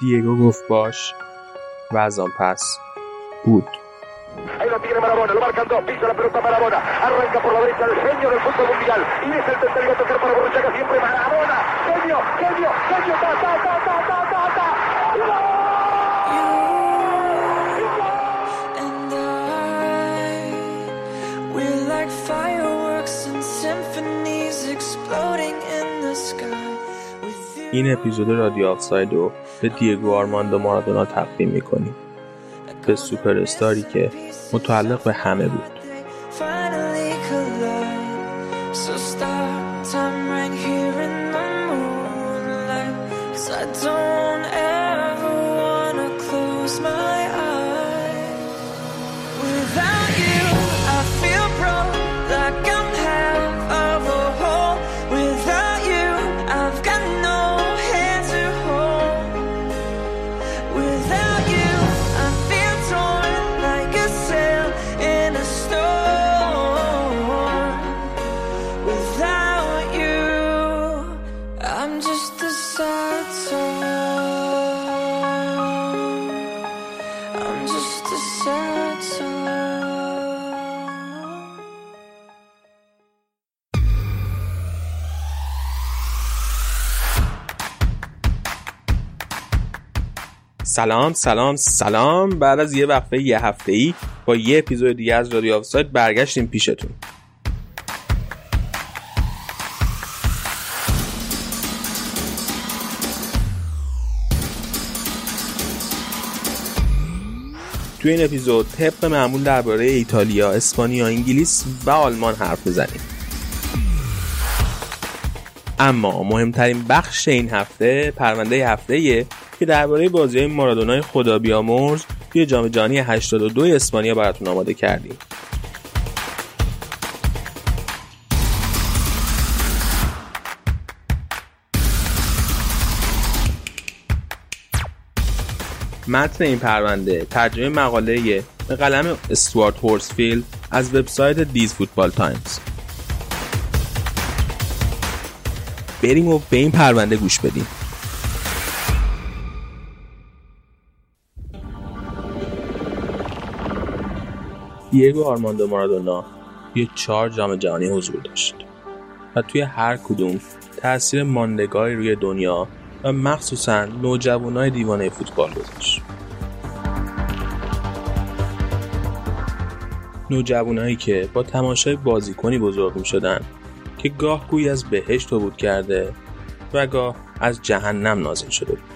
دیگو گفت باش و از آن پس بود Ahí lo tiene Marabona, lo marcan dos, pisa la pelota Marabona, arranca por la derecha el genio del fútbol mundial y es el tercero a tocar para Borruchaga siempre Marabona, genio, genio, genio, ta, ta, ta, ta, ta, ta, ta. and I We're like fireworks and symphonies exploding in the sky with you این اپیزود رادیو آفساید رو به دیگو آرماندو مارادونا تقدیم می‌کنیم. به سوپر استاری که متعلق به همه بود. سلام سلام سلام بعد از یه وقفه یه هفته ای با یه اپیزود دیگه از رادیو آفساید برگشتیم پیشتون توی این اپیزود طبق معمول درباره ایتالیا، اسپانیا، انگلیس و آلمان حرف بزنیم. اما مهمترین بخش این هفته پرونده هفته که درباره بازی مارادونای خدا بیامرز توی جام جهانی 82 اسپانیا براتون آماده کردیم. متن این پرونده ترجمه مقاله به قلم استوارت هورسفیلد از وبسایت دیز فوتبال تایمز بریم و به این پرونده گوش بدیم دیگو آرماندو مارادونا توی چهار جام جهانی حضور داشت و توی هر کدوم تاثیر ماندگاری روی دنیا و مخصوصا نوجوانای دیوانه فوتبال گذاشت. نوجوانایی که با تماشای بازیکنی بزرگ می شدن که گاه گویی از بهشت عبور کرده و گاه از جهنم نازل شده بود.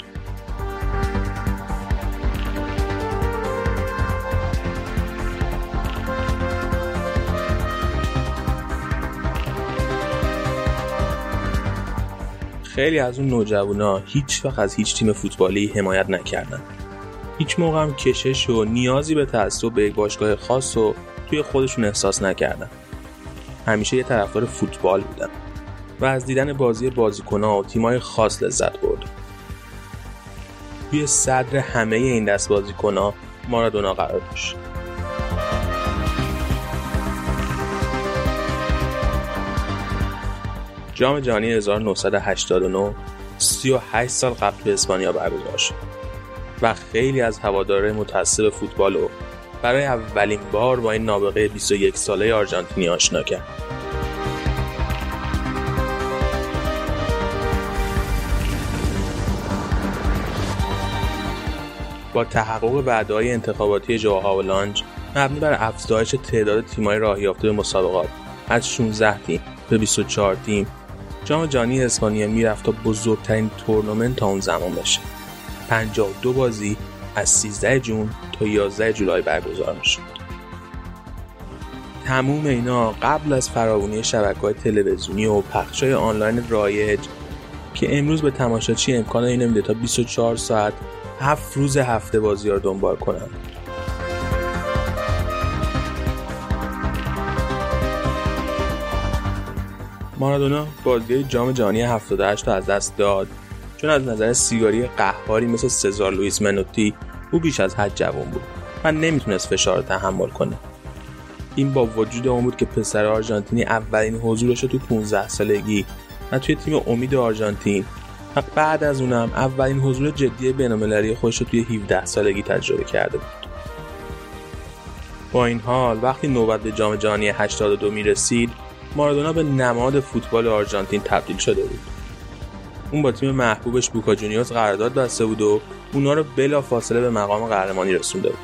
خیلی از اون نوجوانا هیچ وقت از هیچ تیم فوتبالی حمایت نکردن هیچ موقع هم کشش و نیازی به تعصب به باشگاه خاص رو توی خودشون احساس نکردن همیشه یه طرفدار فوتبال بودن و از دیدن بازی بازیکنها و تیمای خاص لذت برد. توی صدر همه این دست بازیکنها مارادونا قرار داشت. جام جهانی 1989 38 سال قبل به اسپانیا برگزار شد و خیلی از هوادارهای متعصب فوتبال رو برای اولین بار با این نابغه 21 ساله آرژانتینی آشنا کرد. با تحقق وعده‌های انتخاباتی جو هاولانج مبنی بر افزایش تعداد تیم‌های راه یافته به مسابقات از 16 تیم به 24 تیم جام جهانی اسپانیا می‌رفت تا بزرگترین تورنمنت تا اون زمان بشه 52 بازی از 13 جون تا 11 جولای برگزار می‌شد. تموم اینا قبل از فراوانی شبکه تلویزیونی و پخش های آنلاین رایج که امروز به تماشاچی امکان نمیده تا 24 ساعت هفت روز هفته بازی رو دنبال کنند مارادونا بازی جام جهانی 78 رو از دست داد. چون از نظر سیگاری قهاری مثل سزار لوئیس منوتی او بیش از حد جوان بود. و نمی‌تونست فشار رو تحمل کنه. این با وجود اون بود که پسر آرژانتینی اولین حضورش رو تو 15 سالگی و توی تیم امید آرژانتین و بعد از اونم اولین حضور جدی بینالمللی خودش رو توی 17 سالگی تجربه کرده بود. با این حال وقتی نوبت به جام جهانی 82 می رسید مارادونا به نماد فوتبال آرژانتین تبدیل شده بود. اون با تیم محبوبش بوکا جونیورز قرارداد بسته بود و اونا رو بلا فاصله به مقام قهرمانی رسونده بود.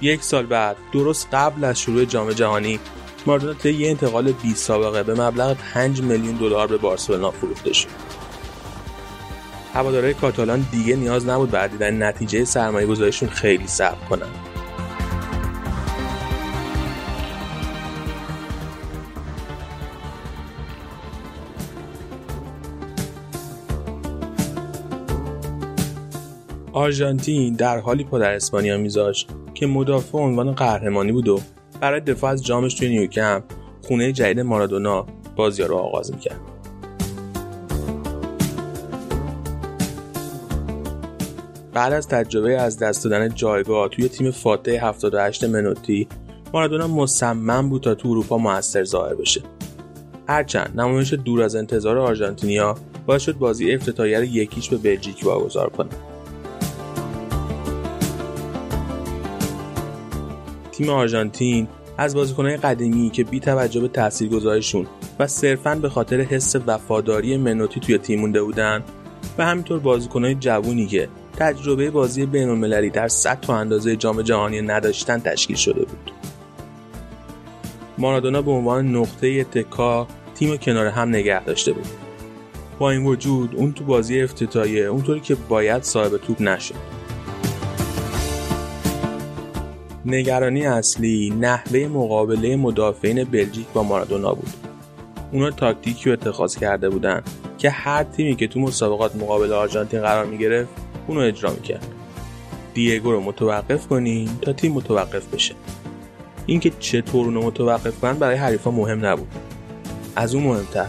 یک سال بعد درست قبل از شروع جام جهانی مارادونا طی انتقال بی سابقه به مبلغ 5 میلیون دلار به بارسلونا فروخته شد. هوادارهای کاتالان دیگه نیاز نبود بعد دیدن نتیجه سرمایه گذاریشون خیلی صبر کنن. آرژانتین در حالی پدر اسپانیا میذاشت که مدافع عنوان قهرمانی بود و برای دفاع از جامش توی نیوکمپ خونه جدید مارادونا بازی رو آغاز می‌کرد. بعد از تجربه از دست دادن جایگاه توی تیم فاتح 78 منوتی مارادونا مصمم بود تا تو اروپا موثر ظاهر بشه. هرچند نمایش دور از انتظار آرژانتینیا باعث شد بازی افتتاحیه یکیش به بلژیک واگذار کنه. تیم آرژانتین از بازیکنهای قدیمی که بی توجه به تاثیرگذاریشون و صرفا به خاطر حس وفاداری منوتی توی تیم مونده بودن و همینطور بازیکنهای جوونی که تجربه بازی بینالمللی در سطح و اندازه جام جهانی نداشتن تشکیل شده بود. مارادونا به عنوان نقطه اتکا تیم کنار هم نگه داشته بود. با این وجود اون تو بازی افتتاحیه اونطوری که باید صاحب توپ نشد. نگرانی اصلی نحوه مقابله مدافعین بلژیک با مارادونا بود. اونا تاکتیکی رو اتخاذ کرده بودن که هر تیمی که تو مسابقات مقابل آرژانتین قرار می‌گرفت اونو اجرا می‌کرد. دیگو رو متوقف کنین تا تیم متوقف بشه. اینکه چطور اونو متوقف کنن برای حریفا مهم نبود. از اون مهمتر.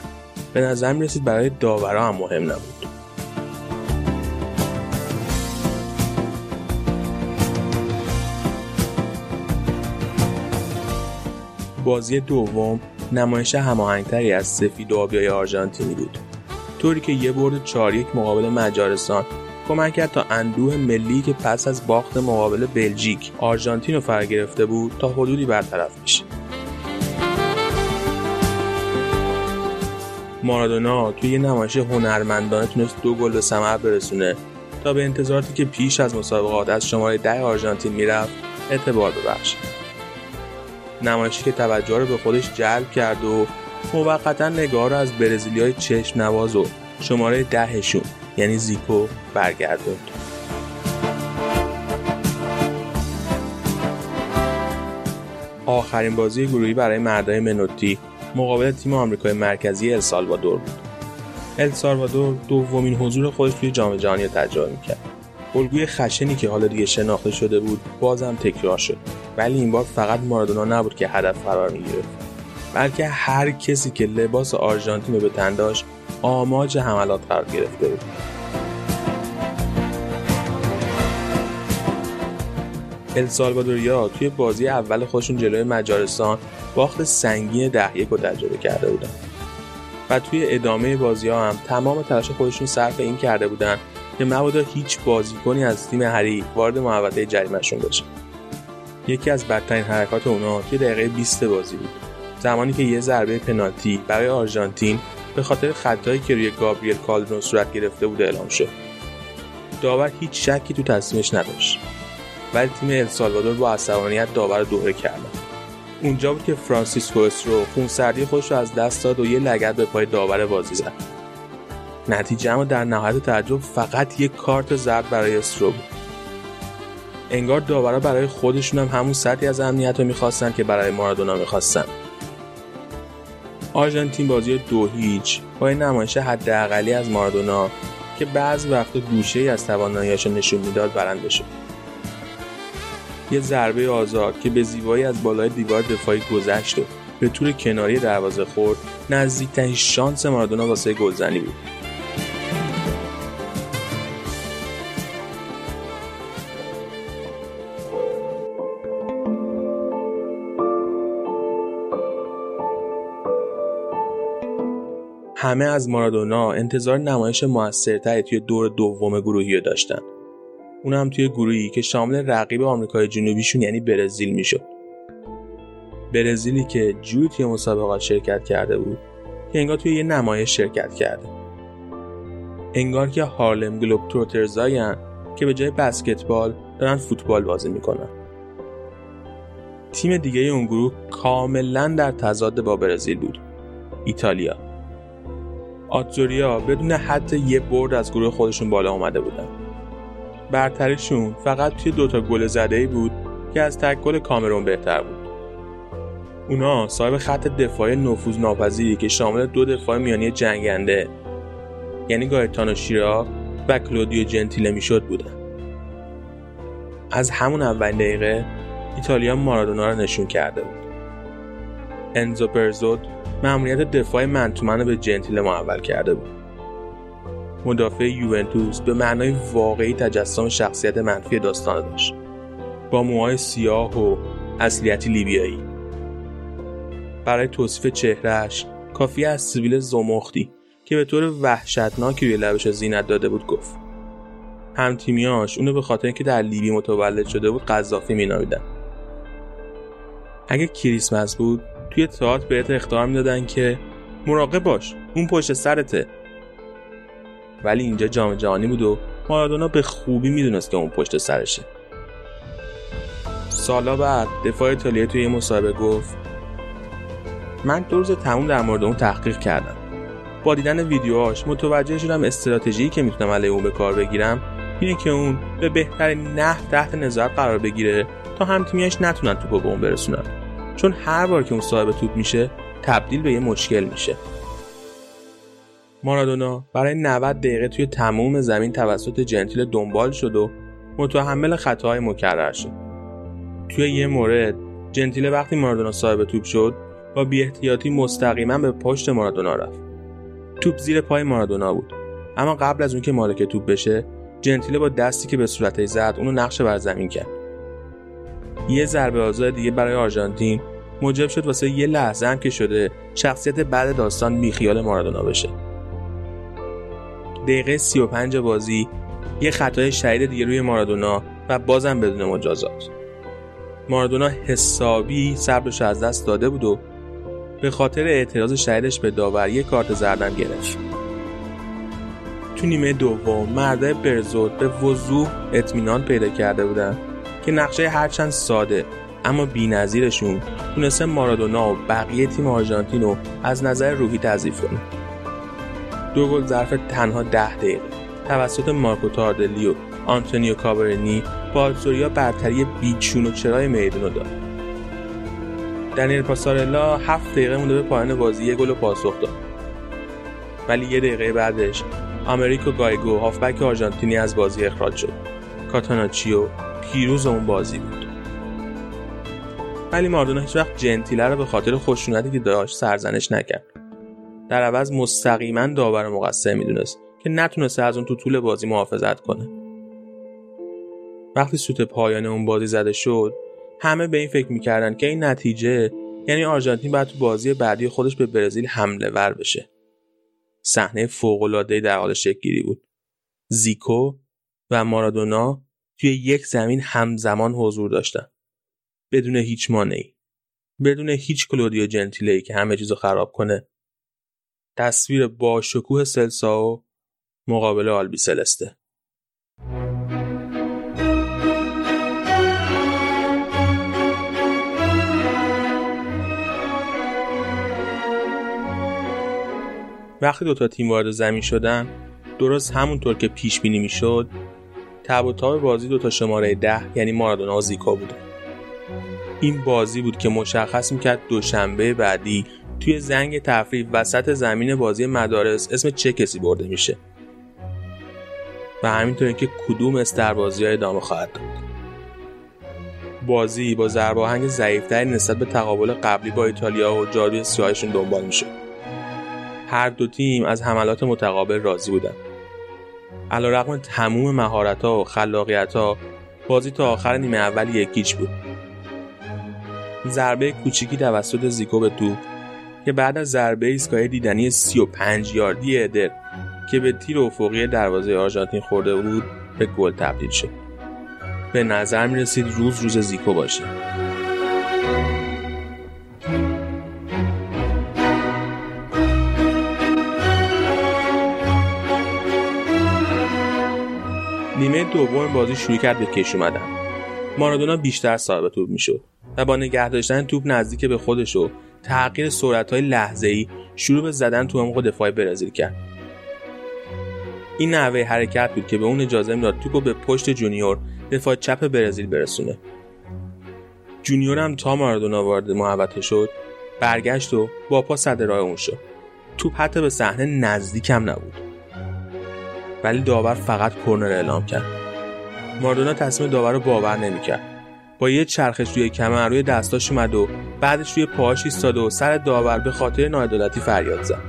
به نظر می‌رسید برای داورا هم مهم نبود. بازی دوم نمایش هماهنگتری از سفید و آبیای آرژانتینی بود. طوری که یه برد چهار یک مقابل مجارستان کمک کرد تا اندوه ملی که پس از باخت مقابل بلژیک آرژانتین رو فر گرفته بود تا حدودی برطرف بشه. مارادونا توی یه نمایش هنرمندانه تونست دو گل به ثمر برسونه تا به انتظاراتی که پیش از مسابقات از شماره ده آرژانتین می‌رفت اعتبار ببخشه نمایشی که توجه رو به خودش جلب کرد و موقتا نگاه رو از برزیلی های چشم نواز و شماره دهشون یعنی زیکو برگردوند. آخرین بازی گروهی برای مردای منوتی مقابل تیم آمریکای مرکزی السالوادور بود. السالوادور دومین حضور خودش توی جام جهانی رو تجربه می‌کرد. الگوی خشنی که حالا دیگه شناخته شده بود بازم تکرار شد. ولی این بار فقط مارادونا نبود که هدف قرار می‌گرفت. بلکه هر کسی که لباس آرژانتین رو به تن داشت آماج حملات قرار گرفته بود. السالوادوریا توی بازی اول خودشون جلوی مجارستان باخت سنگین ده یک رو تجربه کرده بودن. و توی ادامه بازی ها هم تمام تلاش خودشون صرف این کرده بودن که مبادا هیچ بازیکنی از تیم حریف وارد محوطه جریمهشون بشه. یکی از بدترین حرکات اونا توی دقیقه 20 بازی بود. زمانی که یه ضربه پنالتی برای آرژانتین به خاطر خطایی که روی گابریل کالدرون صورت گرفته بود اعلام شد. داور هیچ شکی تو تصمیمش نداشت. ولی تیم السالوادور با عصبانیت داور دوره کردن اونجا بود که فرانسیسکو استرو خونسردی خودش رو از دست داد و یه لگد به پای داور بازی زد. نتیجه اما در نهایت تعجب فقط یک کارت زرد برای استرو بود. انگار داورا برای خودشون هم همون سطحی از امنیت رو می‌خواستن که برای مارادونا می‌خواستن. آرژانتین بازی دو هیچ با این نمایش حداقلی از مارادونا که بعضی وقت گوشه ای از تواناییش نشون می‌داد برنده شد. یه ضربه آزاد که به زیبایی از بالای دیوار دفاعی گذشت و به طور کناری دروازه خورد نزدیکترین شانس مارادونا واسه گلزنی بود. همه از مارادونا انتظار نمایش موثرتری توی دور دوم گروهی داشتن. اون هم توی گروهی که شامل رقیب آمریکای جنوبیشون یعنی برزیل می‌شد. برزیلی که جوی توی مسابقات شرکت کرده بود که انگار توی یه نمایش شرکت کرده. انگار که هارلم گلوب تروترزاین که به جای بسکتبال دارن فوتبال بازی می‌کنن. تیم دیگه اون گروه کاملا در تضاد با برزیل بود. ایتالیا. آتزوریا بدون حتی یه برد از گروه خودشون بالا اومده بودن. برتریشون فقط توی دوتا گل زده ای بود که از تک گل کامرون بهتر بود. اونا صاحب خط دفاع نفوذ ناپذیری که شامل دو دفاع میانی جنگنده یعنی گایتانو شیرا و کلودیو جنتیله می‌شد بودن. از همون اول دقیقه ایتالیا مارادونا رو نشون کرده بود. انزو پرزود مأموریت دفاع منتومن به جنتیله محول کرده بود. مدافع یوونتوس به معنای واقعی تجسم شخصیت منفی داستان داشت. با موهای سیاه و اصلیتی لیبیایی. برای توصیف چهرهش کافی از سیبیل زمختی که به طور وحشتناکی روی لبش زینت داده بود گفت. همتیمیاش اونو به خاطر اینکه در لیبی متولد شده بود قذافی مینامیدن. اگه کریسمس بود توی تئاتر بهت اختار می‌دادن که مراقب باش اون پشت سرته. ولی اینجا جام جهانی بود و مارادونا به خوبی می‌دونست که اون پشت سرشه. سالا بعد دفاع ایتالیا توی یه مصاحبه گفت من دو روز تموم در مورد اون تحقیق کردم. با دیدن ویدیوهاش متوجه شدم استراتژی که می‌تونم علیه اون به کار بگیرم اینه که اون به بهترین نحو تحت نظارت قرار بگیره تا هم تیمیاش نتونن توپو به اون برسونن. چون هر بار که اون صاحب توپ میشه تبدیل به یه مشکل میشه. مارادونا برای 90 دقیقه توی تموم زمین توسط جنتیل دنبال شد و متحمل خطاهای مکرر شد. توی یه مورد جنتیل وقتی مارادونا صاحب توپ شد با بی احتیاطی مستقیما به پشت مارادونا رفت. توپ زیر پای مارادونا بود. اما قبل از اون که مالک توپ بشه جنتیله با دستی که به صورتش زد اونو نقش بر زمین کرد. یه ضربه آزاد دیگه برای آرژانتین موجب شد واسه یه لحظه هم که شده شخصیت بعد داستان بیخیال مارادونا بشه. دقیقه 35 بازی یه خطای شدید دیگه روی مارادونا و بازم بدون مجازات. مارادونا حسابی صبرش از دست داده بود و به خاطر اعتراض شدیدش به داور یه کارت زردم گرفت. تو نیمه دوم مردای برزود به وضوح اطمینان پیدا کرده بودن. که نقشه هرچند ساده اما بی‌نظیرشون تونسته مارادونا و بقیه تیم آرژانتین رو از نظر روحی تضعیف کنه. دو گل ظرف تنها ده دقیقه. توسط مارکو تاردلی و آنتونیو کابرنی با برتری بیچون و چرای میدون رو داد. دنیل پاسارلا هفت دقیقه مونده به پایان بازی یه گل پاسخ داد. ولی یه دقیقه بعدش آمریکو گایگو هافبک آرژانتینی از بازی اخراج شد. کاتاناچیو پیروز اون بازی بود. ولی ماردونا هیچ وقت جنتیله رو به خاطر خشونتی که داشت سرزنش نکرد. در عوض مستقیما داور مقصر می‌دونست که نتونسته از اون تو طول بازی محافظت کنه. وقتی سوت پایان اون بازی زده شد همه به این فکر می‌کردن که این نتیجه یعنی آرژانتین باید تو بازی بعدی خودش به برزیل حمله ور بشه. صحنه فوق‌العاده‌ای در حال شکلگیری بود. زیکو و مارادونا توی یک زمین همزمان حضور داشتن. بدون هیچ مانعی. بدون هیچ کلودیو جنتیلی که همه چیزو خراب کنه. تصویر با شکوه سلساو مقابل آلبی سلسته. وقتی دوتا تیم وارد زمین شدن درست همونطور که پیش بینی می‌شد تب و تاب بازی دوتا شماره ده یعنی مارادونا و زیکو بوده. این بازی بود که مشخص می‌کرد دوشنبه بعدی توی زنگ تفریح وسط زمین بازی مدارس اسم چه کسی برده میشه. و همینطور که کدوم استربازی های ادامه خواهد داد. بازی با ضربه آهنگ ضعیفتری نسبت به تقابل قبلی با ایتالیا و جادوی سیاهشون دنبال میشه هر دو تیم از حملات متقابل راضی بودن رقم تموم مهارت ها و خلاقیت بازی تا آخر نیمه اول یکیچ بود. ضربه کوچیکی توسط زیکو به توپ که بعد از ضربه ایستگاه دیدنی 35 یاردی ادر که به تیر افقی دروازه آرژانتین خورده بود به گل تبدیل شد. به نظر می رسید روز روز زیکو باشه. نیمه دوم بازی شروع کرد به کش اومدن. مارادونا بیشتر صاحب توپ می‌شد و با نگه داشتن توپ نزدیک به خودش و تغییر سرعت های لحظه ای شروع به زدن تو عمق دفاع برزیل کرد. این نحوه حرکت بود که به اون اجازه می‌داد توپ به پشت جونیور دفاع چپ برزیل برسونه. جونیور هم تا مارادونا وارد محوطه شد برگشت و با پا صد راه اون شد. توپ حتی به صحنه نزدیکم نبود. ولی داور فقط کرنر اعلام کرد. ماردونا تصمیم داور رو باور نمی‌کرد. با یه چرخش روی کمر روی دستاش اومد و بعدش روی پاهاش ایستاد و سر داور به خاطر ناعدالتی فریاد زد.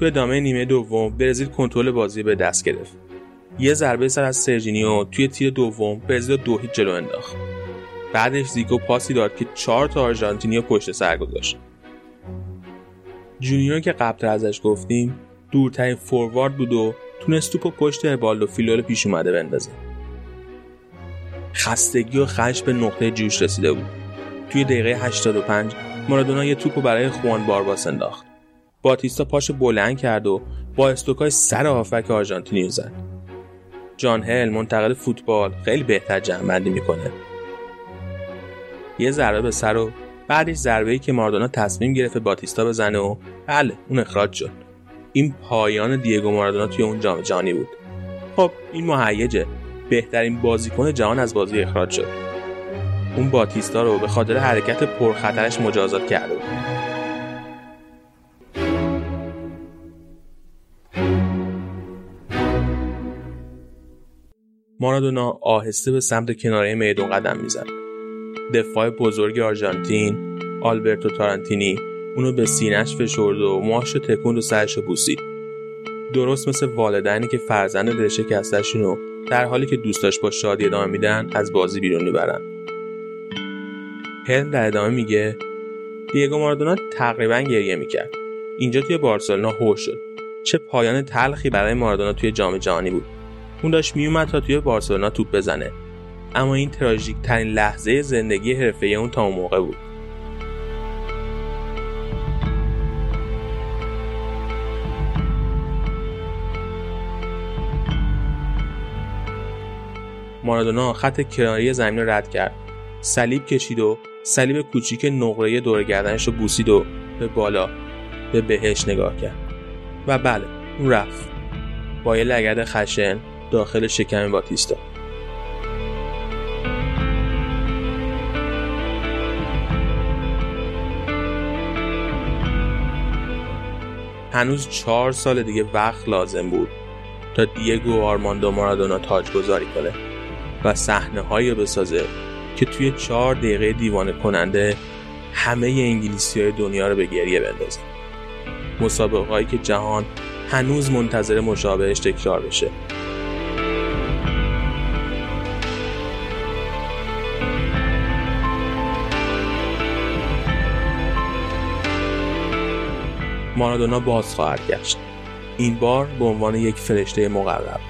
تو ادامه نیمه دوم برزیل کنترل بازی به دست گرفت. یه ضربه سر از سرجینیو توی تیر دوم برزیل دو هیچ جلو انداخت. بعدش زیکو پاسی داد که چهار تا آرژانتینی پشت سر گذاشت. جونیور که قبل ازش گفتیم دورترین فوروارد بود و تونست توپ پشت بالای فیلول پیش اومده بندازه. خستگی و خشم به نقطه جوش رسیده بود. توی دقیقه 85 مارادونا یه توپو برای خوان بارباس انداخت. باتیستا پاش بلند کرد و با استوکای سر هافبک آرژانتینیو زد. جان هل منتقد فوتبال خیلی بهتر جمعبندی می‌کنه. یه ضربه به سر و بعدش ضربه که ماردونا تصمیم گرفت باتیستا بزنه و بله اون اخراج شد. این پایان دیگو مارادونا توی اون جام جهانی بود. خب این مهیجه. بهترین بازیکن جهان از بازی اخراج شد. اون باتیستا رو به خاطر حرکت پرخطرش مجازات کرده بود. مارادونا آهسته به سمت کناره میدون قدم می‌زد. دفاع بزرگ آرژانتین آلبرتو تارانتینی اونو به سینش فشرد و ماهش تکوند و سرش بوسید. درست مثل والدینی که فرزند دل شکستشون رو در حالی که دوستاش با شادی ادامه میدن از بازی بیرون می‌برن. هلم در ادامه میگه دیگو مارادونا تقریبا گریه می‌کرد. اینجا توی بارسلونا هوش شد. چه پایان تلخی برای مارادونا توی جام جهانی بود. اون داشت میومد تا توی بارسلونا توپ بزنه. اما این تراژیک ترین لحظه زندگی حرفه اون تا اون موقع بود. مارادونا خط کناری زمین رو رد کرد. صلیب کشید و صلیب کوچیک نقره دور گردنش رو بوسید و به بالا به بهش نگاه کرد. و بله اون رفت. با یه لگد خشن داخل شکم باتیستا. هنوز چهار سال دیگه وقت لازم بود تا دیگو آرماندو مارادونا تاج گذاری کنه و صحنه هایی بسازه که توی چهار دقیقه دیوانه کننده همه انگلیسی های دنیا رو به گریه بندازه. مسابقه هایی که جهان هنوز منتظر مشابهش تکرار بشه. مارادونا باز خواهد گشت. این بار به عنوان یک فرشته مقرب.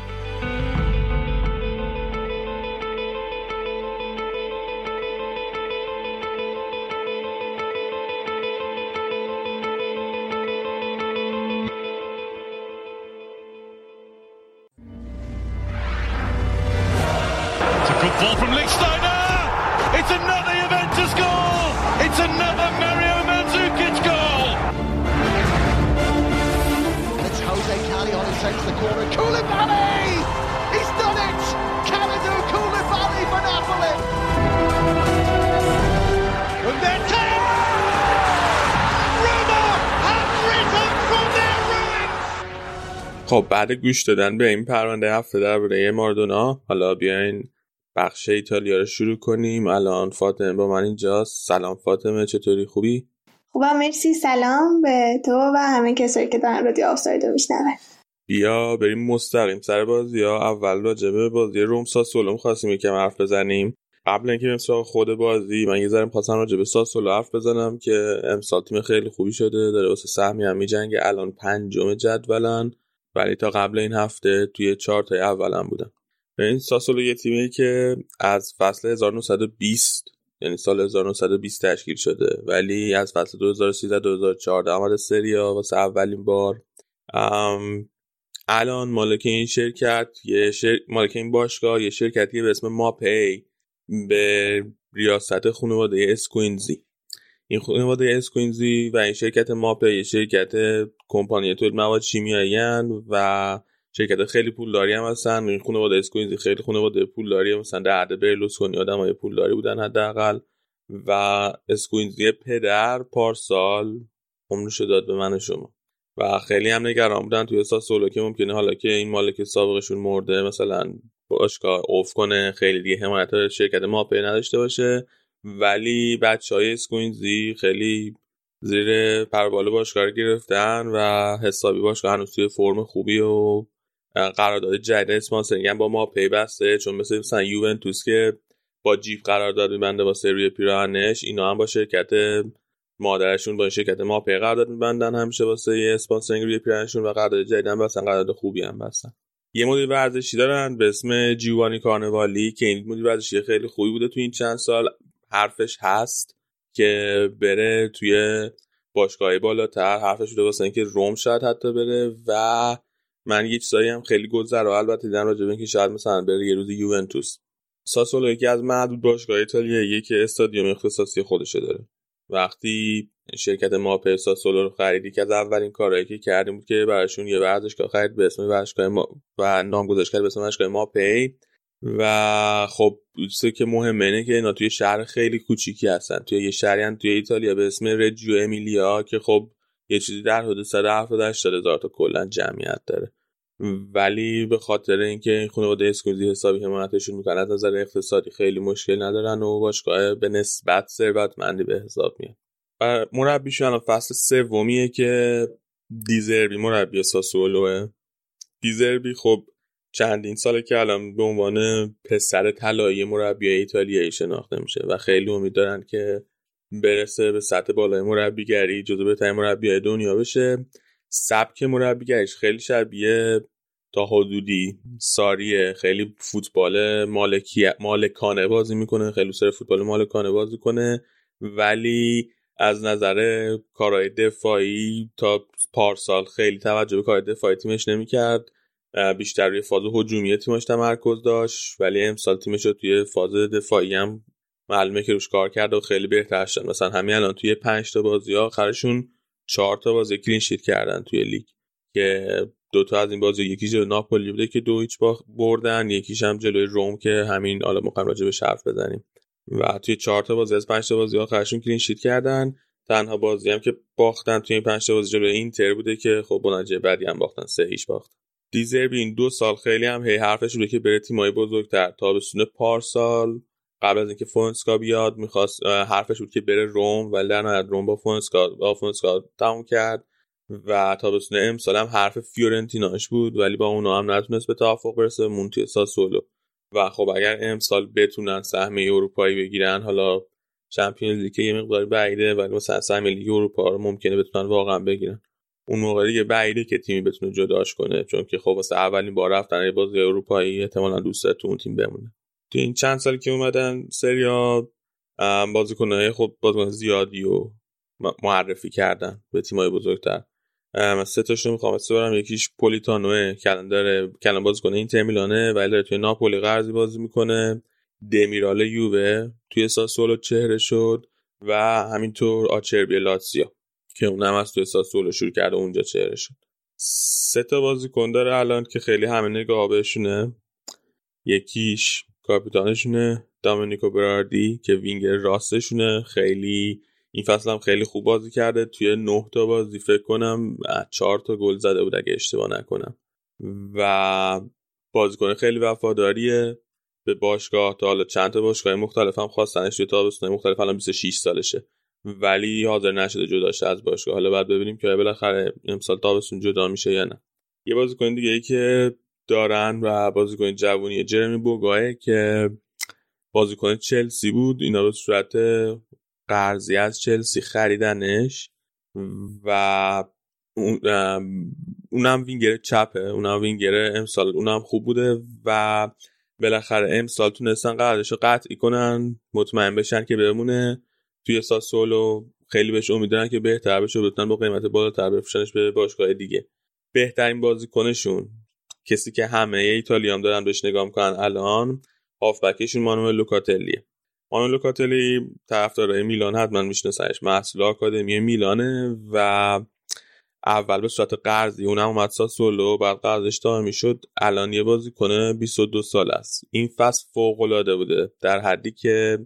بعد گوش دادن به این پرونده هفته درباره ماردونا. حالا بیاین بخش ایتالیا رو شروع کنیم. الان فاطمه با من اینجاست سلام فاطمه چطوری؟ خوبی؟ خوبم مرسی. سلام به تو و همه کسایی که دارن رادیو آفساید رو میشنون. بیا بریم مستقیم سر بازی ها. اول راجع به بازی روم ساسولو خواستیم یکم حرف بزنیم. قبل اینکه بریم سراغ خود بازی من یه ذره می‌خواستم راجع به ساسولو حرف بزنم که امسال تیم خیلی خوبی شده. داره واسه سهمی هم میجنگه الان پنجم جدولن. ولی تا قبل این هفته توی چهار تا اولم بودن این ساسولو یه تیمی که از فصل 1920 یعنی سال 1920 تشکیل شده ولی از فصل 2013 2014 آمده سریا واسه اولین بار. الان مالک این شرکت یه شر... مالک این باشگاه یه شرکتی به اسم ماپی به ریاست خانواده اسکوینزی. این خانواده اسکوینزی و این شرکت ماپی یه شرکت کمپانی تولید مواد شیمیایی و شرکت خیلی پولداری هم هستن. این خانواده اسکوینزی خیلی خانواده پولداری مثلا در عهد برلوسکونی آدمای پولداری بودن حداقل. و اسکوینزی پدر پارسال عمرش داد به شما. و خیلی هم نگران بودن. توی ساسولو که ممکنه حالا که این مالک سابقشون مرده مثلا باشگاه افت کنه خیلی دیگه حمایت شرکت ماپی نداشته باشه. ولی بچه های اسکوینزی خیلی زیر پر و بال باشگاه گرفتن و حسابی باشگاه هنوز توی فرم خوبی و قرارداد جدید sponsoring با ماپی بسته چون مثل مثلا یوونتوس که با جیپ قرارداد میبنده با روی پیراهنش اینا هم با شرکت مادرشون با شرکت ماپی قرارداد میبندن همیشه واسه sponsoring روی و قرارداد جدید هم بستن قرارداد خوبی هم بستن. یه مدیر ورزشی دارن به اسم جیوانی کارنوالی که این مدیر ورزشی خیلی خوبی بوده تو این چند سال. حرفش هست که بره توی باشگاهی بالاتر حرفش بوده واسه اینکه روم شاید حتی بره و من یه چیزایی هم خیلی گذر و البته دیدم راجع به اینکه شاید مثلا بره یه روز یوونتوس. ساسولو یکی از معدود باشگاه ایتالیاییه که استادیوم اختصاصی خودشه داره. وقتی شرکت ماپ ساسولو رو خرید که از اولین کارهایی که کردیم بود که براشون یه ورزشگاه خرید به اسم ورزشگاه ما و نام گذاشت کرد به اسم ورزشگاه ماپی و خب چیزی که مهمه اینه که اینا توی شهر خیلی کوچیکی هستن. توی یه شهری توی ایتالیا به اسم رجیو امیلیا که خب یه چیزی در حدود 170 هزار تا کلا جمعیت داره. ولی به خاطر اینکه این خانواده اسکوزی حسابی حمایتشون می‌کنن از نظر اقتصادی خیلی مشکل ندارن و باشگاه به نسبت ثروتمندی به حساب میاد. و مربیشون الان فصل سومیه که دیزربی مربی ساسولوه. دیزربی خب چندین ساله که الان به عنوان پسر طلایی مربی ایتالیایی شناخته میشه و خیلی امید دارن که برسه به سطح بالای مربیگری جزو بهترین مربیای دنیا بشه. سبک مربیگریش خیلی شبیه تا حدودی ساریه. خیلی فوتبال مالکی مالکانه بازی می‌کنه خیلی سر فوتبال مالکانه بازی کنه. ولی از نظر کارهای دفاعی تا پارسال خیلی توجه به کار دفاعی تیمش نمی‌کرد. بیشتر روی فاز هجومی تیمش تمرکز داشت ولی امسال تیمش رو توی فاز دفاعی هم معلومه که روش کار کرده و خیلی بهتر شد. مثلا همین الان توی 5 تا بازی آخرشون 4 تا بازی کلین شیت کردن توی لیگ که دو تا از این بازی یکی جلوی ناپولی بوده که دو هیچ بردن یکیش هم جلوی روم که همین حالا مقام راجع به شرف بزنیم. و توی 4 تا بازی از 5 تا بازی آخرشون کلین شیت کردن. تنها بازی هم که باختن توی این 5 تا بازی جلوی اینتر بوده که خب نتیجه بدی هم باختن سه هیچ باخت. دزربی این دو سال خیلی هم هی حرفش بوده که بره تیمای بزرگتر. تابستون پارسال قبل از اینکه فونسکا بیاد می‌خواست حرفش بود که بره روم ولی در نهایت روم با فونسکا با فونسکا تموم کرد و تابستون امسال هم حرف فیورنتیناش بود ولی با اونا هم نتونست به توافق برسه موند توی ساسولو. و خب اگر امسال بتونن سهم اروپایی بگیرن حالا چمپیونز لیگ یه مقداری بعیده ولی مثلا سهم لیگ اروپا رو ممکنه بتونن واقعا بگیرن. اون موقع دیگه بعیده که تیمی بتونه جداش کنه چون که خب واسه اولین بار رفتن بازی اروپایی احتمالاً دوست تو اون تیم بمونه. تو این چند سالی که اومدن سریا بازیکنهای خب بازیکن زیادی و معرفی کردن به تیمای بزرگتر. من سه تاشو می‌خوام برم یکیش پولیتانوه کلان داره کلان بازیکن اینتر میلانه ولی داره توی ناپولی قرضی بازی می‌کنه. دمیرال یووه توی ساسولو چهره شد و همینطور آچربی لاتسیا. که اونم از توی ساسولو شروع کرده اونجا چهره شد. سه تا بازیکن داره الان که خیلی همه نگاه بهشونه یکیش کاپیتانشونه دامینیکو براردی که وینگر راستشونه. خیلی این فصل هم خیلی خوب بازی کرده. توی نه تا بازی فکر کنم چهار تا گل زده بود اگه اشتباه نکنم. و بازیکن خیلی وفاداریه. به باشگاه تا حالا چند تا باشگاه مختلف هم خواستنش توی تابستون مختلف الان 26 سالشه. ولی حاضر نشده جدا شه از باشگاه. حالا بعد ببینیم که بالاخره امسال تابستون جدا میشه یا نه. یه بازیکن دیگه ای که دارن و بازیکن جوونی جرمی بوگاه که بازیکن چلسی بود. اینا به صورت قرضی از چلسی خریدنش و اونم وینگر چپه. اونم وینگر امسال اونم خوب بوده و بالاخره امسال تونستن قراردادشو قطعی کنن مطمئن بشن که بمونه. توی ساسولو خیلی بهش امیدوارن که بهتر بشه بتونن با قیمت بالاتر بفروشنش به باشگاه دیگه. بهترین بازیکنشون کسی که همه ایتالیا هم دارن بهش نگاه می‌کنن الان هافبکشون مانوئل لوکاتلیه. مانوئل لوکاتلی طرفدارای میلان حتما میشناسنش. محصول آکادمی میلانه و اول به صورت قرضی اونم اومد ساسولو بعد قرضش دائمی شد الان یه بازی کنه 22 سال است. این فصل فوق العاده بوده. در حدی که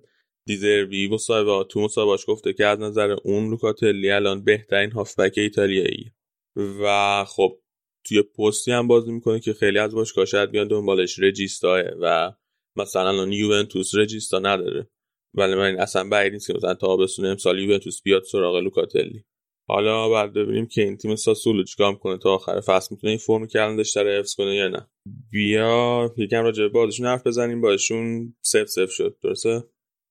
دیزروی مصاحبه تو مصاحبهاش گفته که از نظر اون لوکاتلی الان بهترین هافبک ایتالیایی و خب توی پستی هم بازی می‌کنه که خیلی از باشگاه شاید بیان دنبالش. رجیستاه و مثلا الان یوونتوس رجیستا نداره. ولی من اصلا بعید نیست که مثلا تابستون امسال یوونتوس بیاد سراغ لوکاتلی. حالا بعد ببینیم که این تیم ساسولو چیکار می‌کنه. تا آخر فصل می‌تونه این فرم کردن داره حفظ کنه یا نه. بیا یکم راجع به بازیشون حرف بزنیم. باشون سف سف شد. درسته؟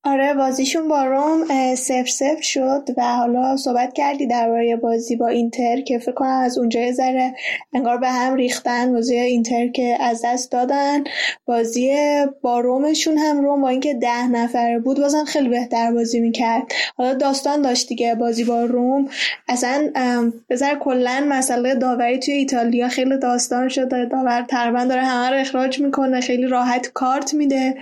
آره بازیشون با روم سف سف شد و حالا صحبت کردی درباره بازی با اینتر که فکر کنم از اونجا ذره انگار به هم ریختن بازی اینتر که از دست دادن. بازی با رومشون هم روم با اینکه ده نفره بود بازم خیلی بهتر بازی می‌کرد. حالا داستان داشت دیگه بازی با روم. اصلا بذار کلا مسئله داوری توی ایتالیا خیلی داستان شده. داور تقریبا داره همه رو اخراج می‌کنه خیلی راحت کارت میده.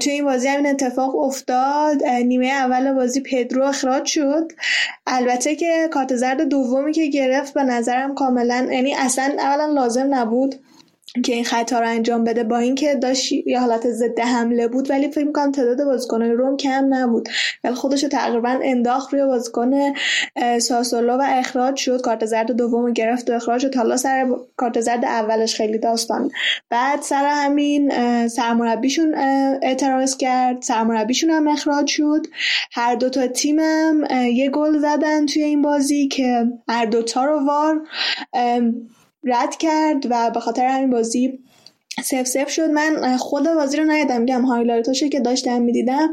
توی این بازی همین اتفاق افتاد نیمه اول بازی پدرو اخراج شد. البته که کارت زرد دومی که گرفت به نظرم کاملا یعنی اصلا اولا لازم نبود. که این خطا رو انجام بده با اینکه داشت یه حالت ضد حمله بود ولی فکر می‌کنم تعداد بازیکنان روم کم نبود. ولی خودش تقریبا انداخت روی بازیکن ساسولو و اخراج شد. کارت زرد دوم گرفت و اخراج شد. حالا سر کارت زرد اولش خیلی داستان. بعد سر همین سرمربیشون اعتراض کرد. سرمربیشون هم اخراج شد. هر دوتا تیمم یه گل زدن توی این بازی که هر دوتا رو وار. رد کرد و به خاطر همین بازی سف سف شد. من خود بازی رو ندیدم میگم هایلایتاشو که داشتم می‌دیدم.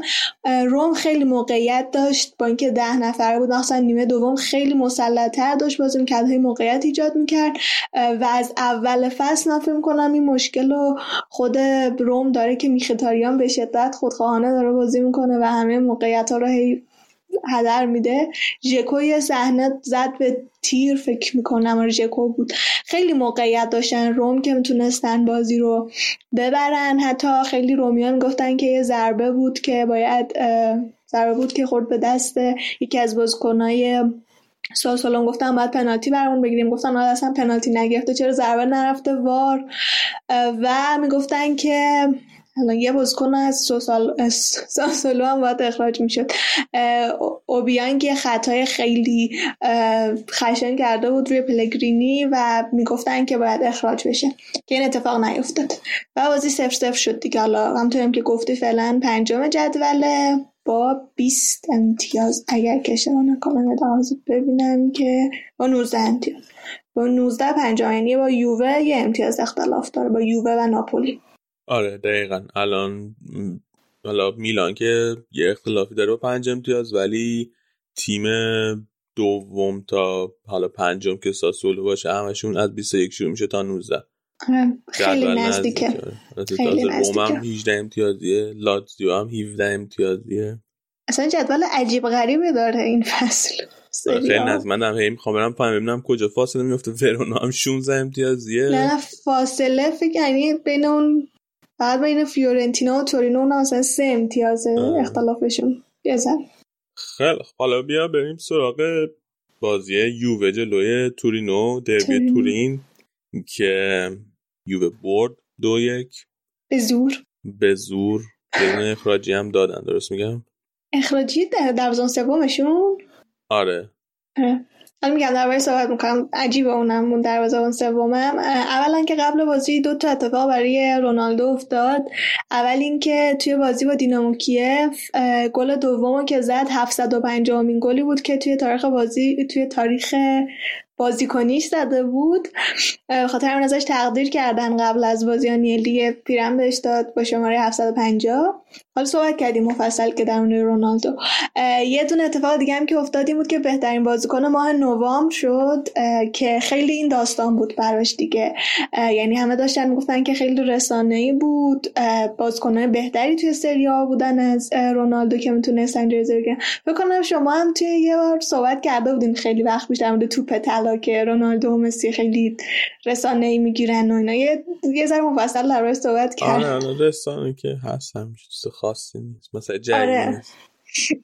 روم خیلی موقعیت داشت با اینکه ده نفر بود مخصوصا نیمه دوم خیلی مسلطتر داشت بازی می‌کرد های موقعیت ایجاد می‌کرد. و از اول فصل من فکر کنم این مشکل رو خود روم داره که میخیتاریان به شدت خودخواهانه داره بازی می‌کنه و همه موقعیت ها رو هی هدر میده. ژکو یه صحنه زد به تیر فکر می‌کنم آره ژکو بود. خیلی موقعیت داشتن روم که می‌تونستن بازی رو ببرن. حتی خیلی رومیان گفتن که یه ضربه بود که باید ضربه بود که خورد به دست یکی از بازیکنای سالون گفتم باید پنالتی برامون بگیریم. گفتن آره اصلا پنالتی نگرفته. چرا ضربه نرفته؟ وار. و می‌گفتن که الان یه بازیکن از سوسال ساسولو هم باید اخراج می‌شد. اوبیانگ یه خطای خیلی خشن کرده بود روی پلگرینی و می‌گفتن که باید اخراج بشه که این اتفاق نیفتاد. و بازی سف سف شد دیگه. حالا همطوریم که گفتی فعلا پنجم جدوله با 20 امتیاز. اگر که اشتباه نکنم ببینم که با 19 امتیاز. با 19 پنجم یعنی با یووه یه امتیاز اختلاف داره با یووه و ناپولی. آره دقیقا. الان حالا میلان که یه اختلافی داره با پنج امتیاز ولی تیم دوم تا حالا پنجم که ساسولو باشه همشون از 21 شروع میشه تا 19 آره، خیلی نزدیکه. خیلی روم هم 18 امتیازیه لاتزیو هم 17 امتیازیه. اصلا جدول عجیب غریبی داره این فصل. آره، خیلی نزد من هم هی می‌خوام برم پایین ببینم کجا فاصله میفته ورونا هم 16 امتیازیه نه فاصله فکر یعنی بین اون بعد بین فیورنتینا و تورینو اون مثلا سه امتیازه اختلافشون بزن خیلی حالا بیا بریم سراغ بازی یووه جلوی تورینو دربی تورین که یووه برد دو یک. به زور. به زور. بدون اخراجی هم دادن درست میگم؟ اخراجی در دروازه سومشون؟ آره. حالا میگم درباره صحبت می‌کنم عجیبه اونم اون سومم اولا که قبل بازی دو تا اتفاق برای رونالدو افتاد. اول اینکه توی بازی با دینامو کیف گل دومو که زد 750 مین گلی بود که توی تاریخ بازی توی تاریخ بازیکنیش زده بود. خاطر همین ازش تقدیر کردن قبل از بازی نیلی پیرم بهش داد با شماره 750 حالا صحبت کردیم مفصل که در رونالدو. یه دونه اتفاق دیگه هم که افتاد بود که بهترین بازیکن ماه نوامبر شد که خیلی این داستان بود براش دیگه. یعنی همه داشتن می‌گفتن که خیلی رسانه‌ای بود بازیکنان بهتری توی سری ها بودن از رونالدو که می‌تونستن جایزه بگیرن فکر کنم شما هم توی یه بار صحبت کرده بودین خیلی وقت بیشتر مورد توپ طلا که رونالدو و مسی خیلی رسانه‌ای می‌گیرن و اینا. یه یه ذره مفصل در صحبت کرد آره رسانه که هست چیز خاصی نیست مثلا جنگ آره. نیست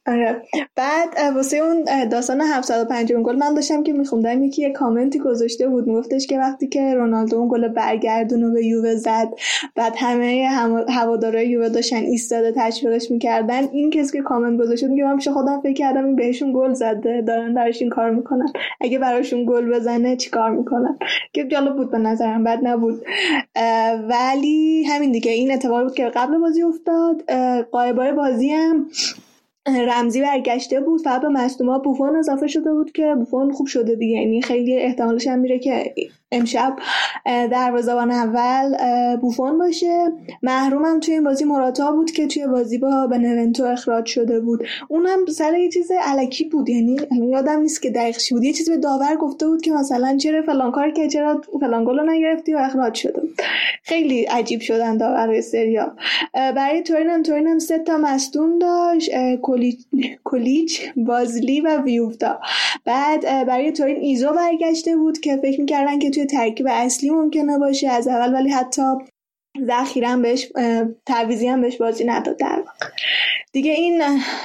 آره. بعد واسه اون داستان 750 گل من داشتم که میخوندم یکی یه کامنتی گذاشته بود میگفتش که وقتی که رونالدو اون گل برگردون رو به یووه زد بعد همه هوادارهای یووه داشتن ایستاده تشویقش می‌کردن این کسی که کامنت گذاشته میگه من پیش خودم فکر کردم این بهشون گل زده دارن براش این کار می‌کنن. اگه براشون گل بزنه چیکار می‌کنن؟ که جالب بود به نظرم بد نبود. ولی همین دیگه این اتفاقی بود که قبل بازی افتاد قایبای بازی هم رمزی برگشته بود فقط به مصدوما بوفون اضافه شده بود که بوفون خوب شده دیگه. یعنی خیلی احتمالش هم میره که امشب دروازه‌بان اول بوفون باشه. محرومم توی این بازی مراتا بود که توی بازی با بنونتو اخراج شده بود. اونم سر یه چیز علکی بود یعنی یادم نیست که دقیق بود. یه چیزی به داور گفته بود که مثلا چرا فلان کار که چرا فلان گل نگرفتی و اخراج شده خیلی عجیب شدن داور سریا برای تورین هم تورین هم سه تا مصدوم داشت کلیچ بازلی و ویوفتا. بعد برای تورین ایزو برگشته بود که فکر می‌کردن که توی ترکیب اصلی ممکنه باشه از اول ولی حتی ذخیره بهش تعویزی هم بهش بازی نداد در دیگه این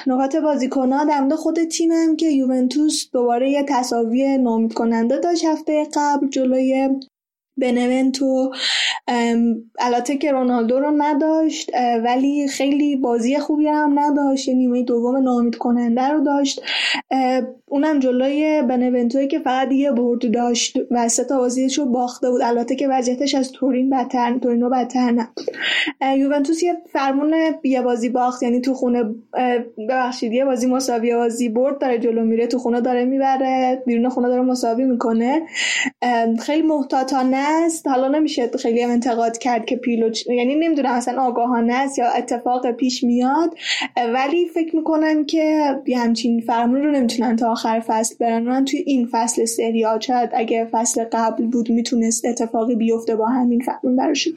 نقاط بازیکن‌ها در مورد خود تیمم که یوونتوس دوباره یه تساوی نامید کننده داشت هفته قبل جلوی بنونتو البته که رونالدو رو نداشت ولی خیلی بازی خوبی هم نداشت. یه نیمه دوم نامید کننده رو داشت. اونم جلوی بنونتوی که فقط یه برد داشت و سه تا بازیش رو باخته بود. البته که وضعیتش از تورین بدتر تورینو بدتر نبود. یوونتوس یه فرمون یه بازی باخت. یعنی تو خونه ببخشید یه بازی مساوی بازی برد داره جلو میره. تو خونه داره می‌بره بیرون خونه داره مساوی می‌کنه. خیلی محتاطانه است. حالا نمیشه خیلی هم انتقاد کرد که پیلو یعنی نمی‌دونم اصلا آگاهانه است یا اتفاق پیش میاد. ولی فکر می‌کنم که همچین فرمون رو نمی‌تونن تا آخر فصل برن. من توی این فصل سریا شاید اگه فصل قبل بود می‌تونست اتفاقی بیفته با همین فرمون براشون.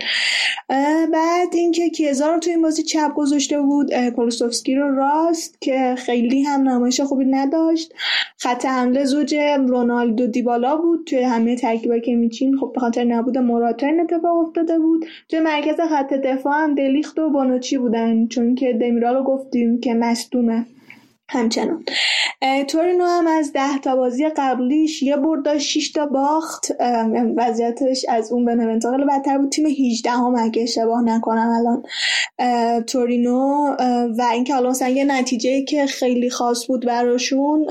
بعد اینکه کیزا رو توی این بازی چپ گذاشته بود کولوسوفسکی رو راست که خیلی هم نمایش خوبی نداشت. خط حمله زوج رونالدو دیبالا بود توی همه ترکیبا که میچین. خب به نبود موراتا این اتفاق افتاده بود. توی مرکز خط دفاع هم دلیخت و بانوچی بودن چون که دمیرا رو گفتیم که مصدومه. همچنان. تورینو هم از ده تا بازی قبلیش یه برد داشت 6 تا باخت. وضعیتش از اون به نونتا بدتر بود تیم 18 هم اگه اشتباه نکنم الان. تورینو و اینکه حالا مثلا یه نتیجه که خیلی خاص بود براشون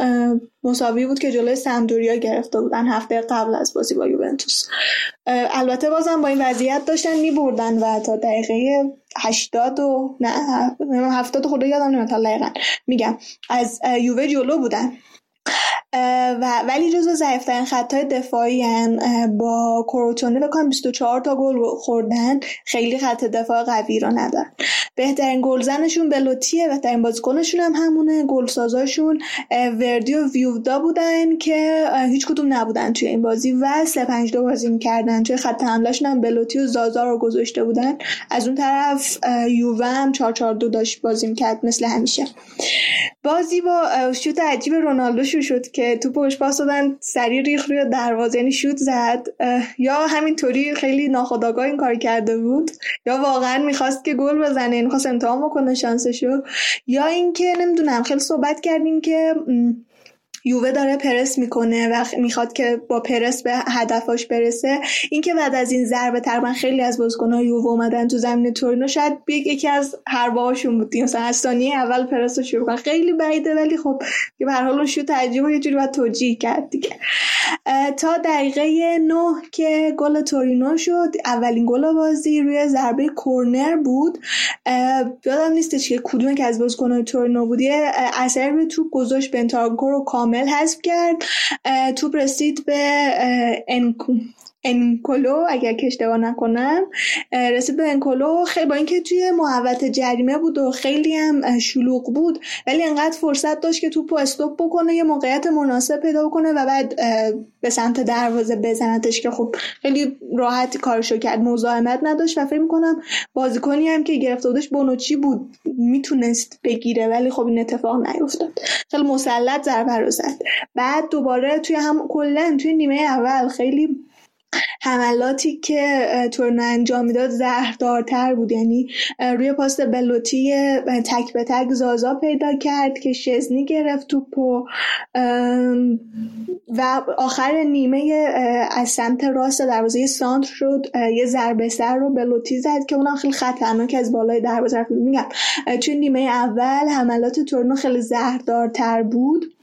مساوی بود که جلوی سمدوریا گرفته بودن هفته قبل از بازی با یوونتوس. البته بازم با این وضعیت داشتن میبردن و تا دقیقه هشتاد و نه هفتاد خدا یادم نمیاد میگم از یووه جلو بودن. و ولی جزو ضعیفترین خطای دفاعی هن با کروتونه بکنم 24 تا گل خوردن. خیلی خط دفاع قوی رو ندارن. بهترین گلزنشون بلوتیه بهترین بازیکنشون هم همونه. گلسازاشون وردی و ویودا بودن که هیچ کدوم نبودن توی این بازی و 3 5 2 بازی می‌کردن. توی خط حملهشون هم بلوتی و زازا رو گذاشته بودن. از اون طرف یووه هم 4 4 2 داشت بازی می‌کرد مثل همیشه. بازی با شوت عجیب رونالدو شروع شد که تو پشت پاس دادن سری ریخ روی دروازه یعنی شوت زد. یا همینطوری خیلی ناخداگاه این کار کرده بود. یا واقعا می‌خواست که گل بزنه این خواست امتحان بکنه شانسشو. یا اینکه نمی‌دونم خیلی صحبت کردیم که یووه داره پرس می‌کنه و می‌خواد که با پرس به هدفاش برسه. اینکه بعد از این ضربه تقریبا خیلی از بازیکن‌ها یووه اومدن تو زمین تورینو شاید یکی از هاشون بود. مثلا از ثانیه اول پرس رو شروع خیلی بعیده ولی خب که به هر حال شوت عجیبه یه جوری باید توجیه کرد دیگه. تا دقیقه نه که گل تورینو شد. اولین گل بازی روی ضربه کورنر بود. یادم نیستش که کدوم که از بازیکن‌های تورینو بود. اثر روی توپ گذاشت. بنتانکور رو کامل حذف کرد. توپ رسید به انکو. انکولو اگر که اشتباه نکنم رسید به انکولو. خیلی با اینکه توی محوت جریمه بود و خیلی هم شلوغ بود ولی انقدر فرصت داشت که توپو استوب بکنه یه موقعیت مناسب پیدا بکنه و بعد به سمت دروازه بزنتش که خب خیلی راحت کارشو کرد مزاحمت نداشت و فکر می‌کنم بازیکنی هم که گرفته بودش بونوچی بود می‌تونست بگیره ولی خب این اتفاق نیفتاد. خیلی مسلط ضربه رو زد. بعد دوباره توی هم کلا توی نیمه اول خیلی حملاتی که تورنو انجام می‌داد زهردارتر بود. یعنی روی پاس بلوتی تک به تک زازا پیدا کرد که شزنی گرفت توپو. و آخر نیمه از سمت راست دروازه سانتر شد. یه ضربه سر رو بلوتی زد که اونم خیلی خطرناک از بالای دروازه میگم توی نیمه اول حملات تورنو خیلی زهردارتر بود.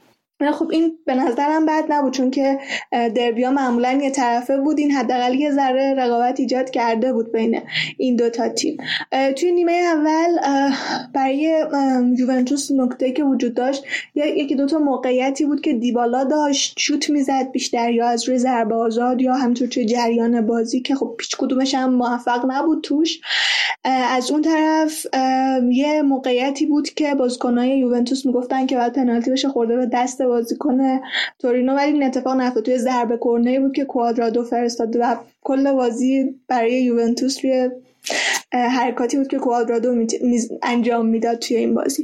خب این به نظرم بد نبود چون که دربیا معمولا یه طرفه بود این حداقل یه ذره رقابت ایجاد کرده بود بین این دو تا تیم. توی نیمه اول برای یوونتوس نکته که وجود داشت یکی دو تا موقعیتی بود که دیبالا داشت شوت می‌زد بیشتر یا از روی ضربه آزاد یا همطور توی جریان بازی که خب پیچ کدومش هم موفق نبود توش. از اون طرف یه موقعیتی بود که بازیکنای یوونتوس می‌گفتن که بعد پنالتی بشه خورده به دست بازیکن تورینو ولی این اتفاق نیفتاد توی ضربه کرنری بود که کوادرادو فرستاد و کل بازی برای یوونتوس روی حرکاتی بود که کوادرادو انجام می‌داد توی این بازی.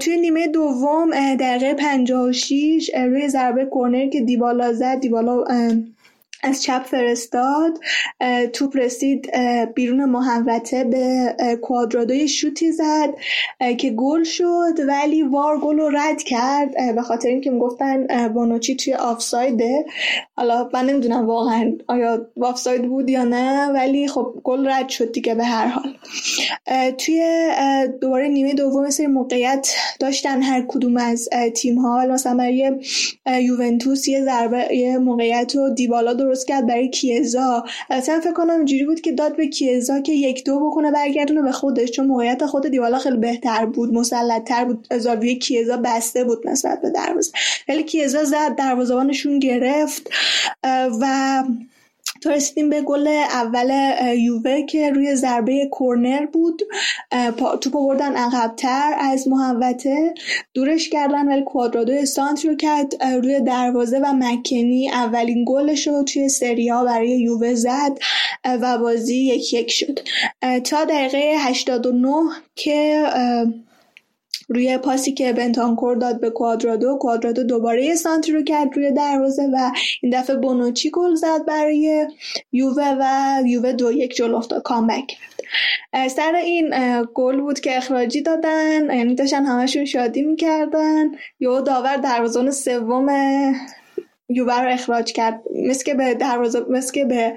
توی نیمه دوم دقیقه 56 روی ضربه کرنری که دیبالا زد دیبالا از چپ فرستاد توپ رسید بیرون محوطه به کوادرادوی شوتی زد که گل شد ولی وار گل رو رد کرد به خاطر اینکه می‌گفتن بانوچی توی آفسایده. حالا من نمی‌دونم واقعا آیا آفساید بود یا نه ولی خب گل رد شد دیگه به هر حال. توی دوباره نیمه دوم سری موقعیت داشتن هر کدوم از تیم ها مثلا برای یوونتوس یه ضربه یه موقعیت رو دیبالا درست کرد برای کیزا. اصلا فکر کنم اینجوری بود که داد به کیزا که یک دو بکنه برگردونه به خودش چون موقعیت خود دیوالا خیلی بهتر بود مسلطتر بود. زاویه کیزا بسته بود نسبت به دروازه. ولی کیزا زد دروازه‌بانشون گرفت و تا رسیدیم به گل اول یووه که روی ضربه کورنر بود. توپ بردن عقبتر از محوته دورش کردن ولی کوادرادو سانت رو کرد. روی دروازه و مکنی اولین گلش رو توی سریا برای یووه زد. و بازی یک یک شد. تا دقیقه 89 که روی پاسی که بنتانکور داد به کوادرادو کوادرادو دوباره یه سانتری رو کرد روی دروازه و این دفعه بونوچی گل زد برای یووه و یووه دو یک جلو افتاد کامبک کرد. سر این گل بود که اخراجی دادن یعنی داشتن همشون شادی می‌کردن. یو داور دروازان سوم یووه رو اخراج کرد. مثل که به دروازه مثل که به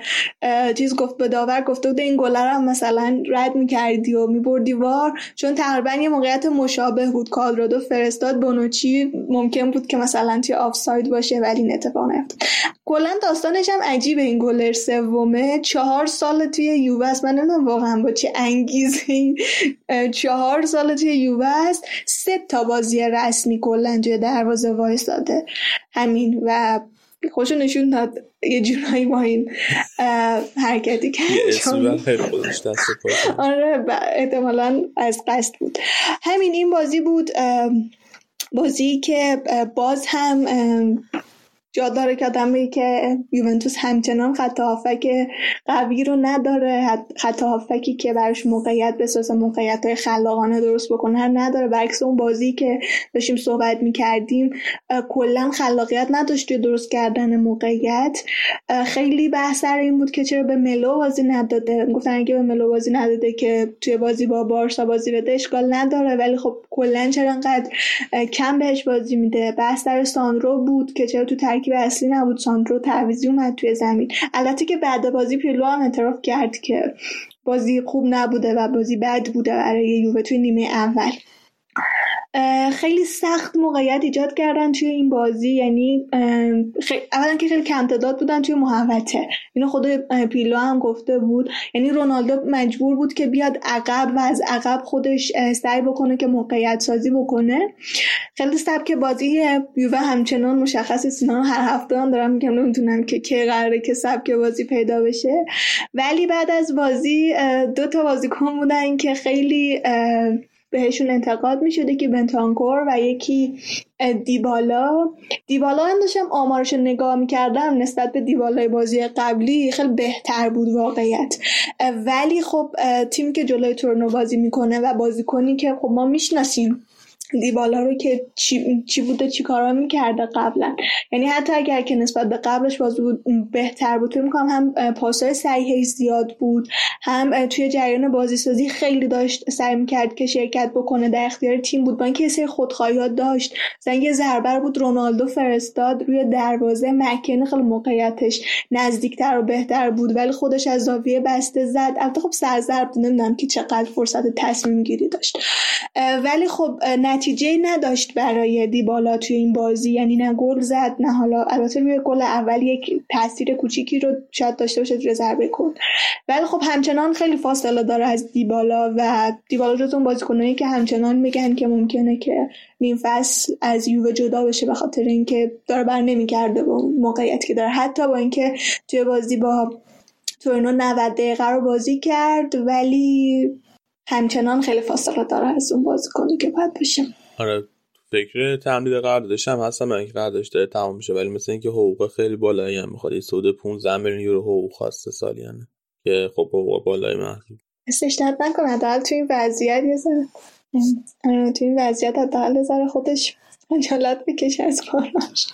چیز گفت به داور گفته بود این گله رو مثلا رد می‌کردی و میبردی وار. چون تقریبا یه موقعیت مشابه بود. کالرادو فرستاد بونوچی ممکن بود که مثلا توی آفساید باشه ولی این اتفاق نیفتاد. کلا داستانش هم عجیبه این گلر سومه. چهار سال توی یووه است. من نمی‌دونم واقعا با چه انگیزه چهار سال توی یووه است. سه تا بازی رسمی کلا توی دروازه وایساده همین و خوشو نشون داد یه جورایی با این حرکتی که آره احتمالا از قصد بود. همین این بازی بود بازی که باز هم جا داره که آدم که یوونتوس همچنان خط هافک قوی رو نداره. خط هافکی که براش موقعیت بسازه موقعیت های خلاقانه درست بکنه نداره. برعکس اون بازی که داشتیم صحبت می‌کردیم کلا خلاقیت نداشت توی درست کردن موقعیت. خیلی بحث سر این بود که چرا به ملو بازی نداده. گفتن اگه به ملو بازی نداده که توی بازی با بارسا بازی بده اشکال نداره. ولی خب کلا چرا انقدر کم بهش بازی میده. بحث سر ساندرو بود که چرا تو ترکیب اصلی نبود. ساندرو تعویزی اومد توی زمین. البته که بعد بازی پیرلو هم اعتراف کرد که بازی خوب نبوده و بازی بد بوده برای یووه توی نیمه اول. خیلی سخت موقعیت ایجاد کردن توی این بازی. یعنی اولا که خیلی کم تعداد بودن توی محوطه. اینو خود پیلو هم گفته بود. یعنی رونالدو مجبور بود که بیاد عقب و از عقب خودش سعی بکنه که موقعیت سازی بکنه. خیلی سبک بازی یووه همچنان مشخص سینا هر هفته هم دارم میگم نمی‌تونم که که قراره که سبک بازی پیدا بشه. ولی بعد از بازی دو تا بازیکن بودن که خیلی بهشون انتقاد می شده که بنتانکور و یکی دیبالا. دیبالا هم داشتم آمارش نگاه می‌کردم نسبت به دیبالای بازی قبلی خیلی بهتر بود واقعیت. ولی خب تیم که جلوی تورنو بازی می‌کنه و بازیکنی که خب ما می‌شناسیم دیبالا رو که چی, چی بوده چی کارا می‌کرده قبلا. یعنی حتی اگر که نسبت به قبلش بازی بود بهتر بود فکر می‌کنم هم پاسای صحیحش زیاد بود هم توی جریان بازی سازی خیلی داشت سعی می‌کرد که شرکت بکنه در اختیار تیم بود با اینکه سری خودخواهیات داشت. یه ضربه بود رونالدو فرستاد روی دروازه مکن خیلی موقعیتش نزدیکتر و بهتر بود ولی خودش از زاویه بسته زد. البته خب سرزرب نمی‌دونم که چقدر فرصت تصمیم گیری داشت. ولی خب نتیجه نداشت برای دیبالا توی این بازی. یعنی نه گل زد نه حالا البته روی گل اول یک تاثیر کوچیکی رو شاید داشته باشه روی ضربه کن ولی خب همچنان خیلی فاصله داره از دیبالا و دیبالا جز اون بازیکنایی که همچنان میگن که ممکنه که نیم فصل از یووه جدا بشه به خاطر اینکه داره بر نمی‌کرده با موقعیتی که داره. حتی با اینکه توی بازی با تورنو 90 دقیقه رو بازی کرد ولی همچنان خیلی فاصله داره از اون بازیکنی که باید باشه آره فکر تمدید قراردادش هم هستم من اینکه قراردادش داره تمام میشه ولی مثل اینکه حقوق خیلی بالایی هم می‌خواد یه سود 15 میلیون یورو حقوق خواسته سالیانه که خب حقوق بالایی محسوب استش نکن حداقل تو این وضعیت یه ذره. تو این وضعیت حداقل ذره خودش خجالت بکشه از کاراش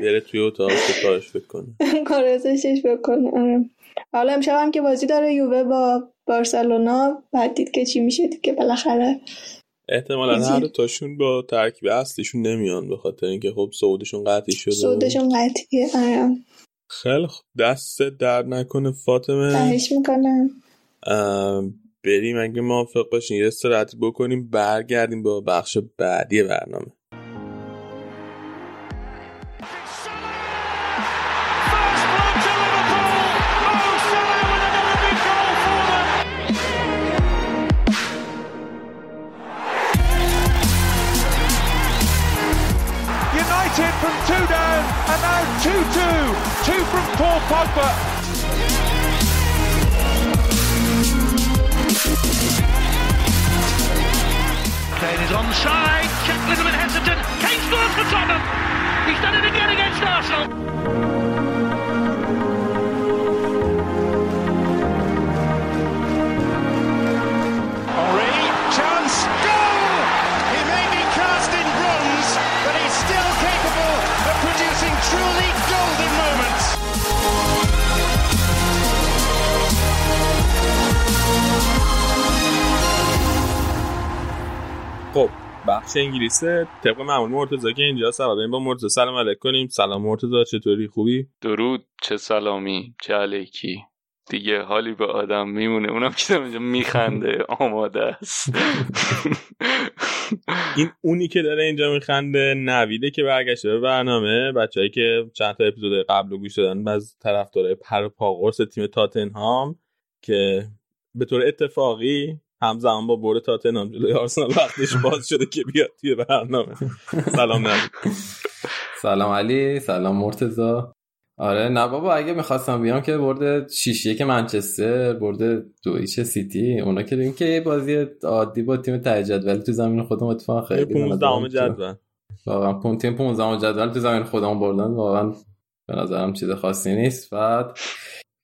بره توی اتاق کارش بکنه. کارش بکنه آره. حالا امشب هم که بازی داره یووه با بارسلونا. بعد دید که چی میشه دید که بالاخره احتمالا هر تاشون با ترکیب اصلیشون نمیان به خاطر اینکه خب سعودشون قطعی شده سعودشون قطعیه آره. خیلی خب دست درد نکنه فاطمه. خواهش می‌کنم. بریم اگه موافق باشین. یه استراحتی بکنیم برگردیم با بخش بعدی برنامه. Two from Paul Pogba. Kane is onside. Check little bit hesitant. Kane scores for Tottenham. He's done it again against Arsenal. بخش انگلیسه. طبق معمول مرتضی که اینجا سوال با مرتضی. سلام علیک کنیم سلام مرتضی. چطوری؟ خوبی؟ درود. چه سلامی. چه علیکی. دیگه حالی به آدم میمونه. اونم که اینجا میخنده. آماده است. این اونی که داره اینجا میخنده نویده که برگشته به برنامه. بچههایی که چند تا اپیزود قبل گوش دادن از طرفدار پر پاقرس تیم تاتنهام که به طور اتفاقی همزمان با برد تاتنهام جلوی آرسنال وقتش باز شده که بیاد توی برنامه. سلام نوید. سلام علی سلام مرتزا آره نه بابا اگه می‌خواستم بیام که برده 6 1 منچستر برده دویچ سیتی. اونا که این که بازی عادی با تیم ته جدول تو زمین خودم اتفاق خیلی 15 جدول. واقعا پون تیم 15 جدول تو زمین خودمون بردن. واقعا به نظرم چیز خاصی نیست. بعد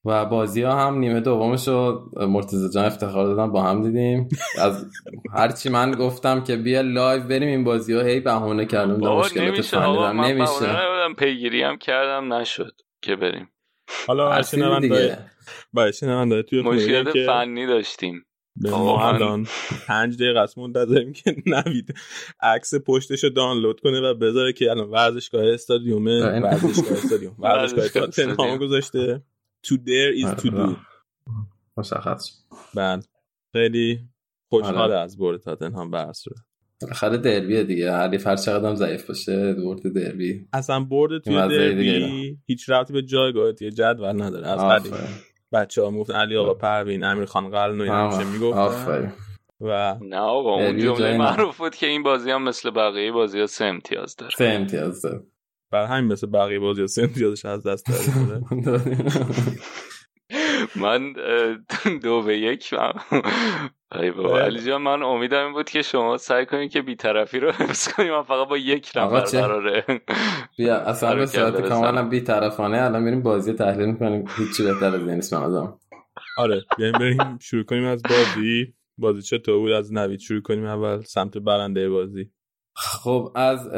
و بازی ها هم نیمه دومش رو مرتضی جان افتخار دادم با هم دیدیم. از هرچی من گفتم که بیا لایو بریم این بازی ها هی بهونه کردم بابا مشکلات نمیشه فنی آقا دارم. من نمیشه. پیگیری هم کردم نشد که بریم. حالا هر هرچی نمنده دیگه. باید شنونده توی که فنی داشتیم. به آقا ما الان پنج دقیقه است منتظریم که نوید عکس پشتش رو دانلود کنه و بذاره که الان ورزشگاه استادیومه این- ورزشگاه استادیوم ورزشگاه استادیوم. گذاشته. To dare is to do. آره. مشخص. بعد خیلی خوشحال آره. از برد تاتنهام صورت. بالاخره دربیه دیگه. حریف هر چقدر هم ضعیف باشه؟ برد دربی. اصلا برد توی دربی هیچ ربطی به جایگاه دیگه. جدول نداره. از. قدیم بچه ها می‌گفتن علی آقا پروین امیر خان قلنوی همیشه می‌گفتن. و نه آقا اون جمله. معروف بود که این بازی هم مثل بقیه بازی ها سه امتیاز داره. سه امتیاز داره. برای همین مثل بقیه بازی ها سه امتیازش از دست داره من دو به یک ای بابا علی جان من امیدم این بود که شما سعی کنید که بیطرفی رو حفظ کنیم من فقط با یک نفر؟ قراره بیا اصلا به صورت کاملا بزنم. بی طرفانه الان میریم بازی تحلیل می‌کنیم. هیچی بهتر از این نیست به نظرم. آره بیایم بریم شروع کنیم از بازی. بازی چطور بود؟ از نوید شروع کنیم اول سمت برنده بازی. خب از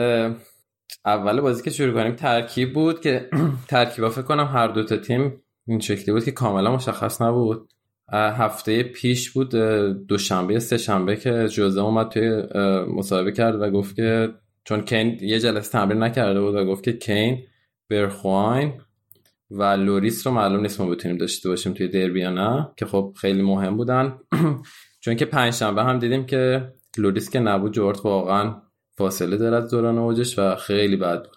اول بازی که شروع کنیم ترکیب بود که ترکیبا فکر کنم هر دو تا تیم این شکلی بود که کاملا مشخص نبود. هفته پیش بود دوشنبه سه شنبه که جوزه اومد توی مصاحبه کرد و گفت که چون کین یه جلسه تمرین نکرده بود و گفت که کین برخواین و لوریس رو معلوم نیست ما بتونیم داشته باشیم توی دربی نه که خب خیلی مهم بودن. چون که پنجشنبه هم دیدیم که لوریس که نبود جورت واقعا فاصله داره از دوران اوجش و خیلی بد بود.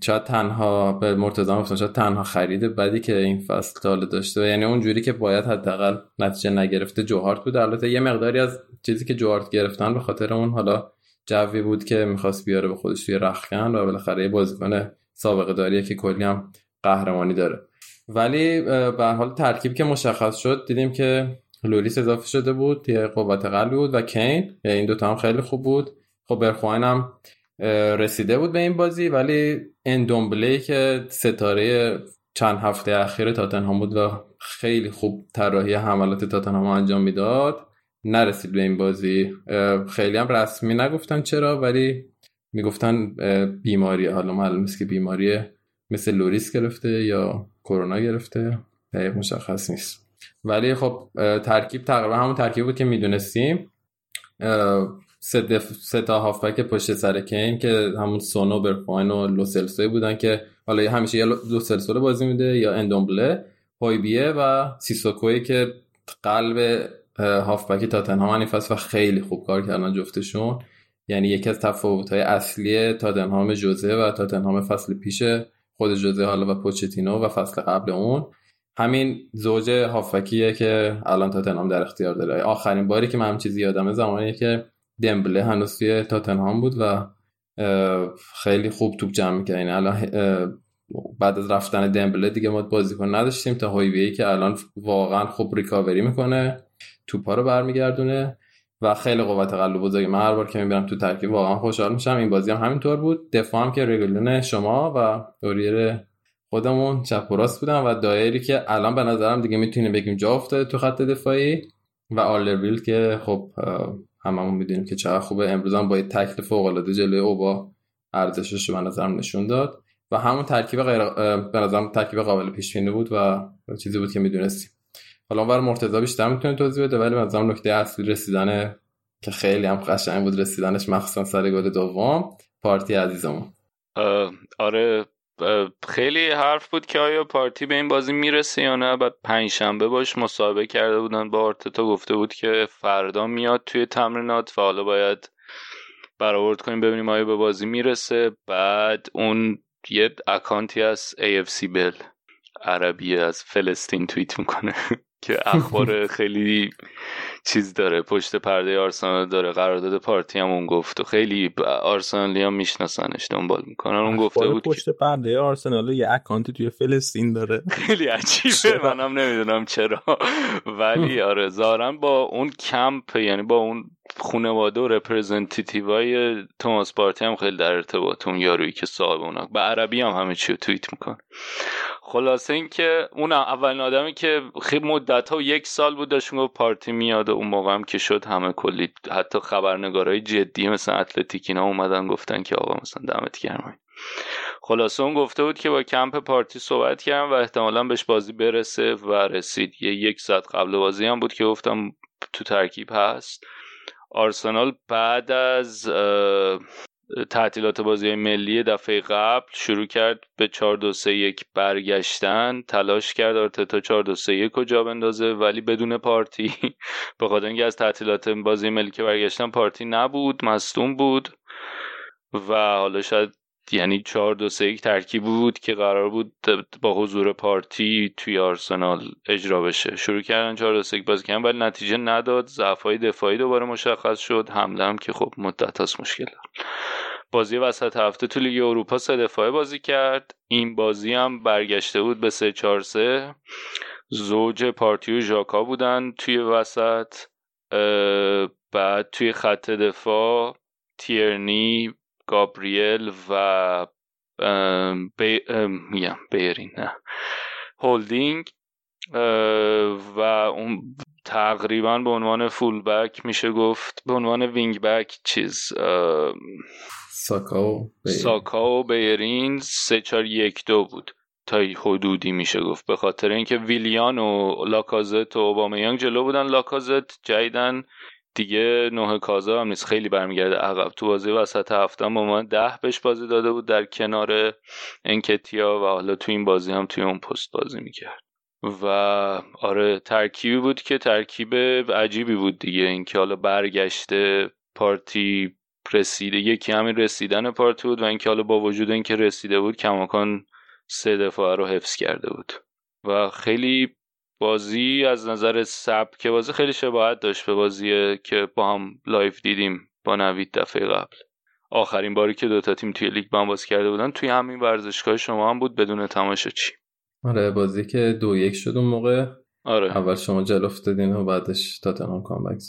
شاید تنها به مرتضی گفتم شاید تنها خرید بدی که این فصل تا حالا داشته. یعنی اونجوری که باید حداقل نتیجه نگرفته جوهارت بود. البته یه مقداری از چیزی که جوهارت گرفتن به خاطر اون حالا جوی بود که می‌خواست بیاره به خودش توی رخکن و بالاخره یه بازیکن سابقه داریه که کلی هم قهرمانی داره. ولی به حال ترکیب که مشخص شد دیدیم که لوریس اضافه شده بود یه قوت قلبی بود و کین. این دوتا هم خیلی خوب بود. خب هم رسیده بود به این بازی ولی اندومبله که ستاره چند هفته اخیر تاتنهام بود و خیلی خوب طراحی حملات تاتنهام انجام می‌داد نرسید به این بازی. خیلی هم رسمی نگفتن چرا ولی می‌گفتن اه، بیماریه حالا معلوم نیست که بیماریه مثل لوریس گرفته یا کرونا گرفته دقیق مشخص نیست. ولی خب ترکیب تقریبا همون ترکیب بود که می‌دونستیم. سه, تا هافبک پشت سر کین که همون سونو برخواین و لوسلسوی بودن که حالا همیشه یا لوسلسو بازی میده یا اندومبله هویبیه و سیسوکوی که قلب هافبک تاتنهام این فصل خیلی خوب کار کردن جفتشون. یعنی یکی از تفاوت‌های اصلی تاتنهام جوزه و تاتنهام فصل پیش خود جوزه حالا و پوچتینو و فصل قبل اون. همین زوج هافکیه که الان تاتنهام در اختیار داره. آخرین باری که من هم چیزی یادمه زمانی که دمبله هنوز توی تاتنهام بود و خیلی خوب توپ جمع می‌کرد یعنی الان بعد از رفتن دمبله دیگه ما بازیکن نداشتیم تا هویبیه که الان واقعا خوب ریکاوری می‌کنه توپا رو برمیگردونه و خیلی قوت قلب بزرگه من هر بار که می‌بینم تو ترکیب واقعا خوشحال میشم. این بازی هم همینطور بود. دفاع هم که رگولون شما و اوریر خودمون چپ و راست بودن و دایری که الان به نظرم دیگه می‌تونیم بگیم جا افتاده تو خط دفاعی و آلرویل که خب هممون می‌دونیم که چقدر خوبه. امروز هم با تکل فوق العاده جلوی اوبا ارزشش به نظرم نشون داد و همون ترکیب غیر به نظرم ترکیب قابل پیش بینی بود و چیزی بود که می‌دونستیم. حالا اونور مرتضی بیشتر می‌تونه توضیح بده ولی مثلا نکته اصلی رسیدن که خیلی هم قشنگ بود رسیدنش مخصوصا سر گل دوم پارتی عزیزمون. آره خیلی حرف بود که آیا پارتی به این بازی می‌رسه یا نه؟ بعد پنجشنبه باش مصاحبه کرده بودن. با آرتتا گفته بود که فردا میاد توی تمرینات و حالا باید برآورد کنیم ببینیم آیا به بازی می‌رسه. بعد اون یه اکانتی از AFC بل عربی از فلسطین توییت می‌کنه که اخبار خیلی چیز داره پشت پرده آرسنال داره قرارداد پارتی هم اون گفت و خیلی آرسنالی هم میشناسنش دنبال می‌کنن. اون گفته بود پشت پرده آرسنال یه اکانتی توی فلسطین داره. خیلی عجیبه؟ منم نمی‌دونم چرا. ولی آره ظاهرا با اون کمپ یعنی با اون خانواده و representative های توماس پارتی هم خیلی در ارتباط اون یارویی که صاحب اونا. به عربی هم همه چی رو توییت میکنه خلاصه اینکه اون اولین آدمی که خیلی مدت ها یک سال بود داشت پارتی میاد و اون موقع هم که شد همه کلی حتی خبرنگارای جدی مثل اتلتیک اینا اومدن گفتن که آقا مثلا دمت گرم. خلاصه اون گفته بود که با کمپ پارتی صحبت کردم و احتمالا بهش بازی برسه و رسید. یه یک ساعت قبل بازی هم بود که گفتم تو ترکیب هست. آرسنال بعد از تعطیلات بازی ملی دفعه قبل شروع کرد به 4 2 3 1 برگشتن تلاش کرد آرتتا 4 2 3 1 رو جا بندازه ولی بدون پارتی. به خاطر اینکه از تعطیلات بازی ملی که برگشتن پارتی نبود مصدوم بود و حالا شاید یعنی 4 2 3 1 ترکیب بود که قرار بود با حضور پارتی توی آرسنال اجرا بشه. شروع کردن 4 2 3 1 بازی کردن ولی نتیجه نداد. ضعف‌های دفاعی دوباره مشخص شد. حمله هم که خب مدت هاست مشکل بازی وسط هفته تو لیگ اروپا سه دفاعه بازی کرد. این بازی هم برگشته بود به 3 4 3 زوج پارتی و ژاکا بودن توی وسط. بعد توی خط دفاع تیرنی گابریل و بی... میگم بیرین نه. هولدینگ و اون تقریبا به عنوان فول بک میشه گفت به عنوان وینگ بک چیز ساکاو ساکاو بیرین. سه چار یک دو بود تا حدودی میشه گفت. به خاطر اینکه ویلیان و لاکازت و اوبامیانگ جلو بودن لاکازت جیدن دیگه نوه کازا هم نیست. خیلی برمیگرده عقب. تو بازی وسط هفته با من ده بهش بازی داده بود در کنار انکتیا و حالا تو این بازی هم توی اون پست بازی می‌کرد. و آره ترکیبی بود که ترکیب عجیبی بود دیگه. اینکه حالا برگشته پارتی رسیده یکی همین رسیدن پارتی بود و اینکه حالا با وجود اینکه رسیده بود کماکان سه دفعه رو حفظ کرده بود. و خیلی بازی از نظر سبک بازی خیلی شباهت داشت به بازی که با هم live دیدیم با نوید دفعه قبل. آخرین باری که دوتا تیم توی لیگ با هم بازی کرده بودن توی همین ورزشگاه شما هم بود بدون چی. آره بازی که دو یک شد اون موقع. آره. اول شما جلو افتادین و بعدش تاتنهام comeback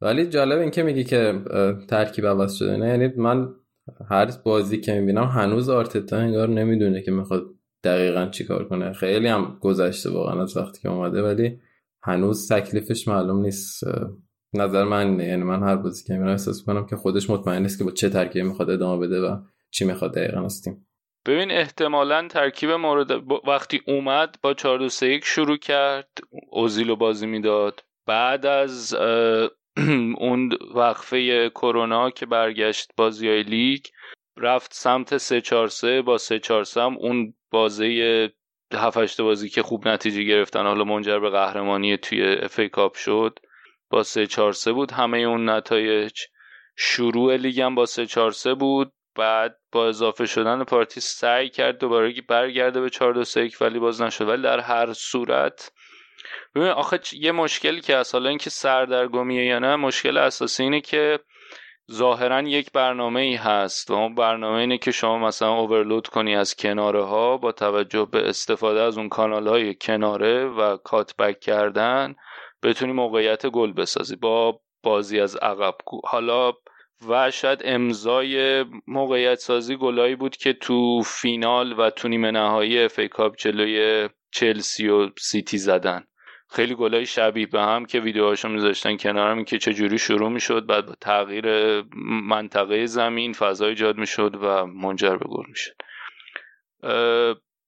ولی جالب این که میگی که ترکیب عوض شده. نه یعنی من هر بازی که می‌بینم هنوز آرتتا انگار نمی‌دونه که می‌خواد دقیقا چیکار کنه؟ خیلی هم گذشته واقعا از وقتی که اومده ولی هنوز تکلیفش معلوم نیست. نظر من یعنی من هر بازی که میرم احساس کنم که خودش مطمئن نیست که با چه ترکیبی می‌خواد ادامه بده و چی می‌خواد دقیقا هستیم ببین احتمالا ترکیب مورد وقتی اومد با 4 2 3 1 شروع کرد اوزیلو بازی می‌داد. بعد از اون وقفه کرونا که برگشت بازی های لیگ رفت سمت 3 4 3 با 3 4 3 هم اون بازی هفت بازی که خوب نتیجه گرفتن. حالا منجر به قهرمانی توی اف ای کاپ شد. با 3 4 3 بود. همه اون نتایج شروع لیگ هم با 3 4 3 بود. بعد با اضافه شدن پارتی سعی کرد دوباره برگرده به 4 2 3 ولی باز نشد. ولی در هر صورت ببین آخه یه مشکلی که اصلا اینکه سردرگمیه یا نه مشکل اساسی اینه که ظاهرا یک برنامه ای هست و اون برنامه اینه که شما مثلا اوورلود کنی از کناره ها با توجه به استفاده از اون کانال های کناره و کاتبک کردن بتونی موقعیت گل بسازی با بازی از عقب. حالا و شاید امضای موقعیت سازی گلایی بود که تو فینال و تو نیمه نهایی اف جلوی چلسی و سیتی زدن. خیلی گلای شبیه به هم که ویدیوهاشو میذاشتن کنارم که چجوری شروع می‌شد بعد با تغییر منطقه زمین فضا ایجاد می‌شد و منجر به گل می‌شد.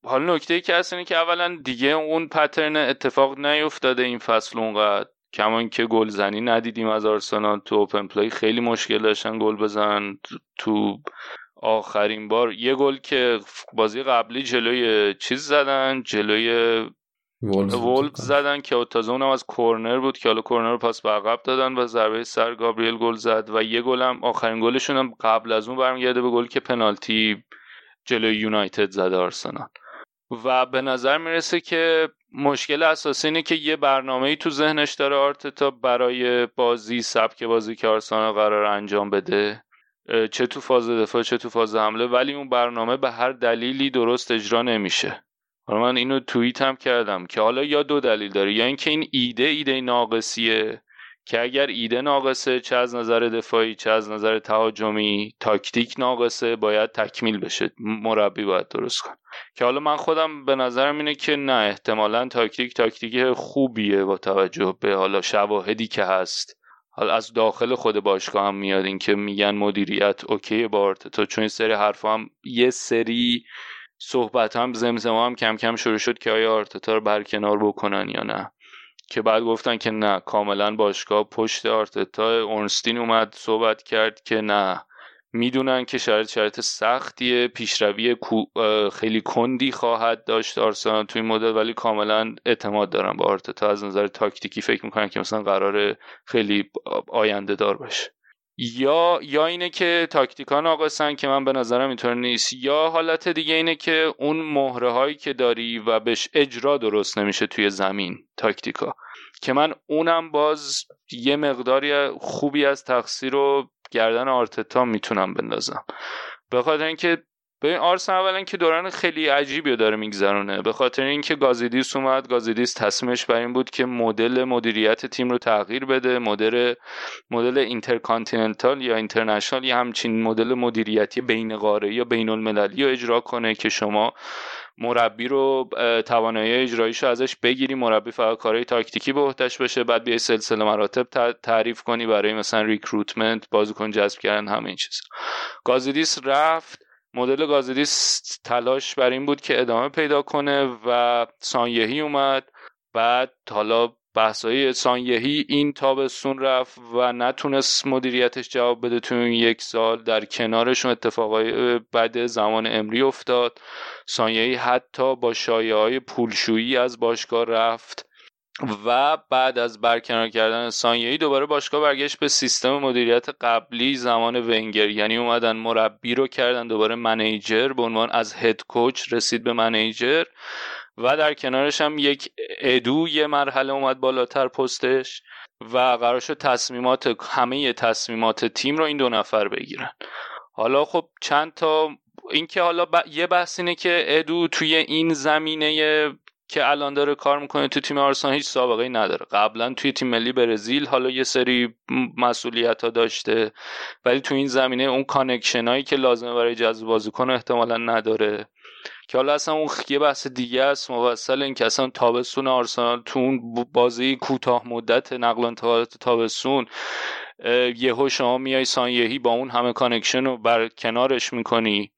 حالا نکته ای که هست اینه که اولا دیگه اون pattern اتفاق نیفتاده این فصل اونقدر. کما که گلزنی ندیدیم از آرسنال تو open play خیلی مشکل داشتن گل بزنن. تو آخرین بار یه گل که بازی قبلی جلوی چیز زدن جلوی وولف زدن که تازه اونم از corner بود که حالا corner رو پاس به عقب دادن و ضربه سر گابریل گل زد و یه گل هم آخرین گلشون هم قبل از اون برمیگرده به گل که پنالتی جلوی یونایتد زده آرسنال. و به نظر می‌رسه که مشکل اساسی اینه که یه برنامه ای تو ذهنش داره آرتتا برای بازی سبک بازی که آرسنال قرار انجام بده. چه تو فاز دفاع چه تو فاز حمله ولی اون برنامه به هر دلیلی درست اجرا نمیشه. حالا من اینو توییت هم کردم که حالا یا دو دلیل داره یا اینکه این ایده ایده ناقصیه که اگر ایده ناقصه چه از نظر دفاعی چه از نظر تهاجمی تاکتیک ناقصه باید تکمیل بشه مربی باید درست کن که حالا من خودم به نظرم اینه که نه احتمالا تاکتیک تاکتیک خوبیه با توجه به حالا شواهدی که هست. حالا از داخل خود باشگاه هم میاد این که میگن مدیریت okay با تا چون سری حرف هم یه سری صحبت هم زمزمه هم کم کم شروع شد که آیا آرتتا رو برکنار بکنن یا نه. که بعد گفتن که نه کاملا باشگاه پشت آرتتا. اورنستین اومد صحبت کرد که نه. می‌دونن که شرایط شرایط سختیه پیشروی خیلی کندی خواهد داشت آرسنال توی این مدل ولی کاملا اعتماد دارن با آرتتا. از نظر تاکتیکی فکر می‌کنن که مثلا قرار خیلی آینده دار باشه. یا یا اینه که تاکتیکان آقاسن که من به نظرم اینطور نیست یا حالت دیگه اینه که اون مهره هایی که داری و بهش اجرا درست نمیشه توی زمین تاکتیکا. که من اونم باز یه مقداری خوبی از تقصیر رو گردن آرتتا می‌تونم بندازم. به خاطر اینکه آرسنال اولا که دوران خیلی عجیبی داره میگذرونه. به خاطر اینکه گازیدیس اومد گازیدیس تصمیمش بر این بود که مدل مدیریت تیم رو تغییر بده. مدل مدل intercontinental یا international یا همچین مدل مدیریتی بین قاره یا بین المللی رو اجرا کنه که شما مربی رو توانایی اجراییشو ازش بگیری. مربی فقط کارهای تاکتیکی به عهدهش بشه بعد بیای سلسله مراتب تعریف کنی برای مثلا recruitment بازیکن جذب کردن همه این چیزا. گازیدیس رفت. مدل گازیدیس تلاش بر این بود که ادامه پیدا کنه و سانیهی اومد. بعد حالا بحثای سانیهی این تابستون رفت و نتونست مدیریتش جواب بده. تو این یک سال در کنارشون اتفاقای بعد زمان امری افتاد. سانیهی حتی با شایعه های پولشویی از باشگاه رفت. و بعد از برکنار کردن سانیهی دوباره باشگاه برگشت به سیستم مدیریت قبلی زمان ونگر. یعنی اومدن مربی رو کردن دوباره منیجر به عنوان از هد کوچ رسید به منیجر و در کنارش هم یک ادو یه مرحله اومد بالاتر پستش و قرار شد تصمیمات همه تصمیمات تیم رو این دو نفر بگیرن. حالا خب چند تا اینکه حالا یه بحث اینه که ادو توی این زمینه که الان داره کار می‌کنه تو تیم آرسنال هیچ سابقه ای نداره. قبلا توی تیم ملی برزیل حالا یه سری مسئولیت ها داشته ولی تو این زمینه اون connection هایی که لازمه برای جذب بازیکن احتمالا نداره. که حالا اصلا اون یه بحث دیگه است موصل این که اصلا تابستون آرسنال تو اون بازی کوتاه مدت نقل انتقالات تابستون یهو شما میای سنلهی با اون همه connection رو بر کنارش می‌کنی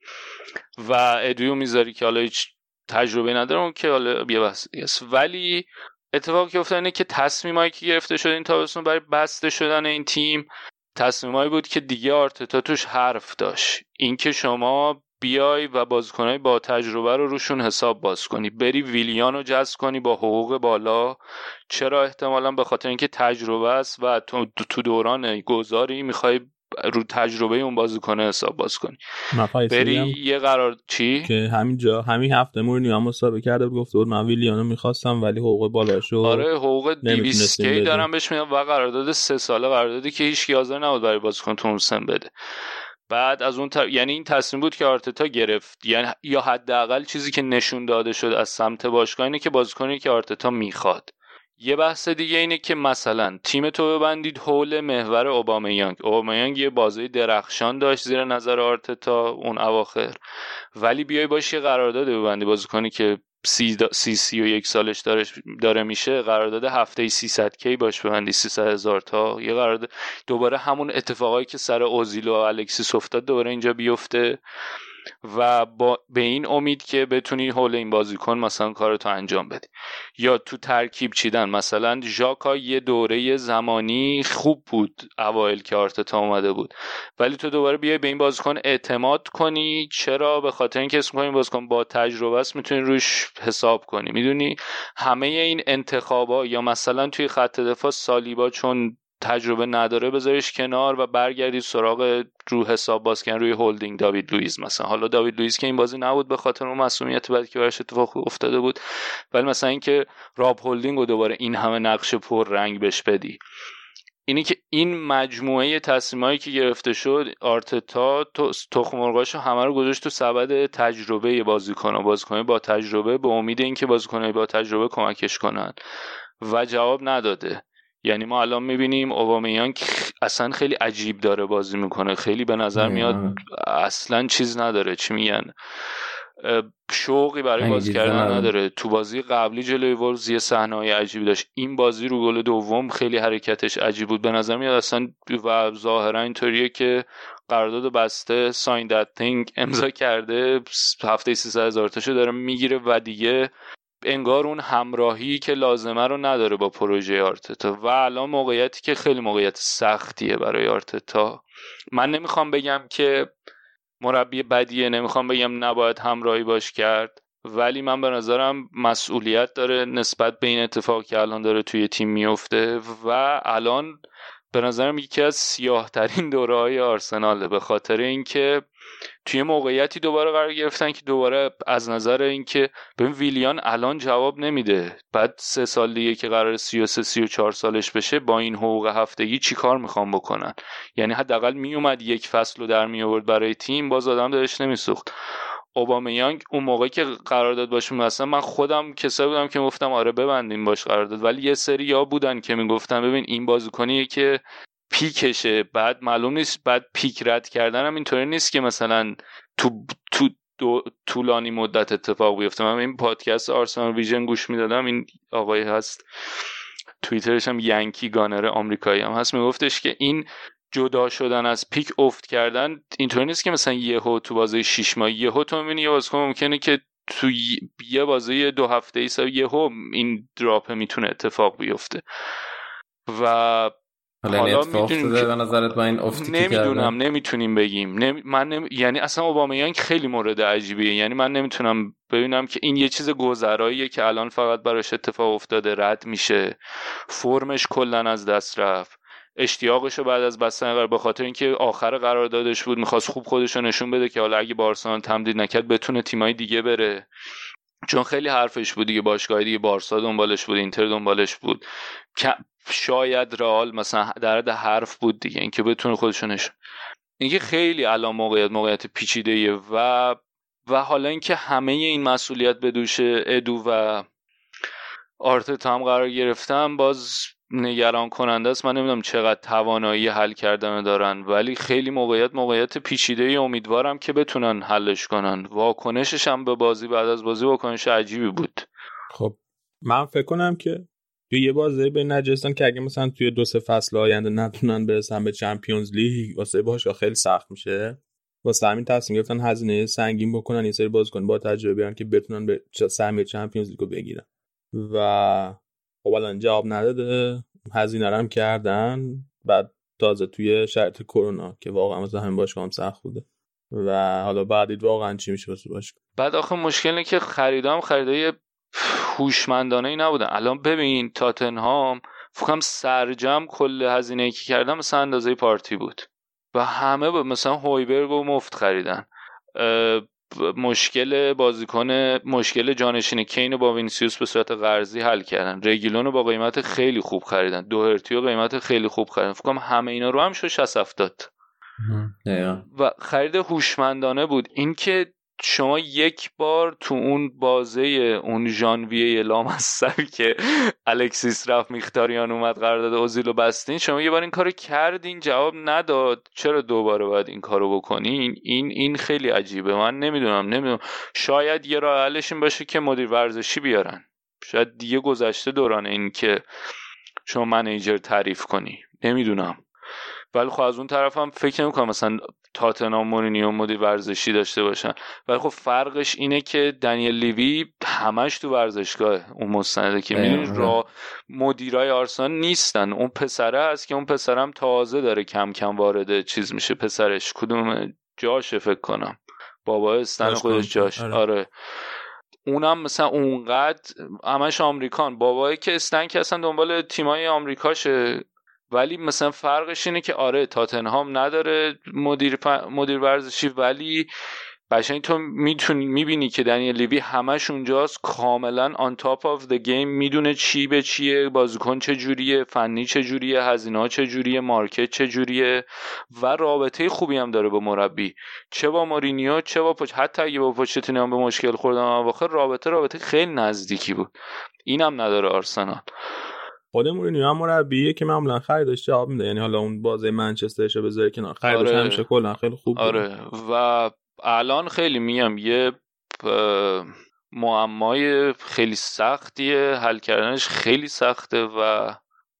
و ادویو می‌ذاری که حالا هیچ تجربه ندارم که حالا یه بحث ولی اتفاقی که افتاد اینه که تصمیمایی که گرفته شده این تابستون برای بسته شدن این تیم تصمیمایی بود که دیگه آرتتا توش حرف داشت. اینکه شما بیای و بازیکنهای با تجربه رو روشون حساب باز کنی بری ویلیان رو جذب کنی با حقوق بالا. چرا احتمالا؟ به خاطر اینکه تجربه است و تو دوران گذاری می‌خوای رو تجربه اون بازیکن حساب باز کنی. بری یه قرار چی؟ که همینجا همین هفته مورینیو هم مسابقه کرده بود گفته بود من ویلیانو می‌خواستم ولی حقوق بالاشو آره حقوق 200 کی دارم بهش میدم و قرارداد سه ساله قراردادی که هیچ حاضر نبود برای بازیکن تو سن بده. بعد از اون ت... یعنی این تصمیم بود که آرتتا گرفت. یعنی یا حداقل چیزی که نشون داده شد از سمت باشگاه اینه که بازیکنی که آرتتا می‌خواد. یه بحث دیگه اینه که مثلا تیم تو ببندید حول محور اوبامیانگ. اوبامیانگ یه بازی درخشان داشت زیر نظر آرتتا اون اواخر. ولی بیای باش یه قرارداد ببندی. بازیکنی که سی, دا... سی, سی و یک سالش داره, داره میشه قرارداد هفته 300 کی باش ببندی؟ 300 هزار تا. یه قرارداد دوباره همون اتفاقایی که سر اوزیل و الکسیس افتاد دوباره اینجا بیفته. و با به این امید که بتونی حول این بازیکن مثلا کارتو انجام بدی. یا تو ترکیب چیدن. مثلا ژاکا یه دوره زمانی خوب بود اوایل که آرتتا اومده بود. ولی تو دوباره بیای به این بازیکن اعتماد کنی. چرا؟ به خاطر اینکه اسم کنی بازیکن با تجربه است می‌تونی روش حساب کنی. می‌دونی همه این انتخابا یا مثلا توی خط دفاع سالیبا چون تجربه نداره بذارش کنار و برگردید سراغ رو حساب باز کردن روی هولدینگ داوید لوئیس مثلا. حالا داوید لوئیس که این بازی نبود به خاطر اون مسئولیت بعد که براش اتفاق افتاده بود. ولی مثلا اینکه راب هولدینگ و دوباره این همه نقش پر رنگ بهش بدی. اینی که این مجموعه تصمیمایی که گرفته شد آرتتا تخم مرغاشو همه رو گذاشت تو سبد تجربه بازیکن بازیکن با تجربه به امید اینکه بازیکن با تجربه کمکش کنن. و جواب نداده. یعنی ما الان می‌بینیم اوبامیان اصلا خیلی عجیب داره بازی می‌کنه. خیلی به نظر میاد اصلا چیز نداره. چی میگن؟ شوقی برای بازی کردن نداره. تو بازی قبلی جلوی ولز یه صحنه های عجیبی داشت. این بازی رو گل دوم خیلی حرکتش عجیب بود. به نظر میاد اصلا و ظاهرا اینطوریه که قرارداد بسته ساین تینگ امضا کرده هفته 300 هزار تاشو داره می‌گیره و دیگه انگار اون همراهی که لازمه رو نداره با پروژه آرتتا. و الان موقعیتی که خیلی موقعیت سختیه برای آرتتا. من نمی‌خوام بگم که مربی بدیه نمی‌خوام بگم نباید همراهی باش کرد ولی من به نظرم مسئولیت داره نسبت به این اتفاق که الان داره توی تیم میفته. و الان به نظرم یکی از سیاه ترین دوره های آرسناله به خاطر اینکه توی موقعیتی دوباره قرار گرفتن که دوباره از نظر اینکه ببین ویلیان الان جواب نمیده. بعد سه سال دیگه که قرار 33 34 سالش بشه با این حقوق هفتگی چیکار می‌خوام بکنن؟ یعنی حداقل میومد یک فصل رو در می آورد برای تیم باز آدم دلش نمیسوخت. اوبامیانگ اون موقعی که قرارداد باش مثلا من خودم کسایی بودم که گفتم آره ببندیم باش قرارداد ولی یه سری یا بودن که می‌گفتن ببین این بازیکنیه که پیکشه. بعد معلوم نیست بعد پیک رد کردن هم اینطوری نیست که مثلا تو تو دو طولانی مدت اتفاق بیفته. من این پادکست آرسنال ویژن گوش می‌دادم این آقای هست توییترش هم ینکی گانر آمریکایی هم هست میگفتش که این جدا شدن از پیک افت کردن اینطوری نیست که مثلا یهو تو بازی 6 ماه یهو تو می‌بینی یه بازیکن ممکنه که تو یه بازی دو هفته ای یهو این دراپ می‌تونه اتفاق بیفته. و حالا می‌دونیم به نظرت با این افتی نمی‌دونم نمی‌تونیم بگیم. نمی... من نمی... یعنی اصلا اوبامیانگ خیلی مورد عجیبیه. یعنی من نمی‌تونم ببینم که این یه چیز گذراییه که الان فقط براش اتفاق افتاده رد میشه. فرمش کلا از دست رفت. اشتیاقش بعد از بستن قرار به خاطر اینکه آخر قراردادش بود می‌خواست خوب خودش رو نشون بده که حالا اگه بارسلون تمدید نکرد بتونه تیمای دیگه بره. چون خیلی حرفش بود دیگه باشگاه دیگه بارسا دنبالش بود اینتر دنبالش بود. شاید رئال مثلا در حرف بود دیگه اینکه بتونه خودشو نشون اینکه خیلی الان موقعیت موقعیت پیچیده و و حالا اینکه همه این مسئولیت به دوش ادو و آرتتا هم قرار گرفتم باز نگران کننده است. من نمی‌دونم چقدر توانایی حل کردن دارن ولی خیلی موقعیت موقعیت پیچیده ای امیدوارم که بتونن حلش کنن. واکنشش هم به بازی بعد از بازی واکنش عجیبی بود. خب من فکر کنم که توی یه بازی به نجستان که اگه مثلا توی دو سه فصل آینده نتونن برسن به چمپیونز لیگ واسه باشگاه خیلی سخت میشه. واسه همین تصمیم گرفتن هزینه سنگین بکنن یه سری بازیکن با تجربه بیارن که بتونن به سهمیه چمپیونز لیگو بگیرن. و خب الان جواب نداده هزینه هم کردن بعد تازه توی شرط کرونا که واقعا مثلا همین باشگاه هم سخت بوده. و حالا بعدید واقعا چی میشه واسه باشگاه؟ بعد آخه مشکل اینه که خریدام خریدای هوشمندانه ای نبودن. الان ببین تاتنهام فکرم سرجم کل هزینه ای که کردم مثلا اندازه پارتی بود. و همه با مثلا هویبرگ و مفت خریدن. مشکل بازیکن مشکل جانشین کین با وینیسیوس به صورت قرضی حل کردن. رگیلون رو با قیمت خیلی خوب خریدن. دوهرتی رو قیمت خیلی خوب خریدن. فکر کنم همه اینا رو هم شو 60 70 و خرید هوشمندانه بود. اینکه شما یک بار تو اون بازه اون ژانویه لامصبی که الکسیس رفت میختاریان اومد قرارداد اوزیلو بستین شما یه بار این کارو کردین جواب نداد. چرا دوباره باید این کارو بکنین؟ این این خیلی عجیبه. من نمی‌دونم نمی‌دونم. شاید یه راه حلش این باشه که مدیر ورزشی بیارن. شاید دیگه گذشته دوران این که شما منیجر تعریف کنی. نمی‌دونم. ولی خب از اون طرف هم فکر نمی‌کنم. مثلا تاتنام مورینیو مدیر ورزشی داشته باشن. ولی خب فرقش اینه که دنیل لیوی همش تو ورزشگاه اون مستنده که می‌دونی را مدیرای آرسنال نیستن. اون پسره است که اون پسرم تازه داره کم کم وارد چیز میشه. پسرش کدوم جاشه فکر کنم. بابا استن خودش جاش. آره. آره. اونم مثلا اونقدر همش آمریکان. بابایی که استن که اصلا دنبال تیمای آمریکاشه. ولی مثلا فرقش اینه که آره تاتنهام نداره مدیر, مدیر ورزشی ولی قشنگ تو می‌تونی می‌بینی که دنیل لیوی همش اونجاست. کاملا on top of the game می‌دونه چی به چیه بازیکن چه جوریه فنی چه جوریه هزینه چه جوریه market چه جوریه و رابطه خوبی هم داره با مربی. چه با مورینیو چه با پوچ حتی اگه با پوچتینو هم به مشکل خوردن اواخر رابطه رابطه خیلی نزدیکی بود. اینم نداره آرسنال. خود مورینیو هم مربیه که معمولا خریدش جواب میده. یعنی حالا اون بازی منچسترش بذاره کنار. خریدش آره. همیشه کلا خیلی خوب آره. و الان خیلی میام یه معمای خیلی سختیه. حل کردنش خیلی سخته و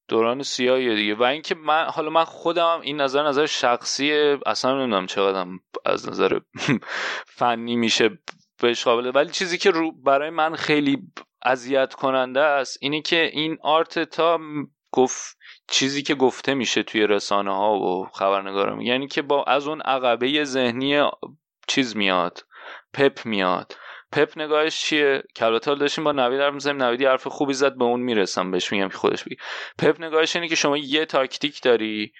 دوران سیاهیه دیگه. و اینکه من حالا من خودم این نظر نظر شخصی اصلا نمی‌دونم چقدر از نظر فنی میشه بهش قابله ولی چیزی که رو برای من خیلی اذیت کننده است. اینه که این آرتتا گفت چیزی که گفته میشه توی رسانه ها و خبرنگارا یعنی که با از اون عقبه ذهنی چیز میاد پپ میاد. پپ نگاهش چیه؟ که داشتیم با نوید حرف می‌زنیم. نویدی حرف خوبی زد به اون می‌رسم. بهش میگم که خودش بگی پپ نگاهش اینه که شما یه تاکتیک داری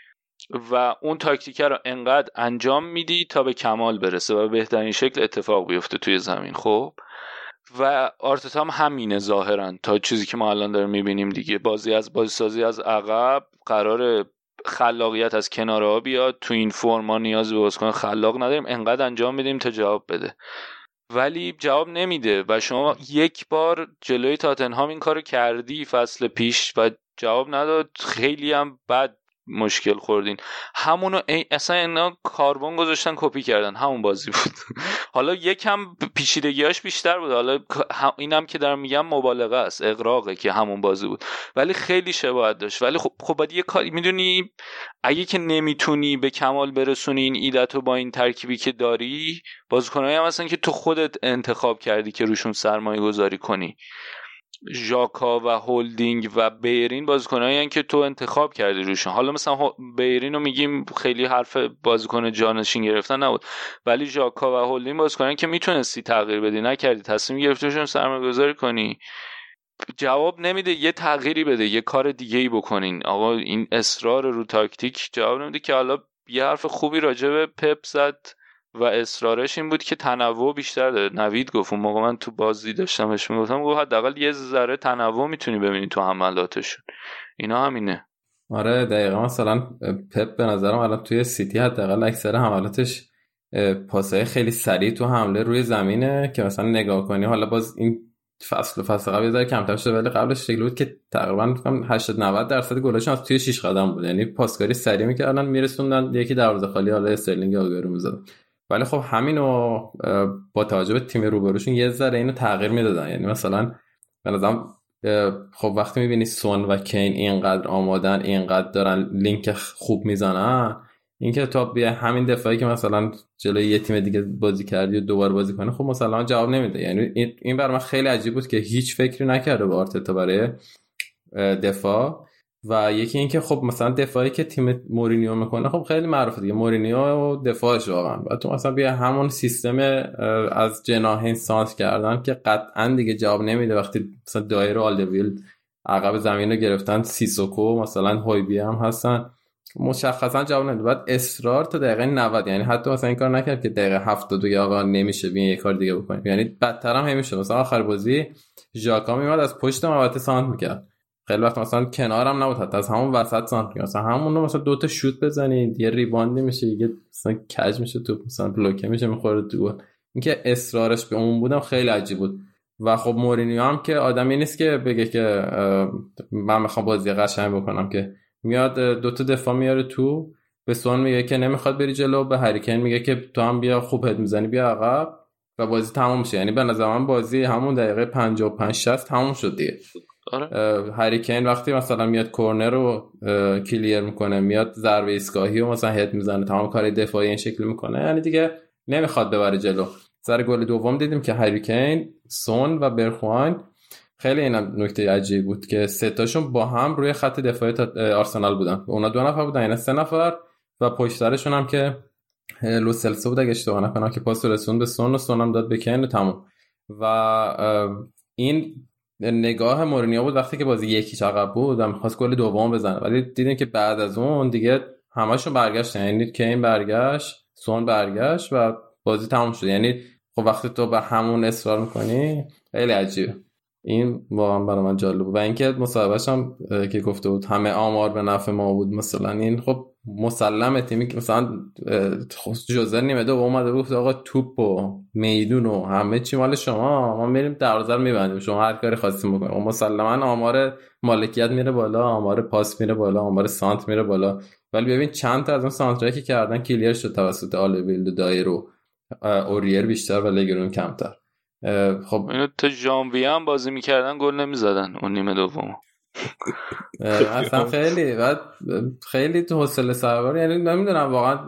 و اون تاکتیک رو انقدر انجام میدی تا به کمال برسه و بهترین شکل اتفاق بیفته توی زمین. خب؟ و آرتتا هم همینه ظاهرا. تا چیزی که ما الان داریم می‌بینیم دیگه. بازی از بازی سازی از عقب قرار خلاقیت از کناره بیاد. تو این فرم ما نیاز به بازیکن خلاق نداریم. انقدر انجام میدیم تا جواب بده. ولی جواب نمیده و شما یک بار جلوی تاتنهام این کارو کردی فصل پیش و جواب نداد. خیلی هم بد مشکل خوردین. همونو ای اصلا اینا کاربن گذاشتن کپی کردن. همون بازی بود. حالا یکم پیچیدگیاش بیشتر بود. حالا اینم که دارم میگم مبالغه است. اقراقه که همون بازی بود. ولی خیلی شباهت داشت. ولی خب خب یه کاری می‌دونی اگه که نمی‌تونی به کمال برسونی این ایدت رو با این ترکیبی که داری بازیکنایی هم هستن که تو خودت انتخاب کردی که روشون سرمایه گذاری کنی. ژاکا و هولدینگ و بیرین بازیکنایی که تو انتخاب کردی روشون حالا مثلا بیرین رو میگیم خیلی حرف بازیکن جانشین گرفتن نبود. ولی ژاکا و هولدینگ بازیکنایی که می‌تونستی تغییر بدی. نکردی. تصمیم گرفتیشون سرمایه گذاری کنی. جواب نمیده. یه تغییری بده. یه کار دیگه ای بکنین. آقا این اصرار رو تاکتیک جواب نمیده که حالا یه حرف خوبی راجع به پپ زد. و اصرارش این بود که تنوع بیشتر داره. نوید گفت اون موقع من تو بازی داشتمش می‌گفتم گفت حداقل یه ذره تنوع می‌تونی ببینی تو حملاتشون. اینا همینه. آره دقیقا مثلا پپ به نظرم الان توی سیتی حداقل اکثر حملاتش پاسای خیلی سریع تو حمله روی زمینه که مثلا نگاه کنی. حالا باز این فصل فصل قبل ذره کمتر شده ولی قبلش شکل بود که تقریبا فکر 80 90 درصد گلاشون از توی 6 قدم بود. یعنی پاسکاری سریع می‌کردن میرسوندن یکی دروازه خالی حالا استرلینگ آگرو می‌زدن ولی خب همینو با توجه به تیم روبروشون یه ذره اینو تغییر می‌دادن. یعنی مثلا به نظرم خب وقتی می‌بینی سون و کین اینقدر آمادن اینقدر دارن لینک خوب می‌زنن اینکه تا بیا همین دفاعی که مثلا جلوی یه تیم دیگه بازی کردی و دوباره بازی کنه خب مثلا جواب نمیده. یعنی این برای من خیلی عجیب بود که هیچ فکری نکرده به آرتتا برای دفاع. و یکی اینکه خب مثلا دفاعی که تیم مورینیو می‌کنه خب خیلی معروفه دیگه. مورینیو دفاعش واقعا. و تو مثلا بیا همون سیستم از جناحین سانت کردن که قطعا دیگه جواب نمیده. وقتی مثلا دایر آلدویل عقب زمین رو گرفتن سیسوکو مثلا هویبی هم هستن مشخصا جواب نمیده. بعد اصرار تا دقیقه 90 یعنی حتی مثلا این کار نکرد که دقیقه 72 آقا نمیشه بیا یه کار دیگه بکنیم. یعنی بدتر هم همیشه. مثلا آخر بازی ژاکا میومد از پشت محوطه سانت می‌کرد. خیلی وقت مثلا کنارم نبود. حتی از همون وسط سانت مثلا همون مثلا دو تا شوت بزنید. یه ریباندی میشه یه مثلا کج میشه تو مثلا بلوکه میشه می‌خوره تو گل. اینکه اصرارش به اون بودم خیلی عجیب بود. و خب مورینیو هم که آدمی نیست که بگه که من می‌خوام بازی قشنگ بکنم که. میاد دو تا دفاع میاره تو. به سون میگه که نمی‌خواد بری جلو. به هریکن میگه که تو هم بیا خوب هد می‌زنی بیا عقب. و بازی تموم میشه. یعنی به نظر من بازی همون دقیقه 55 60 تموم شد دیگه. آره. وقتی مثلا میاد کورنر رو کلیر می‌کنه میاد ضربه ایستگاهی و مثلا هد می‌زنه تمام کار دفاعی این شکل می‌کنه یعنی دیگه نمی‌خواد ببره جلو. سر گل دوم دیدیم که هریکین سون و برخوان خیلی این نکته عجیب بود که سه تاشون با هم روی خط دفاعی آرسنال بودن. اونا دو نفر بودن یعنی سه نفر و پشت هم که لوسلسو بود اگه اشتباه نکنم که پاس رسون به سون و سون هم داد به کین و تموم. و این نگاه مورینیو بود وقتی که بازی یکی عقب بود و می‌خواست گل دوم بزنه. ولی دیدیم که بعد از اون دیگه همشون برگشتن. یعنی کین برگشت سون برگشت و بازی تموم شد. یعنی خب وقتی تو به همون اصرار می‌کنی خیلی عجیبه. این واقعا برای من جالب بود. و اینکه مصاحبهش هم که گفته بود همه آمار به نفع ما بود مثلا این خب مسلمه تیمی که مثلا جوزر نیمه دو اومده بود آقا توپ و میدون و همه چی مال شما ما میریم دروازه رو میبندیم. شما هر کاری خواستیم بکنیم و مسلما آمار مالکیت میره بالا آمار پاس میره بالا آمار سانت میره بالا. ولی ببین چند تا از اون سانترایی که کردن کلیر شد توسط آلویل و دایرو اوریر بیشتر و لگرون کمتر. خب اینو تا ژانویه هم بازی می‌کردن گل نمی‌زدن اون نیمه دوم اصلا خیلی بعد خیلی تو حوصله سوار. یعنی نمی‌دونم واقعا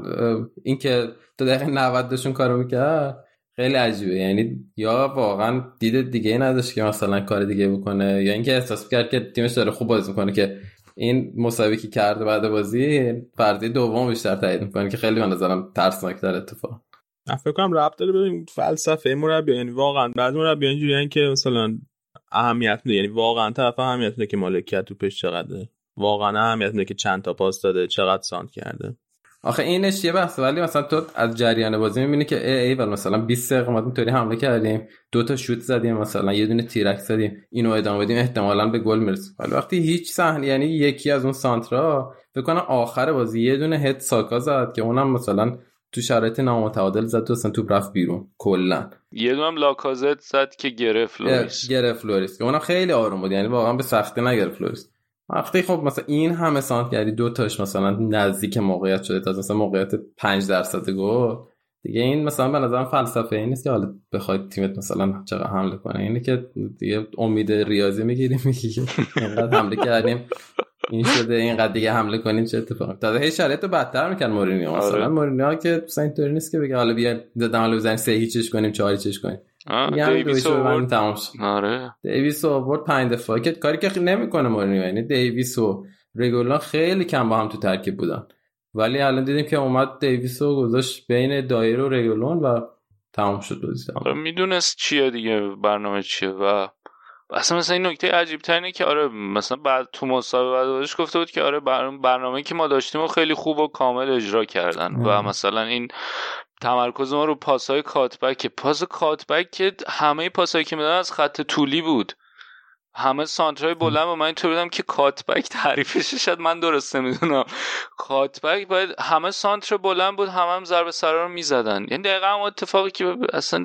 اینکه تو دقیقه 90 داشون کارو می‌کرد خیلی عجیبه. یعنی یا واقعا دید دیگه نداشت که مثلا کار دیگه بکنه یا اینکه احساس کرد که تیمش داره خوب بازی می‌کنه که این مسابقه که کرده بعد بازی فرضیه دوم بیشتر تایید می‌کنه که خیلی من نظرم ترسناک در اتفاق فکر کنم ربط داره به فلسفه مربی یعنی واقعا بعض مربی اینجوریان که مثلا اهمیت میده. یعنی واقعا طرف اهمیت میده که مالکیت توپش چقدره. واقعا اهمیت میده که چند تا پاس داده چقدر سانت کرده. آخه اینش یه بحث ولی مثلا تو از جریان بازی می‌بینی که ای ای ولی مثلا 20 دقیقه ما اینطوری حمله کردیم دو تا شوت زدیم مثلا یه دونه تیرک زدیم اینو ادامه بدیم احتمالا به گل می‌رسیم. ولی وقتی هیچ صحنه یعنی یکی از اون سانترا فکر کنم آخر بازی یه دونه هد ساکا زد که اونم مثلا تو شرایط نامتعادل زد تو اصلا توپ رفت بیرون کلا. یه دونم لاکازت زد که گرفت لوریس گرفت لوریس که اونم خیلی آروم بود یعنی واقعا به سختی نگرفت لوریس وقتی خب مثلا این همه سانتر کردی دو تاش مثلا نزدیک موقعیت شده تا مثلا موقعیت 5 درصد گل. دیگه این مثلا به نظرم فلسفه این نیست که حالا بخواید تیمت مثلا چقدر حمله کنه. اینه که دیگه امید ریاضی می‌گیری میگی که اینقدر حمله کردیم. این شده اینقدر دیگه حمله کنیم چه اتفاقی؟ تازه هی شرایط رو بدتر می‌کنن مورینیو. مثلا آره. مورینیو که مثلا اینطوری نیست که بگه حالا بیا دادم حالا بزنیم سه هیچش کنیم چهار هیچش کنیم. دیویس آورد. تمام شد. آره. دیویس آورد پنج دفاعی که کاری که نمی‌کنه مورینیو. یعنی دیویس و رگولان خیلی کم با هم تو ترکیب بودن. ولی الان دیدیم که اومد دیویس رو گذاشت بین دایر و رگولون و تمام شد بازی. آره می‌دونست چیه دیگه برنامه چیه و اصلا مثلا این نکته عجیب اینه که آره مثلا بعد تو مسابقه بعد بازیش گفته بود که آره بر- برنامه که ما داشتیم و خیلی خوب و کامل اجرا کردن و. مثلا این تمرکز ما رو پاسهای cutback پاس cutback که همه پاسهایی که میدن از خط طولی بود همه سانترهای بلند و من اینطور بودم که cutback تعریفش شاید من درست نمی‌دونم cutback باید همه سانتر بلند بود همه هم ضربه سرا رو می‌زدن. یعنی دقیقا هم اتفاقی که اصلا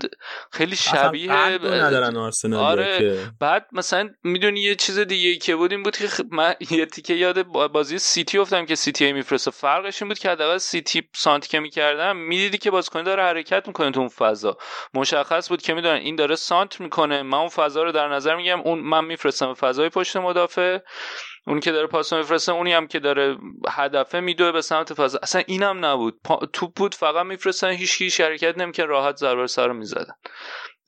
خیلی شبیه ندارن آرسنال آره. که. بعد مثلا می‌دونی یه چیز دیگه که بود؟ این بود که خ- من یه تیکه یاد با- بازی سیتی افتادم که سیتی میفرسته. فرقش این بود که حداقل سیتی سانتر که می‌کردن می‌دیدی که بازیکن داره حرکت می‌کنه تو اون فضا. مشخص بود که می‌دونن این داره سانت می‌کنه. من اون فضا رو در نظر میگم اون من میفرستم به فضای پشت مدافع. اون که داره پاس میفرسته اونی هم که داره هدفه میدوه به سمت فضا اصلا اینم نبود. پا... توپ بود فقط میفرستن هیچ هیچ حرکت نمی‌کنه راحت ضربه سر رو می‌زدن.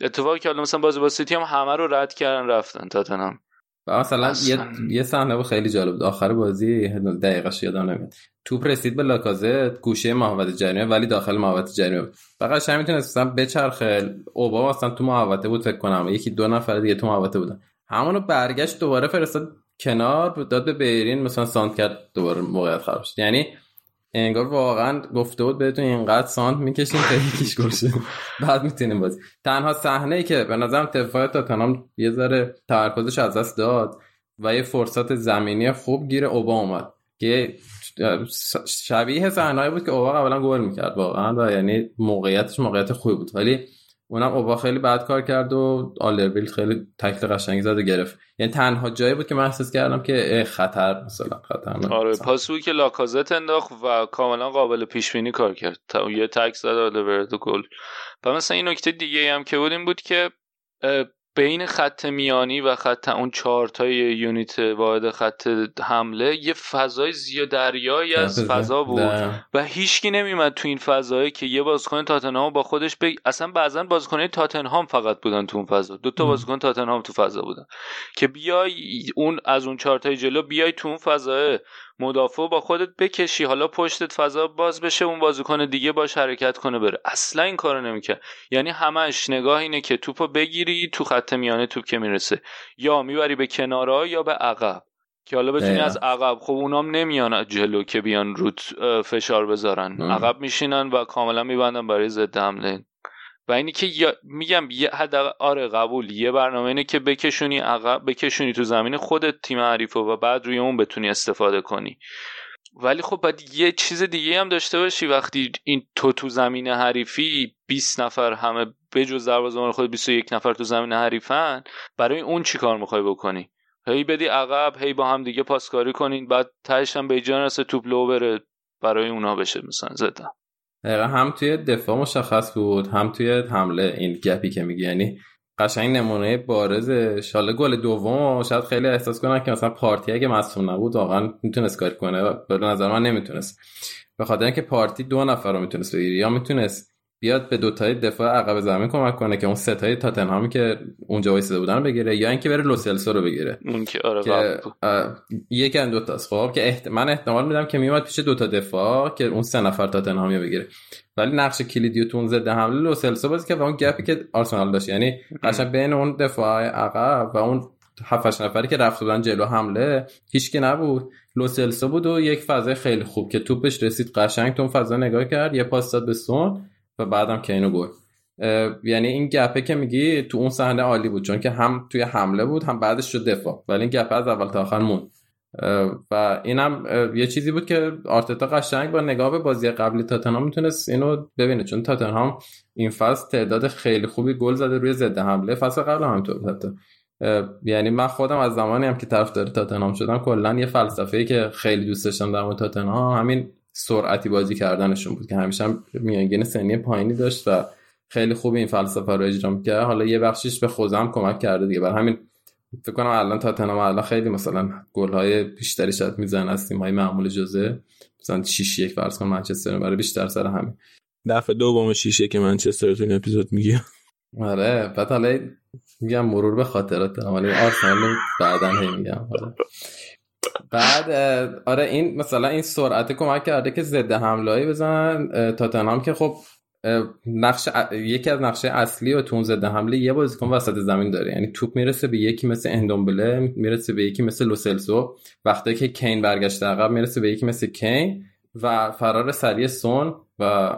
اتفاقی که حالا مثلا بازی با سیتی هم همه رو رد کردن رفتن تاتنهام. مثلا اصلا. یه صحنه خیلی جالب بود. آخر بازی دقیقش یادم نمیاد. توپ رسید به لاکازت گوشه محوطه جریمه ولی داخل محوطه جریمه بود. فقط هم می‌تونست مثلا بچرخه. اوبا مثلا تو محوطه بود فکر کنم. یکی دو نفر دیگه تو محوطه بودن. همونو برگشت دوباره فرستاد کنار داد به بیرین مثلا سانت کرد دوباره موقعیت خراب شد. یعنی انگار واقعا گفته بود بهتون اینقدر سانت می‌کشیم تا یکیش گوشه بعد می‌تونیم بازی. تنها صحنه ای که به نظرم دفاع تاتنهام یه ذره تمرکزش از دست داد و یه فرصت زمینی خوب گیر اوبا اومد. که شبیه صحنه‌ای بود که اوبا قبلا گل می‌کرد واقعا و یعنی موقعیتش موقعیت خوبی بود. ولی اونم اوبا خیلی بد کار کرد و آلربیل خیلی تکل قشنگی زد و گرفت. یعنی تنها جایی بود که من احساس کردم که خطر مثلا خطر. آره پاس بود که لاکازت انداخت و کاملا قابل پیش بینی کار کرد. تا یه تک زد آلورد و گل. و مثلا این نکته دیگه هم که بود این بود که بین خط میانی و خط اون چهارتای یونیت واحد خط حمله یه فضای زیاد دریایی از فضا بود نه. و هیچکی نمیمد تو این فضایی که یه بازیکن تاتنهام با خودش بگ... اصلا بعضا بازیکنای تاتنهام فقط بودن تو اون فضا دو تا. بازیکن تاتنهام تو فضا بودن که بیای اون از اون چهارتای جلو بیای تو اون فضا مدافع با خودت بکشی حالا پشتت فضا باز بشه اون بازیکن دیگه باش حرکت کنه بره. اصلا این کارو نمی‌کرد. یعنی همش نگاه اینه که توپو بگیری تو خط میانه توپ که می‌رسه. یا می‌بری به کنارها یا به عقب. که حالا بتونی. از عقب. خب اونام نمیان جلو که بیان روت فشار بذارن. عقب میشینن و کاملا میبندن برای ضد حمله. و اینی که میگم یه حد آره قبول. یه برنامه اینه که بکشونی عقب بکشونی تو زمین خودت تیم حریفو و بعد روی اون بتونی استفاده کنی. ولی خب باید یه چیز دیگه هم داشته باشی. وقتی این تو تو زمین حریفی 20 نفر همه بجز دروازه‌بان خود 21 نفر تو زمین حریفن برای اون چی کار می‌خوای بکنی؟ هی بدی عقب هی با هم دیگه پاسکاری کنین بعد تهش هم به جان توپ لو بره برای اونا بشه مثلا دقیقا هم توی دفاع مشخص بود هم توی حمله این گپی که میگی. یعنی قشنگ نمونه بارزش حالا گل دوم شاید خیلی احساس کنن که مثلا پارتی اگه مصوم نبود واقعا می‌تونست کاری کنه به نظر من نمی‌تونست. به خاطر اینکه پارتی دو نفر رو می‌تونست بگیره. یا می‌تونست بیاد به دوتای دفاع عقب زمین کمک کنه که اون ستای تاتنهامی که اونجا وایساده بودن بگیره یا اینکه بره لوسلسو رو بگیره. اون که آره که یکی از دوتاست خب که احت... من احتمال میدم که میومد پیش دوتا دفاع که اون سه نفر تاتنهامی بگیره. ولی نقش کلیدی تو اون ضد حمله لوسلسو بازی که و اون گپی که آرسنال داشت. یعنی قشنگ بین اون دفاع عقب و اون هفتش نفری که رفته بودن جلو حمله هیچکی نبود. لوسلسو بود و یک فضای خیلی خوب که توپش رسید قشنگ تو اون فضا نگاه کرد یه پاس داد به سون. و بعدم کینو گل یعنی این گپه که میگی تو اون صحنه عالی بود چون که هم توی حمله بود هم بعدش شد دفاع. ولی این گپه از اول تا آخر مون و اینم یه چیزی بود که آرتتا قشنگ با نگاه به بازی قبلی تاتنهام می‌تونست اینو ببینه. چون تاتنهام این فصل تعداد خیلی خوبی گل زده روی ضد حمله فصل قبل هم تو حتی. یعنی من خودم از زمانی هم که طرفدار تاتنهام شدم کلا یه فلسفه‌ای که خیلی دوست داشتم در مورد تاتنهام همین سرعتی بازی کردنشون بود که همیشه هم میانگین سنی پایینی داشت و خیلی خوب این فلسفه رو اجرا می‌کرد حالا یه بخشیش به خودم کمک کرده دیگه. برای همین فکر کنم الان تاتنهام الان خیلی مثلا گل های بیشتری شاید می‌زنن از تیم های معمول جزه. مثلا 6 1 فرض کن منچستر برای بیشتر سر همین. دفعه دوم 6 که منچستر تو این اپیزود میگه آره بعد حالا میگم مرور به خاطرات دارم ولی آرسنال بعدا هی میگم. آره. بعد آره این مثلا این سرعت کمک کرده که ضد حملهایی بزنن تاتنهام که خب نقش یکی از نقشه اصلی و تون ضد حمله یه بازیکن وسط زمین داره. یعنی توپ می‌رسه به یکی مثل اندومبله می‌رسه به یکی مثل لوسلسو. وقتی که کین برگشته عقب می‌رسه به یکی مثل کین و فرار سریع سون و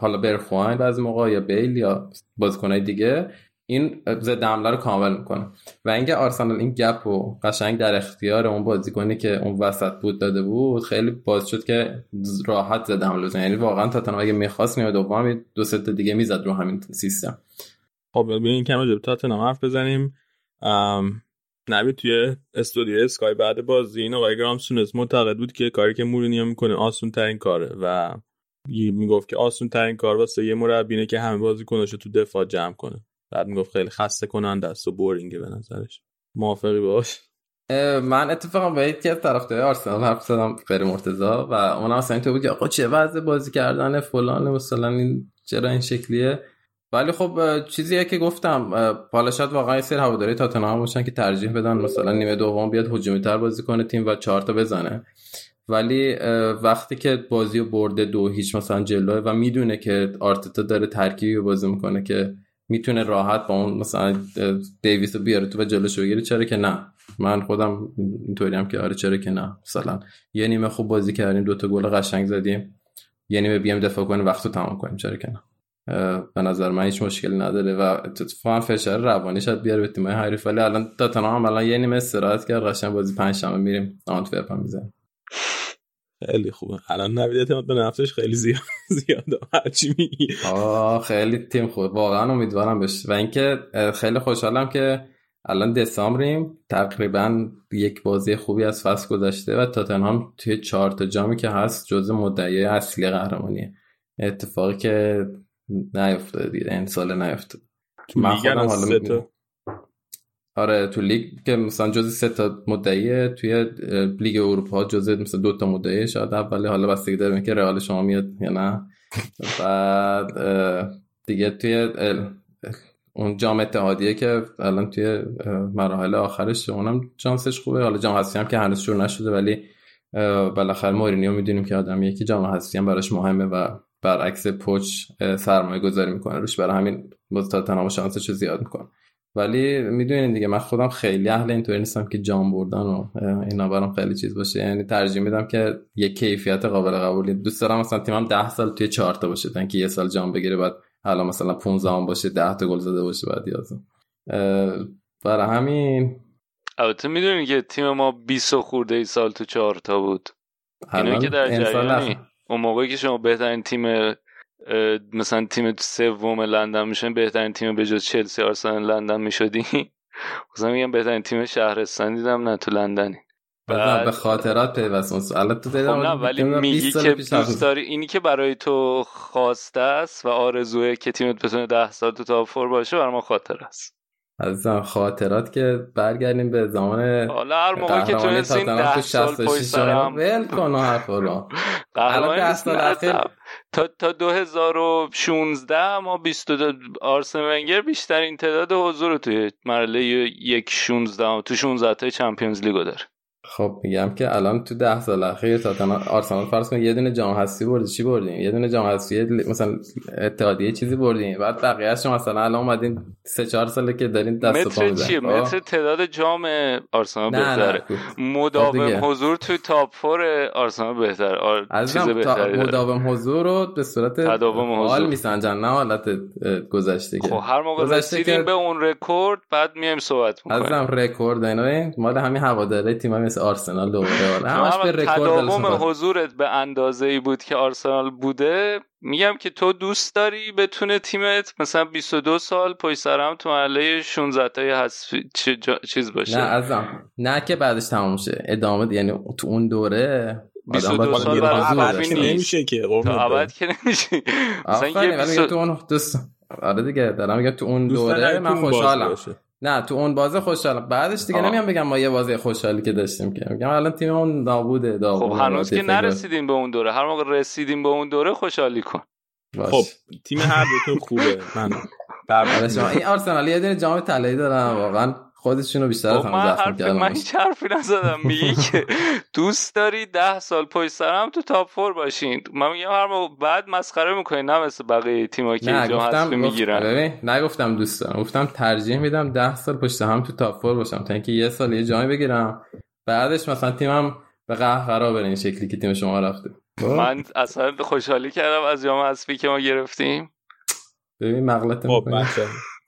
حالا برخواین بعضی موقع یا بیل یا بازیکنهای دیگه. این ضد حمله رو کامل می‌کنه. و اینکه آرسنال این گپ و قشنگ در اختیار اون بازیکنی که اون وسط بود داده بود خیلی باز شد که راحت ضد حمله بزنه یعنی واقعا تاتنهام اگه می‌خواست نیمه دوم دو سه دیگه می‌زد رو همین سیستم. خب بیاین کم راجع تاتنهام حرف بزنیم. نبی توی استودیو اسکای بعد بازی این آقای گرام سونس معتقد بود که کاری که مورینیو می‌کنه آسون ترین کاره و می‌گفت که آسون ترین کار واسه یه مربینه که همه بازیکناشو تو دفاع جمع کنه. بعد می‌گفت خیلی خسته کننده است و بورینگه به نظرش. موافقی باش؟ من اتفاقا با یکی از طرفدارای آرسنال حرف زدم غیر مرتضی و اون اصلا تو بود که آقا چه وضع بازی کردن فلان مثلا این چرا این شکلیه؟ ولی خب چیزیه که گفتم حالا شاید واقعا سری هواداری تاتنهام باشن که ترجیح بدن مثلا نیمه دوم بیاد هجومی تر بازی کنه تیم و چهار تا بزنه. ولی وقتی که بازی برده دو هیچ مثلا جلوه و می‌دونه که آرتتا داره ترکیبی بازی می‌کنه که می‌تونه راحت با اون مثلا دیویس رو بیاره تو و جلوش بگیره چرا که نه. من خودم اینطوری هم که آره چرا که نه. مثلا یه نیمه خوب بازی کردیم دوتا گل قشنگ زدیم. یه نیمه بیام دفاع کنیم وقت رو تمام کنیم چرا که نه. به نظر من هیچ مشکلی نداره و اتفاقا فشار روانی شاید بیاره به تیمای حریف. ولی الان تاتنهام الان یه نیمه استراحت کرد قشنگ بازی پنج شنبه میریم آنتورپ هم می‌زنیم. خیلی خوبه. الان نوید اعتماد به نفسش خیلی زیاد زیاده. هرچی میگی. خیلی تیم خوب. واقعا امیدوارم بشه. و اینکه خیلی خوشحالم که الان دسامبریم. تقریبا یک بازی خوبی از فصل گذشته و تاتنهام توی چهار تا جامی که هست جزء مدعی اصلی قهرمانیه. اتفاقی که نیفتاده دیگه. این سال نیفتاده من خودم حالا آره تو لیگ که مثلا جز سه تا مدعیه توی لیگ اروپا جز مثلا دو تا مدعیه شاید اولی حالا بستگی داره که رئال شما میاد یا نه. بعد دیگه توی اون جام اتحادیه که الان توی مراحل آخرش اونم چانسش خوبه. حالا جام حذفی هم که هنوز شروع نشده ولی بالاخره مورینیو می‌دونیم که آدمیه که جام حذفی هم براش مهمه و برعکس پوچ سرمایه گذاری می‌کنه. روش برای همین باز تاتنهام شانسش رو زیاد می‌کنه. ولی می‌دونین دیگه من خودم خیلی اهل اینطوری نیستم که جام بردن و اینا برام خیلی چیز باشه. یعنی ترجیح میدم که یه کیفیت قابل قبولی دوست دارم مثلا تیمم 10 سال توی 4 تا باشه تا که یه سال جام بگیره بعد حالا مثلا 15 هم باشه 10 تا گل زده باشه بعد 11 برای همین. البته می‌دونی که تیم ما 20 خورده ای سال تو 4 تا بود. اینو که در جریانی اون موقعی که شما بهترین تیم مثلا تیم سوم لندن میشن بهترین تیم به جز چلسی آرسنال لندن می‌شدی؟ مثلا میگم بهترین تیم شهرستان دیدم نه تو لندنی. بعد... به خاطرات پیوست. الان تو خب نه ولی میگی که دوست داری اینی که برای تو خواسته است و آرزوه که تیمت بتونه ده سال تو تاپ فور باشه برای ما خاطر است. عزیزم خاطرات که برگردیم به زمان حالا هر موقع که تونستین ده سال پشت سرم. ول کن حرف رو. تا تا 2016 ما 22 آرسن ونگر بیشترین تعداد حضور توی مرحله یک 16 تو 16 تا چمپیونز لیگو داره. خب میگم که الان تو ده سال اخیر تاتن آرسنال فرض کن یه دونه جام حذفی بردی چی بردیم یه دونه جام حذفی مثلا اتحادیه چیزی بردیم بعد بقیه‌اش مثلا الان اومدین سه چهار ساله که دارین دست و متر چیه. خب؟ متر تعداد جام آرسنال بهتره خب. خب مداوم. حضور توی تاپ فور آرسنال بهتره آر... چیز تا بهتری داره. مداوم حضور رو به صورت تداوم حال. میسنجن نه حالت گذشته خب هر موقع رسیدیم به اون رکورد بعد میایم صحبت می‌کنیم عزیزم رکورد اینا مال همین هواداره تیم مثل آرسنال دوباره همش به رکورد تداوم. حضورت به اندازه ای بود که آرسنال بوده میگم که تو دوست داری بتونه تیمت مثلا 22 سال پشت سر هم تو محله 16 تای حذفی جا- چیز باشه نه عزیزم نه که بعدش تموم شه ادامه ده. یعنی تو اون دوره آدم 22 باید سال حضور برای. نمیشه که. ابد که نمیشه مثلا تو اون دوست آره دیگه دارم میگم تو اون دوره من خوشحالم باشه. نه تو اون بازه خوشحالم بعدش دیگه آه. نمیام بگم ما یه بازی خوشحالی که داشتیم که. میگم الان تیممون نابوده خب هنوز که نرسیدیم به اون دوره. هر موقع رسیدیم به اون دوره خوشحالی کن. باش. خب تیم هر دوتون خوبه. من آره شما این آرسنال یه دونه جام طلایی دارن واقعا خودشونو بیشتر از خب همه من زخم حرف کردن من هیچ حرفی نزدم. میگی که دوست داری ده سال پشت سرم تو تاپ فور باشین. من میگم هر موقع بعد مسخره می‌کنی نه مثل بقیه تیم‌ها که اینجا حذفی می‌گیرن. ببین نگفتم دوست دارم. گفتم ترجیح میدم ده سال پشت هم تو تاپ فور باشم تا اینکه یه سال یه جامی بگیرم. بعدش مثلا تیمم به قهقرا بره این شکلی که تیم شما رفته. خب؟ من اصلا خوشحالی کردم از جام حذفی که ما گرفتیم. ببین مغلطه خب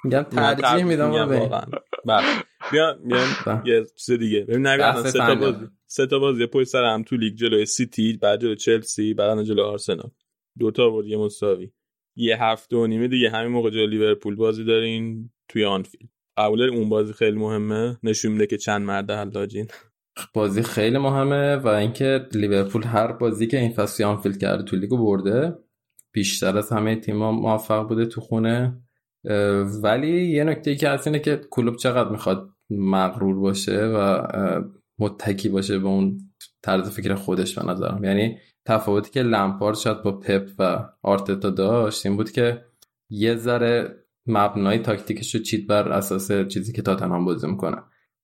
میگم ترجیح میدم واقعا بله. بیا بیا بله. یه چیز دیگه. ببین بحث سه تا. بازی. سه تا بازی. پشت سر هم تو لیگ جلوی سیتی بعد جلوی چلسی بعد جلوی آرسنال. دو تا آورد یه مساوی. یه هفته و نیمه دیگه. همین موقع جلوی لیورپول بازی دارین توی آنفیلد. قبول اون بازی خیلی مهمه. نشون میده که چند مرد حلاجین. بازی خیلی مهمه و اینکه لیورپول هر بازی که این فصل آنفیلد کرده تو لیگو برده بیشتر از همه تیم‌ها موفق بوده تو خونه. ولی یه نکته که هست اینه که کلوب چقدر می‌خواد مغرور باشه و متکی باشه به اون طرز فکر خودش به نظرم. یعنی تفاوتی که لمپارد شاید با پپ و آرتتا داشت این بود که یه ذره مبنای تاکتیکش رو چید بر اساس چیزی که تاتنهام بازی می‌کنه.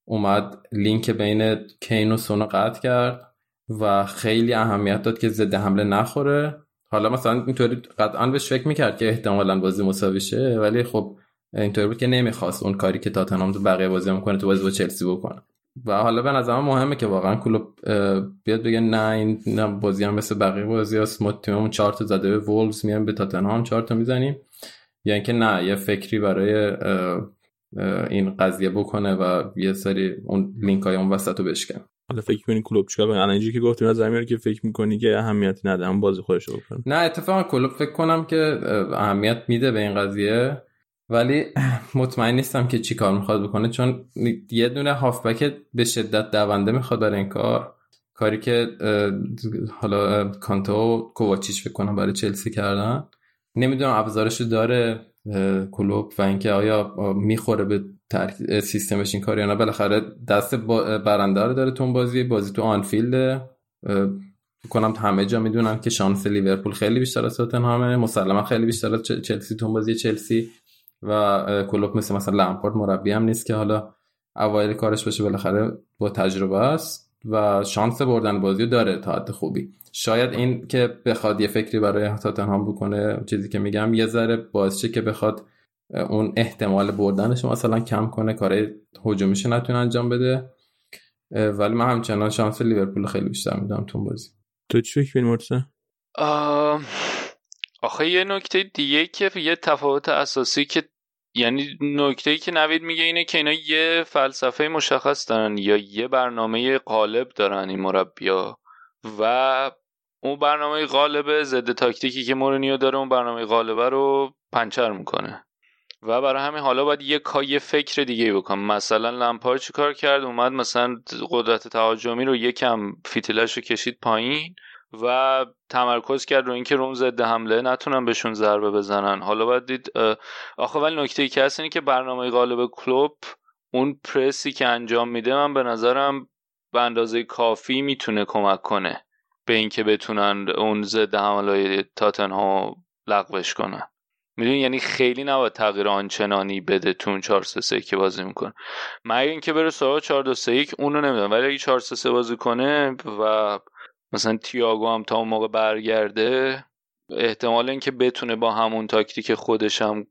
اومد لینک بین کین و سونو قطع کرد و خیلی اهمیت داد که ضد حمله نخوره. حالا مثلا اینطوری قطعا بهش فکر می‌کرد که احتمالا بازی مساوی ولی خب اینطوری بود که نمی‌خواست اون کاری که تاتنهام تو بقیه بازی می‌کنه تو بازی با چلسی بکنه. و حالا به نظرم مهمه که واقعا کلوب بیاد بگه نه این نه بازی هم مثل بقیه بازی هست. ما تیممون چهار تا زده به وولز میایم به تاتنهام چهار تا می‌زنیم. یا اینکه نه یه فکری برای این قضیه بکنه و یه سری اون لینک های اون وسط رو بشکن حالا فکر کنی کلوب چیکار کنه؟ الان که گفتیم از زمین که فکر می‌کنی که اهمیتی نده هم بازی خودش رو بکنه. نه اتفاقا کلوب فکر کنم که اه، اهمیت میده به این قضیه. ولی مطمئن نیستم که چی کار می‌خواد بکنه چون یه دونه هافبک به شدت دونده می‌خواد برای این کار. کاری که حالا کانتو و کوواچیچ فکر کنم برای چلسی کردن. نمی‌دونم ابزارش داره کلوب و اینکه آیا می‌خوره به ترک- سیستمش این کار یا نه. بالاخره دست با- برنده داره تو اون بازی بازی تو آنفیلد. کنم همه جا می‌دونن که شانس لیورپول خیلی بیشتر از تاتنهامه مسلما خیلی بیشتر از چلسی تو اون بازی چلسی و کلوب مثل مثلا لامپارد مربی هم نیست که حالا اوایل کارش باشه بالاخره با تجربه است و شانس بردن بازی رو داره تا حد خوبی. شاید این که بخواد یه فکری برای تاتنهام بکنه چیزی که میگم یه ذره باعث که بخواد اون احتمال بردنش مثلا کم کنه کارهای هجومیش نتونه انجام بده. ولی من همچنان شانس لیورپول خیلی بیشتر میدم تو بازی. تو چی فکر می‌کنی مرتضی؟ آخه یه نکته دیگه که یه تفاوت اساسی که یعنی نکته که نوید میگه اینه که اینا یه فلسفه مشخص دارن یا یه برنامه غالب دارن این مربیا و اون برنامه غالب ضد تاکتیکی که مورینیو داره اون برنامه غالبه رو پنچر می‌کنه. و برای همین حالا باید یه کا یه فکر دیگه بکنم. مثلا لمپار چی کار کرد؟ اومد مثلا قدرت تهاجمی رو یکم فیتیلش رو کشید پایین و تمرکز کرد رو اینکه روم ضد حمله نتونن بهشون ضربه بزنن. حالا باید دید آخه ولی نکته که هست اینه که برنامه غالب کلوب اون پرسی که انجام میده من به نظرم به اندازه کافی می‌تونه کمک کنه به اینکه بتونن اون ضد حملای تاتنهام لغوش کنن. می‌دونی یعنی خیلی نباید تغییر آنچنانی بده تو اون 4 3 که بازی می‌کنه. مگر اینکه بره سراغ 4 2 3 1 اونو نمی‌دونم. ولی اگه 4 3 3 بازی کنه و مثلا تییاگو هم تا اون موقع برگرده احتمال اینکه بتونه با همون تاکتیک خودش هم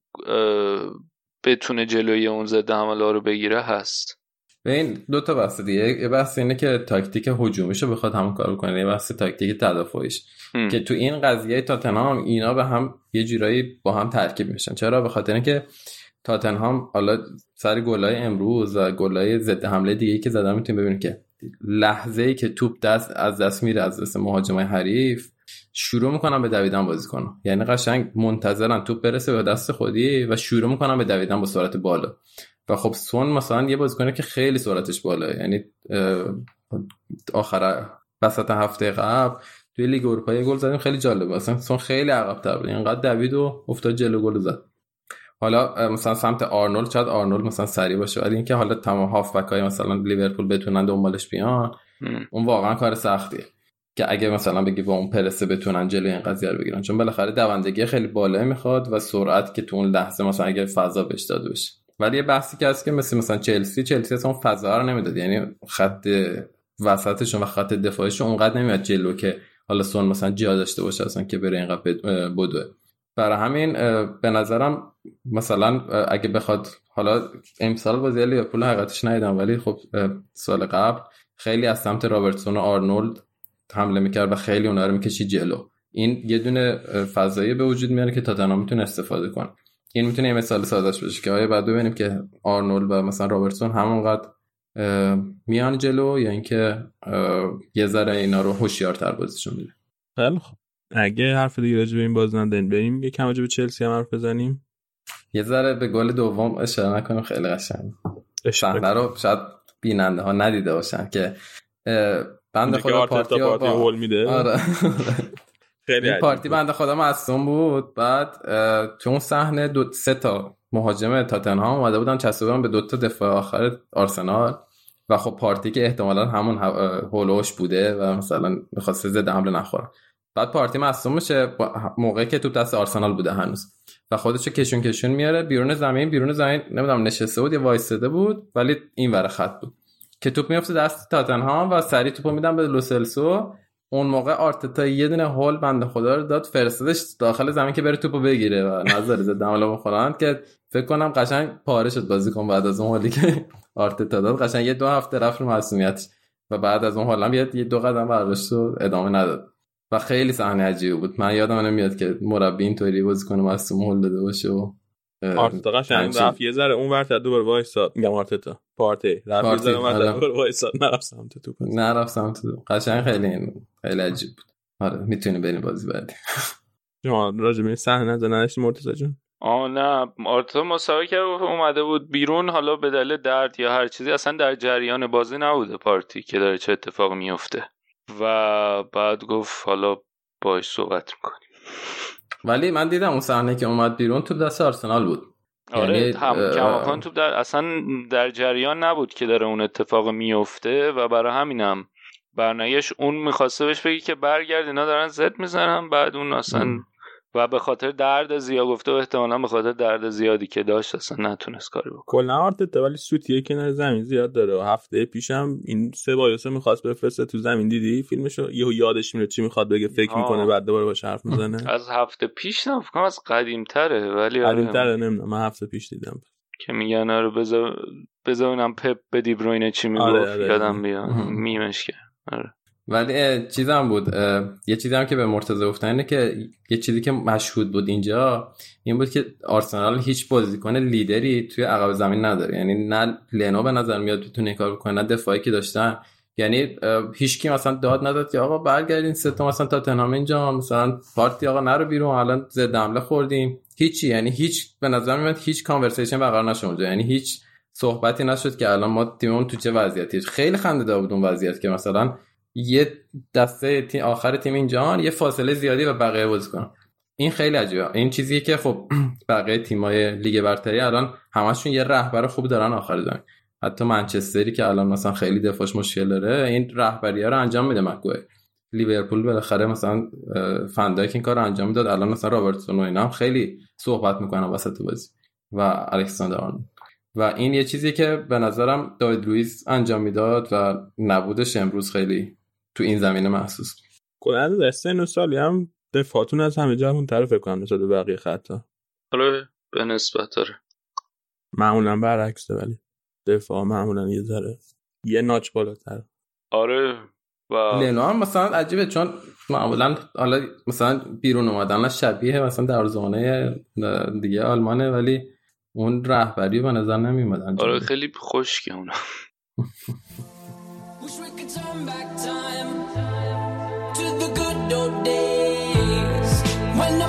بتونه جلوی اون ضد حمله رو بگیره هست. به این دو تا بحث دیگه یه بحث اینه که تاکتیک هجومیشو بخواد همون کارو کنه یه بحث تاکتیک تدافعیش. که تو این قضیه تاتنهام اینا به هم یه جورایی با هم ترکیب میشن. چرا؟ به خاطر اینکه تاتنهام حالا سر گلای امروز و گلای ضد حمله دیگه که زدن می‌تونیم ببینیم که لحظه ای که توپ دست از دست میره از دست مهاجمای حریف شروع می‌کنن به دویدن بازی کنن یعنی قشنگ منتظرن توپ برسه به دست خودی و شروع می‌کنن به دویدن با سرعت بالا. و خب سون مثلا یه بازیکنه که خیلی سرعتش بالاه یعنی آخر وسط هفته قبل توی لیگ اروپا یه گل زدیم خیلی جالب مثلا سون خیلی عقب تر بود. اینقدر دوید و افتاد جلو گل زد. حالا مثلا سمت آرنولد شاید آرنولد مثلا سری باشه. ولی اینکه حالا تمام هافبک های مثلا لیورپول بتونن دنبالش بیان اون واقعا کار سختیه. که اگه مثلا بگی با اون پرسه بتونن جلوی این قضیه رو بگیرن. چون بالاخره دوندگی خیلی بالا می‌خواد و سرعت که تو اون لحظه مثلا اگه فضا بهش داده بشه ولی یه بحثی که هست که مثل مثلا چلسی چلسی اصلا فضا رو نمی‌داد. یعنی خط وسطشون و خط دفاعشون اونقدر نمیاد جلو که حالا سون مثلا جا داشته باشه اصلا که بره اینقدر بدوه. برای همین به نظرم مثلا اگه بخواد حالا امسال بازی لیورپول حقیقتش ندیدم ولی خب سال قبل خیلی از سمت رابرتسون و آرنولد حمله می‌کرد و خیلی اونا رو می‌کشید جلو. این یه دونه فضایی به وجود میاره که تاتنهام می‌تونه استفاده کنه. این می‌تونه یه مثال سازش بشه که آیا بعد ببینیم که آرنولد و مثلا رابرتسون همونقدر میان جلو یا اینکه یه ذره اینا رو هوشیارتر بازیشون میده؟ خیلی خب اگه حرف دیگه راجع به این باز نداریم بریم یه کم راجع به چلسی هم حرف بزنیم. یه ذره به گل دوم اشاره نکنیم خیلی قشنگ. صحنه رو شاید بیننده ها ندیده باشن که بنده خدا پارتی, پارتی هول میده. آره. خیلی این پارتی بنده خدا مصوم بود. بعد تو اون صحنه دو سه تا مهاجم تاتنهام اومده بودن چسبیدن به دو تا دفاع آخر آرسنال. و خب پارتی که احتمالا همون هولوش بوده و مثلا می‌خواست زده حمله نخوره. بعد پارتی مصوم میشه موقعی که توپ دست آرسنال بوده هنوز. و خودشو کشون کشون میاره. بیرون زمین بیرون زمین نمی‌دونم نشسته بود یا وایستاده بود ولی این ور خط بود. که توپ میفته دست تاتنهام و سری توپو میدن به لوسلسو. اون موقع آرتتا یه دونه هول بنده خدا رو داد فرستادش داخل زمین که بره توپو بگیره و نظر زد عملا بخورند که فکر کنم قشنگ پاره شد بازیکن بعد از اون حالی که آرتتا داد. قشنگ یه دو هفته رفت رو مسئولیتش و بعد از اون حالا یه دو قدم برداشت و ادامه نداد و خیلی صحنه عجیبی بود. من یادم نمیاد که مربی اینطوری بازیکن مصدوم هول داده باشه و آرتتا قشنگ رفت یه ذره اون ورت دوباره وایساد. میگم آرتتا. پارتی. رفت یه ذره اون دوباره وایساد. نرفت سمت تو نرفت سمت تو قشنگ خیلی خیلی عجیب بود. آره می‌تونی بریم بازی بعدی. شما راجع به صحنه نزننش مرتضی جون؟ آه نه. آرتا مسابقه کرد اومده بود بیرون. حالا به دلیل درد یا هر چیزی اصلا در جریان بازی نبوده پارتی که داره چه اتفاق میفته و بعد گفت حالا باش صحبت می‌کنیم. ولی من دیدم اون صحنه که اومد بیرون تو دست آرسنال بود. آره یعنی کماکان تو در اصلا در جریان نبود که داره اون اتفاق میفته و برای همینم. برنایش اون می‌خواسته بهش بگی که برگرد اینا دارن زد می‌زنن بعد اون اصلا و به خاطر درد زیاد گفته و احتمالا به خاطر درد زیادی که داشت اصلا نتونست کاری بکنه. کلا آرتتا ولی سوتیه کنار زمین زیاد داره. و هفته پیشم این سه بایوسه می‌خواست بفرسته تو زمین. دیدی فیلمشو؟ یهو یادش میره چی می‌خواد بگه فکر می‌کنه بعد دوباره باش حرف می‌زنه. از هفته پیش نه فکر از قدیم تره ولی قدیم تره نمی‌دونم. من هفته پیش دیدم. که میگن آره بذار بذارونم پپ به دیبروینه چی می‌گفت. آره آره. یادم بیاد. میمش کرد آره. ولی چیزم بود یه چیزی هم که به مرتضی گفتن اینه که یه چیزی که مشهود بود اینجا این بود که آرسنال هیچ بازیکن لیدری توی عقب زمین نداره. یعنی نه لنو به نظر میاد بتونه کار بکنه نه دفاعی که داشتن. یعنی هیچ کی مثلا داد نداد که آقا برگردین سه تا مثلا تاتنهام اینجا مثلا پارتی آقا نرو بیرون الان زد حمله خوردیم. هیچی یعنی هیچ به نظر میاد هیچ کانورسیشن برقرار نشد یعنی هیچ صحبتی نشد که الان ما تیممون تو چه وضعیتی. خیلی خنده دار بود اون وضعیت که مثلا یه دسته تیم آخر تیم اینجا یه فاصله زیادی و بقیه بازی کنن. این خیلی عجیبه. این چیزیه که خب بقیه تیمای لیگ برتری الان همشون یه رهبر خوب دارن آخر زمین. حتی منچستری که الان مثلا خیلی دفاعش مشکل داره این رهبری رو انجام میده مکوه. لیورپول بالاخره مثلا فندایک این کار انجام می‌داد. الان مثلا رابرتسون و اینا هم خیلی صحبت می‌کنن وسط بازی و الکساندر و این یه چیزی که به نظرم داوید لوئیس انجام می‌داد و نبودش امروز خیلی تو این زمینه محسوس کلا در سن و سالی هم دفاعتون از همه جا اون فکر کنم نسبت به بقیه خطا. آره به نسبت داره معمولا برعکسه ولی دفاع معمولا یه ذره یه ناچ بالاتر. آره و لنو هم مثلا عجیبه چون معمولا حالا مثلا بیرون اومدن شبیه مثلا در زمانه دیگه آلمانه ولی اون رهبری به نظر نمیومد آره خیلی خشکه اونا. to the good old days. When the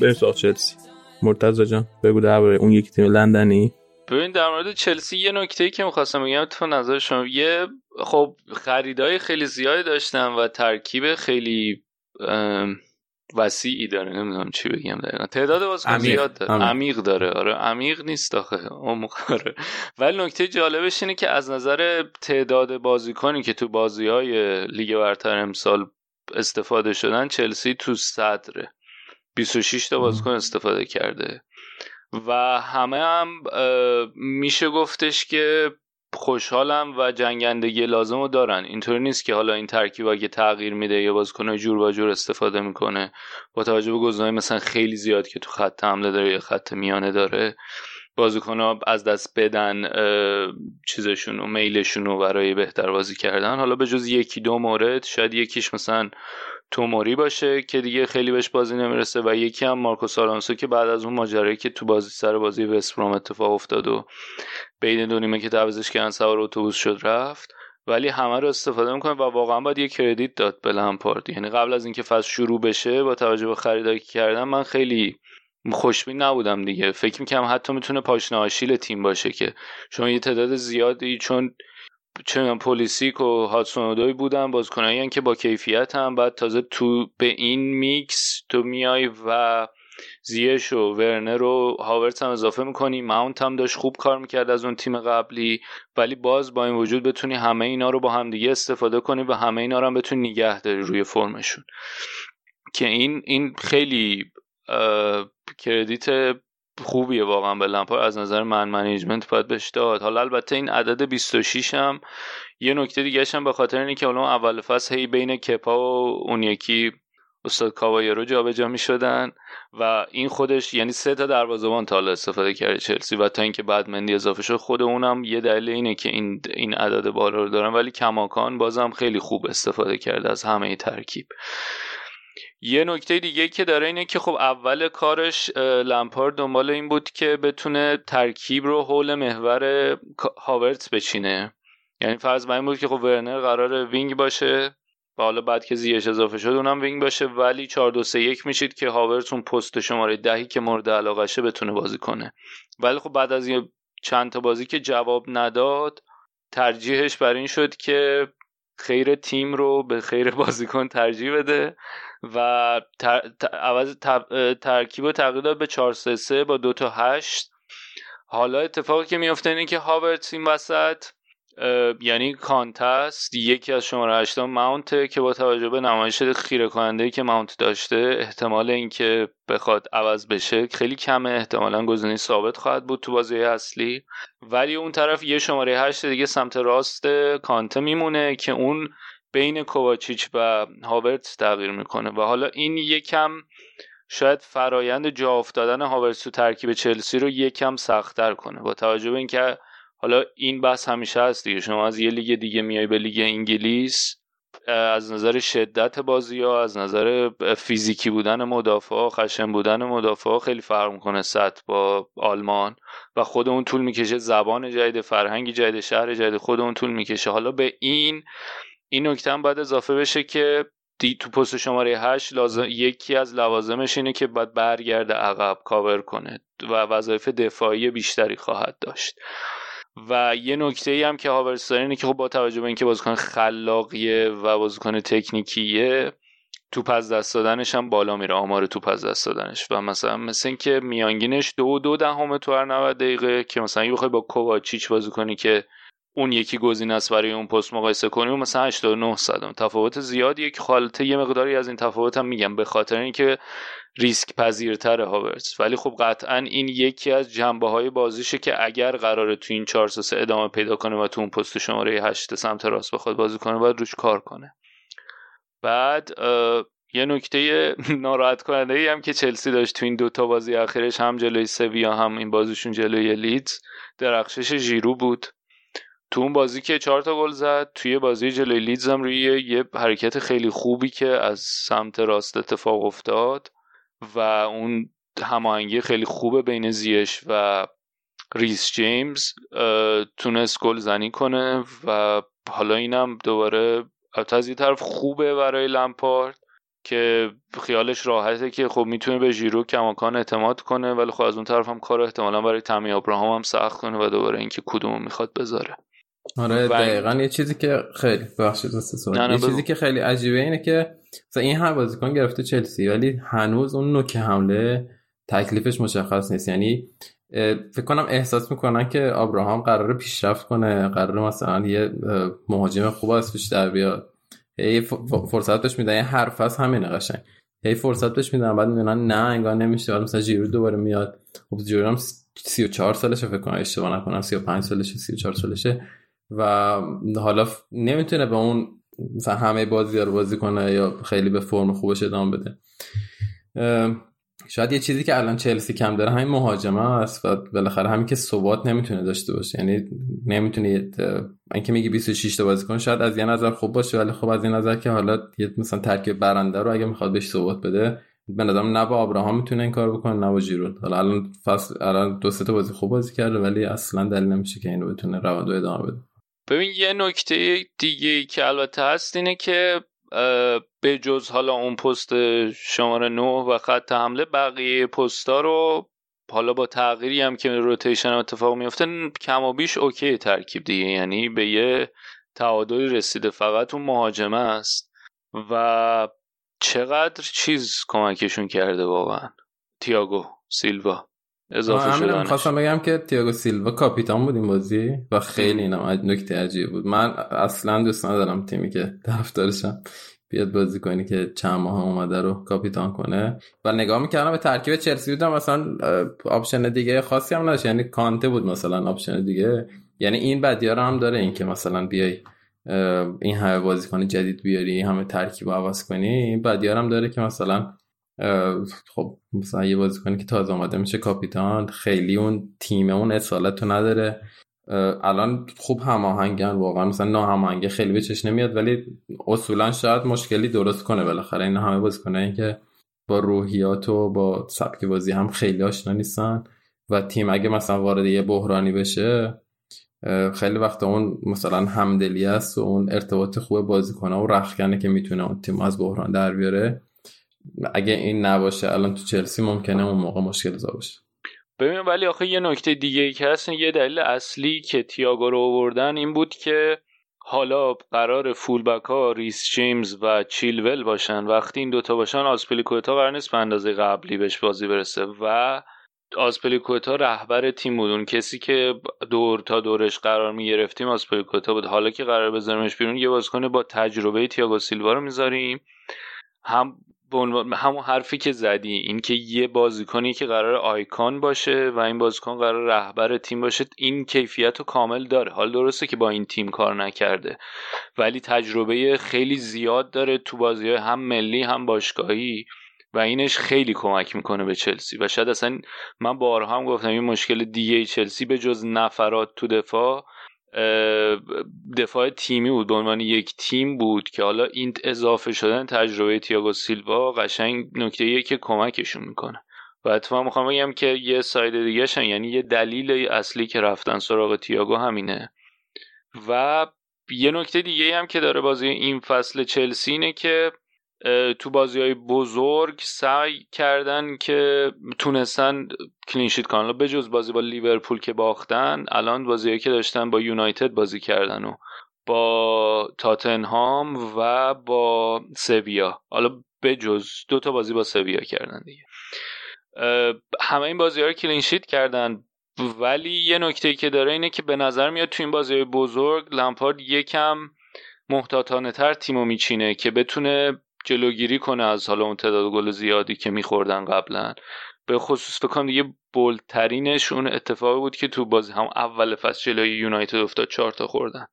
بریم سراغ چلسی. مرتضی جان بگو درباره اون یکی تیم لندنی؟ ببین در مورد چلسی یه نکته که می‌خواستم بگم تو نظر شما یه خب خریدای خیلی زیادی داشتن و ترکیب خیلی وسیعی داره. نمی‌دونم چی بگم دقیقا. تعداد بازیکن. زیاد داره. عمیق. داره. آره عمیق نیست آخه. داره ولی نکته جالبش اینه که از نظر تعداد بازیکنی که تو بازی های لیگ برتر امسال استفاده شدن چلسی تو صدره. 26 تا بازیکن استفاده کرده. و همه هم میشه گفتش که خوشحالم و جنگندگی لازم رو دارن. اینطوری نیست که حالا این ترکیب اگه تغییر میده یا بازیکن جور با جور استفاده می‌کنه با توجه به گزینه‌های مثلا خیلی زیاد که تو خط حمله داره یا خط میانه داره بازیکن ها از دست بدن چیزشون و میلشون رو برای بهتر بازی کردن. حالا به جز یکی دو مورد شاید یکیش مثلا توموری باشه که دیگه خیلی بهش بازی نمی‌رسه و یکی هم مارکوس آلونسو که بعد از اون ماجرایی که تو بازی سر بازی وستبروم اتفاق افتاد و بین دو نیمه که تعویضش کردن سوار اتوبوس شد رفت. ولی همه رو استفاده می‌کنه و واقعا باید یه کردیت داد به لمپارد. یعنی قبل از اینکه فصل شروع بشه با توجه به خریدایی کردن من خیلی خوشبین نبودم دیگه. فکر می‌کنم حتی می‌تونه پاشنه آشیل تیم باشه که. شما یه تعداد زیادی چون می‌دونم، پولیسیچ و هادسون اودوی بودن بازیکنایی که با کیفیت هم. بعد تازه تو به این میکس تو میای و زیاش و ورنر و هاورتس هم اضافه می‌کنی. ماونت هم داشت خوب کار می‌کرد از اون تیم قبلی. ولی باز با این وجود بتونی همه اینا رو با همدیگه استفاده کنی و همه اینا رو هم بتونی نگه داری روی فرمشون. که این این خیلی credit خوبیه واقعا به لمپارد از نظر من management باید بهش داد. حالا البته این عدد 26 هم یه نکته دیگه هم به خاطر اینه که حالا اول فصل هی بین کپا و اون یکی استاد کاوایرو جابجا می شدن و این خودش یعنی سه تا دروازه‌بان تا استفاده کرده چلسی و تا اینکه بعد مندی اضافه شد خود اونم یه دلیل اینه که این این عدد بالا رو دارن. ولی کماکان بازم خیلی خوب استفاده کرده از همه ترکیب. یه نکته دیگه که داره اینه که خب اول کارش اه، لمپارد دنبال این بود که بتونه ترکیب رو حول محور هاورتس بچینه. یعنی فرض بر این بود که خب ورنر قرار وینگ باشه و حالا بعد که زیاش اضافه شد اونم وینگ باشه ولی 4 2 3 1 میشید که هاورتس اون پست شماره دهی که مورد علاقشه بتونه بازی کنه. ولی خب بعد از یه چند تا بازی که جواب نداد ترجیحش بر این شد که خیر تیم رو به خیر بازیکن ترجیح بده. و تر... ت- عوض تب- ترکیب رو تغییر داد به 4 3 3 با دو تا 8 حالا اتفاقی که میفته اینه که هاورتس این وسط یعنی کانتست یکی از شماره 8 ماونت که با توجه به نمایش خیره کننده که ماونت داشته احتمال اینکه بخواد عوض بشه خیلی کمه. احتمالا گزینه ثابت خواهد بود تو بازی اصلی. ولی اون طرف یه شماره 8 دیگه سمت راست کانته میمونه که اون بین کوواچیچ و هاورت تغییر می‌کنه و حالا این یکم شاید فرایند جا افتادن هاورتس تو ترکیب چلسی رو یکم سختتر کنه. با توجه به اینکه حالا این بحث همیشه هست دیگه. شما از یه لیگ دیگه میای به لیگ انگلیس از نظر شدت بازی ها از نظر فیزیکی بودن مدافع خشن بودن مدافع خیلی فرق می‌کنه سطح با آلمان و خود اون طول می‌کشه زبان جدید فرهنگ جدید شهر جدید خود اون طول می‌کشه. حالا به این این نکته هم باید اضافه بشه که دی تو پست شماره 8 لازم یکی از لوازمش اینه که باید برگرده عقب کاور کنه و وظایف دفاعی بیشتری خواهد داشت. و یه نکته ای هم که هاورس داره اینه که خب با توجه به اینکه بازیکن خلاقیه و بازیکن تکنیکیه توپ از دست دادنش هم بالا میره آمار توپ از دست دادنش. و مثلا مثل اینکه میانگینش دو دو دهم تو هر 90 دقیقه که مثلا اگه بخوای با کوواچیچ بازی کنی که اون یکی گزینه است برای اون پست مقایسه کنیم مثلا 89 صدم. تفاوت زیادیه که خالته یه مقداری از این تفاوت هم میگم به خاطر اینکه ریسک پذیرتر هاورتس ولی خب قطعا این یکی از جنبه های بازیشه که اگر قراره تو این 4 3 ادامه پیدا کنه و تو اون پست شماره 8 سمت راست بخواد بازی کنه باید روش کار کنه. بعد یه نکته ناراحت کننده ای هم که چلسی داشت تو این دوتا بازی اخیرش هم جلوی سویا هم این بازیشون جلوی لیدز درخشش ژیرو بود. تو اون بازی که چهار تا گل زد توی بازی جلوی لیدز هم روی یه حرکت خیلی خوبی که از سمت راست اتفاق افتاد و اون هماهنگی خیلی خوبه بین زیش و ریس جیمز تونست گل زنی کنه و حالا اینم دوباره از یه طرف خوبه برای لمپارد که خیالش راحته که خب می‌تونه به ژیرو کماکان اعتماد کنه ولی خب از اون طرف هم کار احتمالا برای تمی ابراهام هم سخت کنه و دوباره اینکه کدوم می‌خواد بذاره. آره دقیقا یه چیزی که خیلی بخشید یه چیزی که خیلی عجیبه اینه که این هر بازیکن گرفته چلسی ولی هنوز اون نوک حمله تکلیفش مشخص نیست. یعنی فکر کنم احساس می‌کنن که ابراهام قراره پیشرفت کنه قراره مثلا یه مهاجم خوب از پیش در بیاد. هی فرصت بهش میدن هر فصل همینه قشنگ. هی فرصت بهش میدن بعد می‌دونن نه انگار نمیشه. بعد مثلا جیرو دوباره میاد. خب جیرو هم 34 سالشه فکر کنم اشتباه نکنم 35 سالشه 34 سالشه. و حالا نمی‌تونه به اون مثلا همه بازی رو بازی کنه یا خیلی به فرم خوبش ادامه بده. شاید یه چیزی که الان چلسی کم داره همین مهاجمه است و بالاخره همین که ثبات نمی‌تونه داشته باشه. یعنی نمی‌تونه اینکه میگی 26 تا بازیکن شاید از یه نظر خوب باشه ولی خب از این نظر که حالا یه مثلا ترکیب برنده رو اگه می‌خواد بهش ثبات بده به نظرم نه با ابراهام می‌تونه این کار بکنه نه با ژیرو حالا الان فصل الان دو سه تا بازی خوب بازی کرده ولی اصلا دلیل نمیشه که اینو بتونه روند ادامه بده. ببین یه نکته دیگه ای که البته هست اینه که به جز حالا اون پست شماره 9 و خط حمله بقیه پستا رو حالا با تغییری هم که روتیشن اتفاق میفته کم و بیش اوکی ترکیب دیگه. یعنی به یه تعادلی رسیده. فقط اون مهاجمه است و چقدر چیز کمکشون کرده واقعا. تیاگو سیلوا. اضافه شدن خواستم بگم که تیاگو سیلوا کاپیتان بود این بازی و خیلی اینم نکته عجیب بود. من اصلا دوست ندارم تیمی که طرفدارشم بیاد بازی کنی که چند ماه اومده رو کاپیتان کنه. و نگاه می‌کردم به ترکیب چلسی بودم مثلا option دیگه خاصی هم نداشت. یعنی کانته بود مثلا option دیگه. یعنی این بدیا رو هم داره این که مثلا بیای این همه بازیکن جدید بیاری همه ترکیب عوض کنی. این بدیا هم داره که مثلا خب مثلا یه بازیکنی که تازه آمده میشه کاپیتان خیلی اون تیم اون اصالت رو نداره. الان خوب هماهنگن واقعا مثلا ناهماهنگی خیلی به چش نمیاد ولی اصولا شاید مشکلی درست کنه بالاخره. این همه بازیکنایی که با روحیات و با سبک بازی هم خیلی آشنا نیستن. و تیم اگه مثلا وارد یه بحرانی بشه خیلی وقت اون مثلا همدلی است و اون ارتباط خوب بازیکنه و رخکنه که می‌تونه اون تیم از بحران در بیاره. اگه این نباشه الان تو چلسی ممکنه اون موقع مشکل زا باشه. ببین ولی آخه یه نکته دیگه که هست یه دلیل اصلی که تییاگو رو آوردن این بود که حالا قرار فولبک ها ریس جیمز و چیلول باشن. وقتی این دوتا باشن آسپلیکوتا قرار نیست به اندازه قبلی بهش بازی برسه و آسپلیکوتا رهبر تیم بود. اون کسی که دور تا دورش قرار می گرفتیم آسپلیکوتا بود. حالا که قرار بذاریمش بیرون یه بازیکن با تجربه تییاگو سیلوا رو می‌ذاریم. هم همون حرفی که زدی این که یه بازیکنی که قرار آیکان باشه و این بازیکن قرار رهبر تیم باشه این کیفیت رو کامل داره. حال درسته که با این تیم کار نکرده ولی تجربه خیلی زیاد داره تو بازی هم ملی هم باشگاهی و اینش خیلی کمک می‌کنه به چلسی. و شاید اصلا من بارها هم گفتم این مشکل دیگه چلسی به جز نفرات تو دفاع دفاع تیمی بود به عنوان یک تیم بود که حالا این اضافه شدن تجربه تیاگو سیلوا قشنگ نکته که کمکشون می‌کنه. و اتفاقا می‌خوام بگم که یه ساید دیگه شن یعنی یه دلیل اصلی که رفتن سراغ تییاگو همینه. و یه نکته دیگه هم که داره بازی این فصل چلسی اینه که تو بازی های بزرگ سعی کردن که تونستن clean sheet کنن به جز بازی با لیورپول که باختن الان بازی که داشتن با یونایتد بازی کردن و با تاتنهام و با سویا. حالا به جز دو تا بازی با سویا کردن دیگه. همه این بازی ها رو clean sheet کردن. ولی یه نکته که داره اینه که به نظر میاد تو این بازی بزرگ لمپارد یکم محتاطانه تر تیمو میچینه که بتونه جلوگیری کنه از حالا اون تعداد گل زیادی که میخوردن قبلا. به خصوص فکر کنم دیگه بولترینش اون اتفاقی بود که تو بازی هم اول فصل جلوی یونایتد افتاد چهار تا خوردن.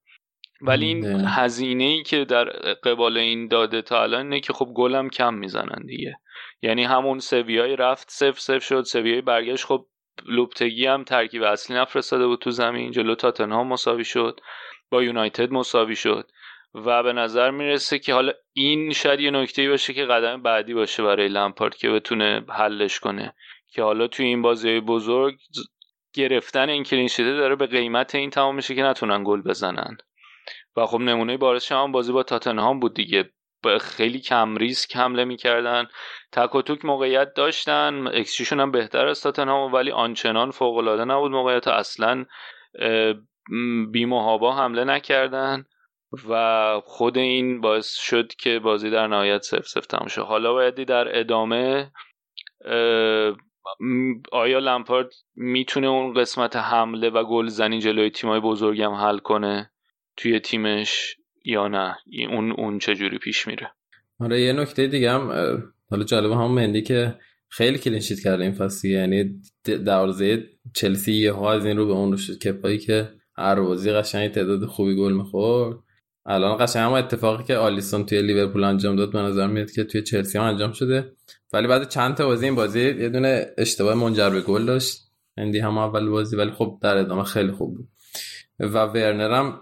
ولی این هزینه ای که در قبال این داده تا الان اینه که خب گلم کم می‌زنن دیگه. یعنی همون سویای رفت سف سف شد سویای برگشت خب لوپتگی هم ترکیب اصلی نفرستاده بود تو زمین جلو تاتنهام مساوی شد با یونایتد مساوی شد. و به نظر می‌رسه که حالا این شاید یه نکته باشه که قدم بعدی باشه برای لمپارد که بتونه حلش کنه. که حالا توی این بازی بزرگ گرفتن این کلینشیته داره به قیمت این تمام میشه که نتونن گل بزنن. و خب نمونه بارش هم بازی با تاتنهام بود دیگه. خیلی کم ریسک حمله می‌کردن. تک و توک موقعیت داشتن. اکسیشون هم بهتر از تاتنهام ولی آنچنان فوق العاده نبود موقعیت. اصلا بیمهابا حمله نکردن. و خود این باعث شد که بازی در نهایت سف سف تموم حالا بایدی در ادامه آیا لمپارد می‌تونه اون قسمت حمله و گلزنی جلوی تیمای بزرگم حل کنه توی تیمش یا نه؟ اون اون چجوری پیش میره؟ آره یه نکته دیگه هم حالا جالبه هم مندی که خیلی کلینشیت کرده این فصل. یعنی دروازه چلسی یه ها از این رو به اون رو شد کپایی که هر بازی قشنگ تعداد خوبی گل می‌خورد. الان قشنگ هم اتفاقی که آلیسون توی لیورپول انجام داد به نظر میاد که توی چلسی هم انجام شده. ولی بعد چند تا بازی این بازی یه دونه اشتباه منجر به گل داشت. اندی هم اول بازی ولی خب در ادامه خیلی خوب بود. و ورنر هم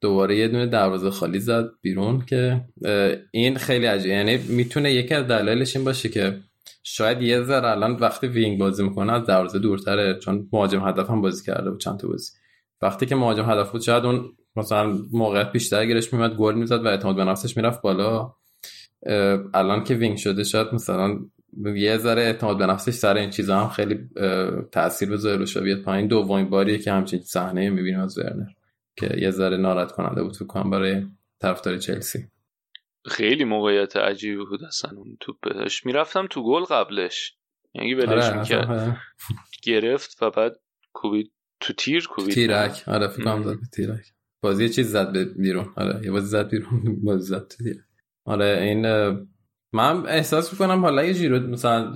دوباره یه دونه دروازه خالی زد بیرون که این خیلی عجیبه. یعنی می‌تونه یکی از دلایلش این باشه که شاید یه ذره الان وقتی وینگ بازی می‌کنه از دروازه دورتره چون مهاجم هدف هم بازی کرده بود چند تا بازی. وقتی که مهاجم هدف بود شاید اون مثلا موقعیت بیشتر گیرش میمد گل می‌زد و اعتماد به نفسش می‌رفت بالا. الان که وینگ شده شاید مثلا یه ذره اعتماد به نفسش سر این چیزا هم خیلی تاثیر بذاره روش بیاد پایین دومین باریه که همچین صحنه می‌بینیم از ورنر که یه ذره ناراحت کننده بود فکر کنم برای طرفدار چلسی. خیلی موقعیت عجیبی بود اصلا اون توپش می‌رفتم تو گل قبلش. یعنی ولش آره می‌کرد. گرفت و بعد کوبید تو تیر کوبید تیرک. آره فکر کنم تیرک. بازی یه چیز زد بیرون. آره یه بازی زد بیرون بازی زد. آره این من احساس می‌کنم حالا یه جیرو مثلا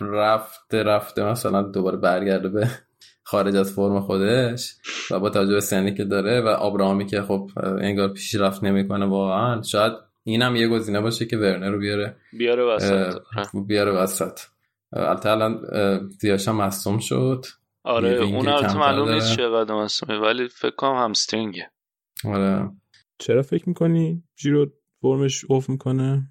رفته رفته مثلا دوباره برگرده به خارج از فرم خودش و با توجه به سنی که داره و آبراهامی که خب انگار پیشرفت نمی‌کنه واقعا. شاید اینم یه گزینه باشه که ورنر رو بیاره. بیاره وسط. بیاره وسط. البته الان دیاش هم مصوم شد. آره اون البته معلوم نیست چقدر مصومه ولی فکر کنم همسترینگه. آره. چرا فکر می‌کنی جیرو فرمش اوف می‌کنه؟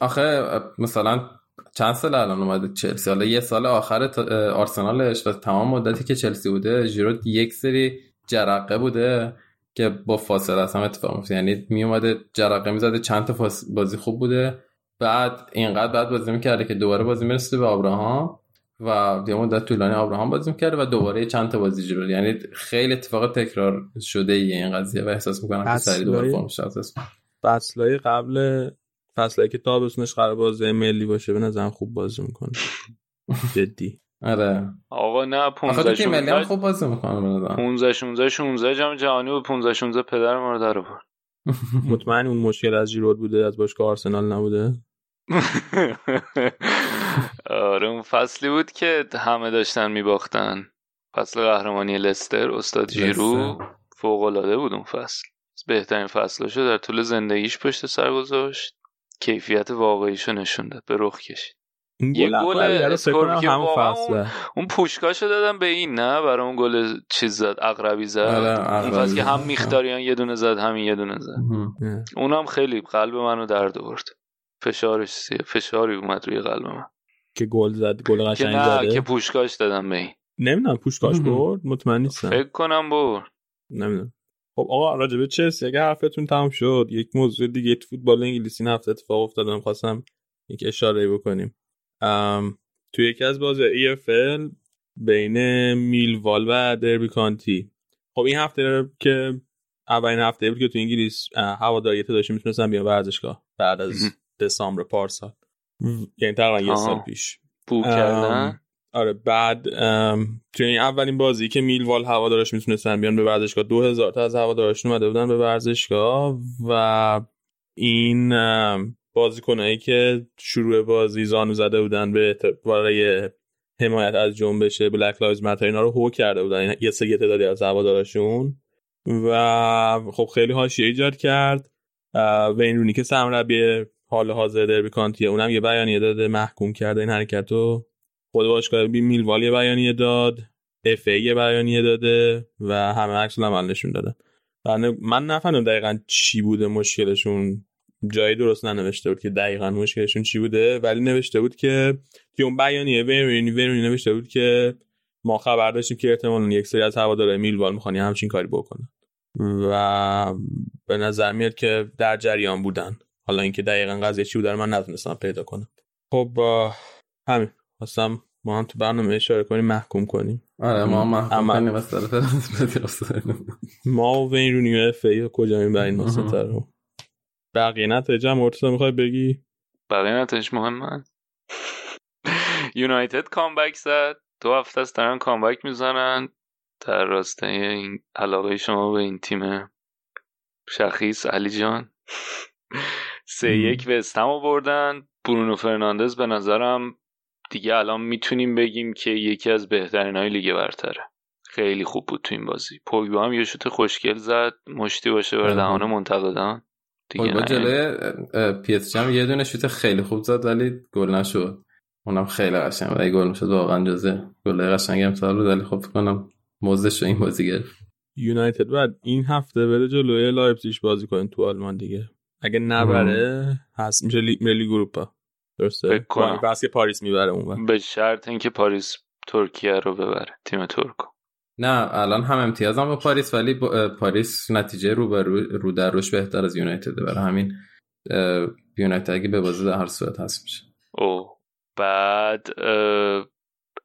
آخه مثلا چند سال الان اومده؟ چلسی حالا یه سال آخر آرسنالش و تمام مدتی که چلسی بوده ژیرو یک سری جرقه بوده که با فاصله اصلا اتفاق میفته یعنی می اومده جرقه می‌زده چند تا بازی خوب بوده. بعد اینقدر بعد بازی می‌کرده که دوباره بازی می‌رسه به ابراهام. و یه مدت طولانی ابراهام بازی می‌کرده و دوباره چند تا بازی جلو. یعنی خیلی اتفاق تکرار شده ای این قضیه و احساس می‌کنم که سری دوباره فرمش فصلای قبل فصلی که تابستونش قرار بازی ملی باشه به نظرم خوب بازی می‌کنه. جدی. آره. آقا نه آخه 15 تو تیم ملی هم 16 خوب بازی می‌کنه به نظرم. 15 16 16 جام جهانی بود 15 16 پدر ما رو در آورد. مطمئن اون مشکل از جیرود بوده از باشگاه آرسنال نبوده؟ آره اون فصلی بود که همه داشتن میباختن. فصل قهرمانی لستر استاد جیرو. فوق العاده بود اون فصل. بهترین فصلاشو در طول زندگیش پشت سر گذاشت. کیفیت واقعیشو نشون داد به رخ کشید. این یه گل واقعا فصله. اون پوشکاشو دادم به این نه؟ برای اون گل چیز زد اقربی زد. آره، اون فصل که. هم میختاریان یه دونه زد همین یه دونه زد. اونم خیلی قلب منو درد آورد. فشارش فشاری اومد روی قلب من. که گل زد گل که قشنگ نه زده. که پوشکاش دادم به این. نمی‌دونم پوشکاش. برد مطمئن نیستم. فکر کنم برد. نمی‌دونم. خب آقا راجبه چلسی اگه حرفتون تمام شد. یک موضوع دیگه تو فوتبال انگلیسی این هفته اتفاق افتاده. خواستم یک اشاره بکنیم. ام، تو یکی از بازی EFL بین میلوال و دربی کانتی. خب این هفته که اولین هفته بود که تو انگلیس هواداری تعدادش می‌تونستن بیان ورزشگاه بعد از. دسامبر پارسال. یعنی تقریبا یه. سال پیش. بو کردن. آره بعد توی این اولین بازی که میلوال هوادارش می‌تونستن بیان به ورزشگاه دو هزار تا از هوادارشون اومده بودن به ورزشگاه و این بازیکنایی که شروع بازی زانو زده بودن به برای حمایت از جنبش Black Lives Matter اینا رو هو کرده بودن. این یه سری تعدادی از هوادارشون و خب خیلی حاشیه ایجاد کرد. اه، وین رونی که سرمربی حال حاضر دربی کانتیه. اونم یه بیانیه داده محکوم کرده این حرکت رو خود باشگاه بی میلوال یه بیانیه داد. FA یه بیانیه داده و همه عکس العمل نشون دادن. من نفهمیدم دقیقا چی بوده مشکلشون. جایی درست ننوشته بود که دقیقا مشکلشون چی بوده ولی نوشته بود که توی اون بیانیه ورینی ورینی نوشته بود که ما خبر داشتیم که احتمالاً یک سری از هوادارهای میلوال می‌خوان همچین کاری بکنن. و به نظر میاد که در جریان بودن. حالا اینکه دقیقا قضیه چی بوده رو من نتونستم پیدا کنم. خب همین. خواستم ما هم تو برنامه اشاره کنیم محکوم کنیم. آره ما محکوم اما- کنیم از طرف ما و وین رونی و FA کجا می‌برین واسه رو؟ بقیه نتایج هم مرتضی می‌خوای بگی؟ بقیه نتایج مهمن یونایتد comeback زد. دو هفته است دارن comeback می‌زنن. در راستای این علاقه شما به این تیم شخیص علی جان. سه یک وستهم بردن. برونو فرناندز به نظرم دیگه الان می‌تونیم بگیم که یکی از بهترین های لیگ برتره. خیلی خوب بود تو این بازی. پوگبا هم یه شوت خوشگل زد. مشتی باشه بر آره. دهان منتقدان. دیگه با نه. جلوی PSG هم یه دونه شوت خیلی خوب زد ولی گل نشد. اونم خیلی قشنگ بود. اگه گل می‌شد واقعا جزه گل قشنگ امسال بود. ولی خب فکر کنم موزش رو این بازی گرفت. یونایتد بعد این هفته بره جلوی لایپزیگ بازی کنه تو آلمان دیگه. اگه نبره هست. میشه. میره لیگ اروپا درسته؟ فکر کنم. با- بس که پاریس می‌بره اون به شرط اینکه پاریس ترکیه رو ببره. تیم ترکو. نه الان هم امتیاز هم با پاریس ولی با- پاریس نتیجه رو بر رو, رو در روش بهتر از یونایتد برای همین یونایتد اگه به بازی در هر صورت هست میشه. او. بعد اه،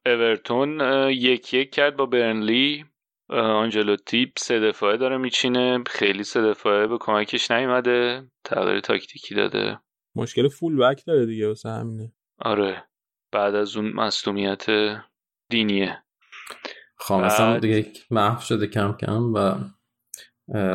اورتون یک یک کرد با برنلی. آنجلوتی سه دفاعه داره میچینه. خیلی سه دفاعه به کمکش نیومده. تغییر تاکتیکی داده. مشکل فول بک داره دیگه واسه همینه. آره. بعد از اون مصدومیت دینیه. خامس هم بعد- دیگه محو شده کم کم و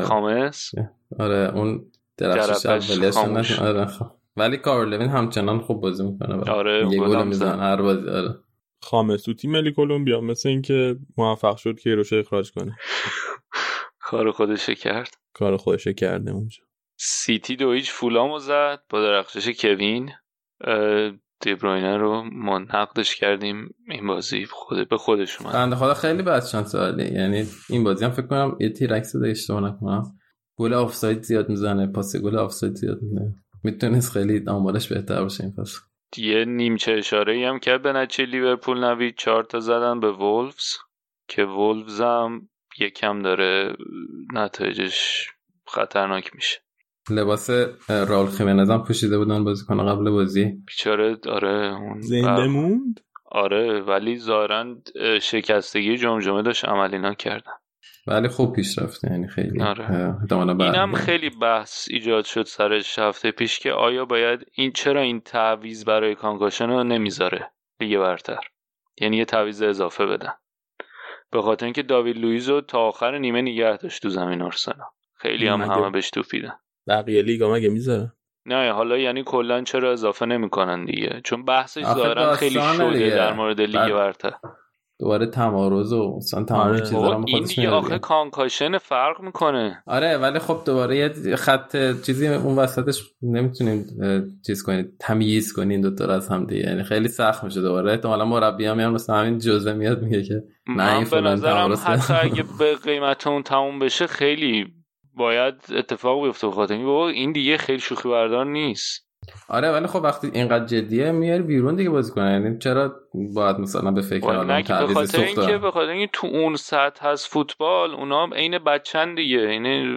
خامس؟ آره اون درخشش اولیش آره خب. ولی کارلوین همچنان خوب بازی می‌کنه آره، یه گل هم می‌زنه زد. هر بازی آره. خامس تو تیم ملی کلمبیا مثل اینکه موفق شد که روش اخراج کنه. کار خودشه کرد. کار خودش کرده اونجا. سیتی دو هیچ فولامو زد با درخشش کوین. اه، دی‌بروینه رو ما نقدش کردیم. این بازی خود به خودش اومد. بنده خدا خیلی بد شانس ولی یعنی این بازی هم فکر کنم یه تیرک زده اشتباه نکنم. گل آفساید زیاد می‌زنه پاس گل آفساید زیاد می‌زنه. می‌تونست خیلی آمارش بهتر باشه این پس یه نیمچه اشاره ای هم کرد. به نتیجه لیورپول نوید چهار تا زدن به وولفز که وولفز هم یکم داره نتایجش خطرناک میشه. لباس اه، راول خیمنز هم پوشیده بودن بازی کنه قبل بازی. بیچاره آره اون زنده موند؟ آره ولی ظاهرا اه، شکستگی جمجمه داشت. عملینا کردن. ولی خوب پیش رفته یعنی خیلی. آره. اینم خیلی بحث ایجاد شد سرش هفته پیش که آیا باید این چرا این تعویض برای کانکاشن رو نمی‌ذاره؟ لیگ برتر. یعنی یه تعویض اضافه بدن. به خاطر اینکه داوید لوئیز رو تا آخر نیمه نگه داشت تو زمین آرسنال. خیلی هم همه بهش توپیدن بقیه لیگا مگه می‌ذاره؟ نه حالا یعنی کلا چرا اضافه نمی‌کنن دیگه؟ چون بحثش آخه ظاهرا خیلی شده دیگه. در مورد لیگ برتر. دوباره تمارض و مثلا تمام آره. چیزا این دیگه آخه. concussion فرق می‌کنه آره ولی خب دوباره یه خط چیزی اون وسطش نمی‌تونین اه، چیز کنید تمییز کنین دوتا رو از هم دیگه یعنی خیلی سخت میشه دوباره احتمالا مربی هم میان مثلا همین جزوه میاد میگه که نه این به فلان نظرم تمارض حتی اگه به قیمت اون تموم بشه خیلی باید اتفاق بیفته به خاطر اینکه بابا این دیگه خیلی شوخی بردار نیست آره ولی خب وقتی اینقدر جدیه میاری بیرون دیگه بازی کنه یعنی چرا باید مثلا به فکر آدم تعویض خاطر سوخت اینکه به خاطر اینکه تو اون سطح هست فوتبال اونا هم عین بچن دیگه. یعنی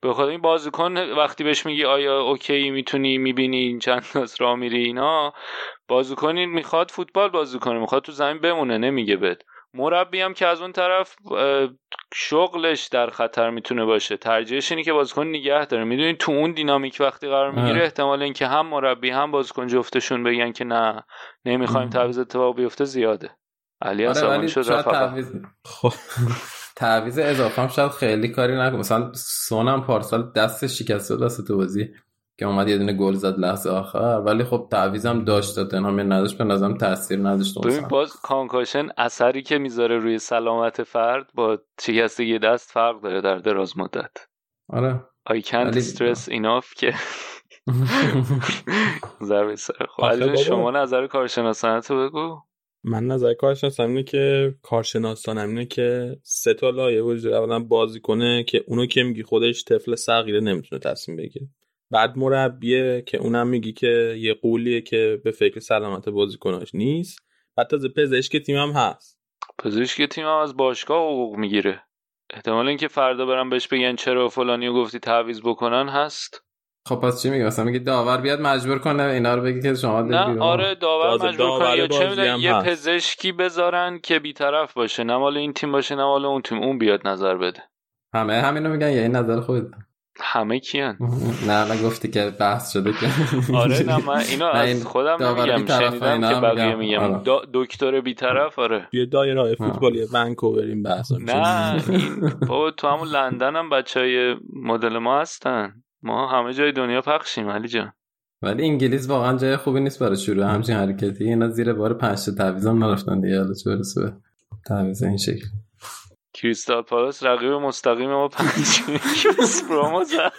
به خاطر این بازیکن وقتی بهش میگی آیا اوکی می‌تونی می‌بینی این چند تا راه میری اینا بازیکنی می‌خواد فوتبال بازی کنه. می‌خواد تو زمین بمونه نمیگه بد مربی هم که از اون طرف شغلش در خطر می‌تونه باشه. ترجیحش اینه که بازیکن نگه داره. می‌دونی تو اون دینامیک وقتی قرار می‌گیره. احتمال اینکه هم مربی هم بازیکن جفتشون بگن که نه نمی‌خوایم تعویض اتفاق بیفته زیاده. علی آره شد. تعویض خب. تعویض اضافه هم شاید خیلی کاری نکنه. مثلا سونم پارسال دستش شکسته بود وسط بازی. که اومد یه دونه گل زد لحظه آخر. ولی خب تعویضم داشت تاتنهام نداشت به نظرم تاثیر نداشت ببین باز کانکاشن اثری که می‌ذاره روی سلامت فرد با شکستگی دست فرق داره در دراز مدت. آره. I can't ولی- stress enough که ضربه سر خب. شما نظر کارشناسانه تو بگو. من نظر کارشناسم اینه که کارشناسانم اینه که سه تا لایه وجود داره. اولا بازی کنه که اونو که میگی خودش طفل صغیره نمی‌تونه تصمیم بگیره. بعد مربیه که اونم میگی که یه قولیه که به فکر سلامت بازیکناش نیست. بعد تازه پزشک تیم هم هست. پزشک تیم هم از باشگاه حقوق می‌گیره. احتمال اینکه فردا برم بهش بگن چرا فلانیو گفتی تعویض بکنن هست. خب پس چی میگه مثلا میگه داور بیاد مجبور کنه اینا رو بگی که شما نه. آره داور مجبور کنه. یا چه یه. پزشکی بذارن که بیطرف باشه. نه مال این تیم باشه نه مال اون تیم. اون بیاد نظر بده. همه همینو میگن یا این نظر خودت. همه کیان. نه نه گفتی که بحث شده که. آره نه من اینو از این خودم نمیگم شنیدم که بقیه میگم. آره. دکتر بیطرف آره. توی دایره فوتبالی ونکووریم بحث نه این بابا تو همون لندن هم بچه های مدل ما هستن. ما همه جای دنیا پخشیم علی جان. ولی انگلیس واقعا جای خوبی نیست برای شروع. همچین حرکتی. اینا زیر بار پنج تا تعویضم نرفتن دیگه حالا چه برسه به تعویض این شکل. کریستال پالاس رقیب مستقیم ما پنج پرومو زد.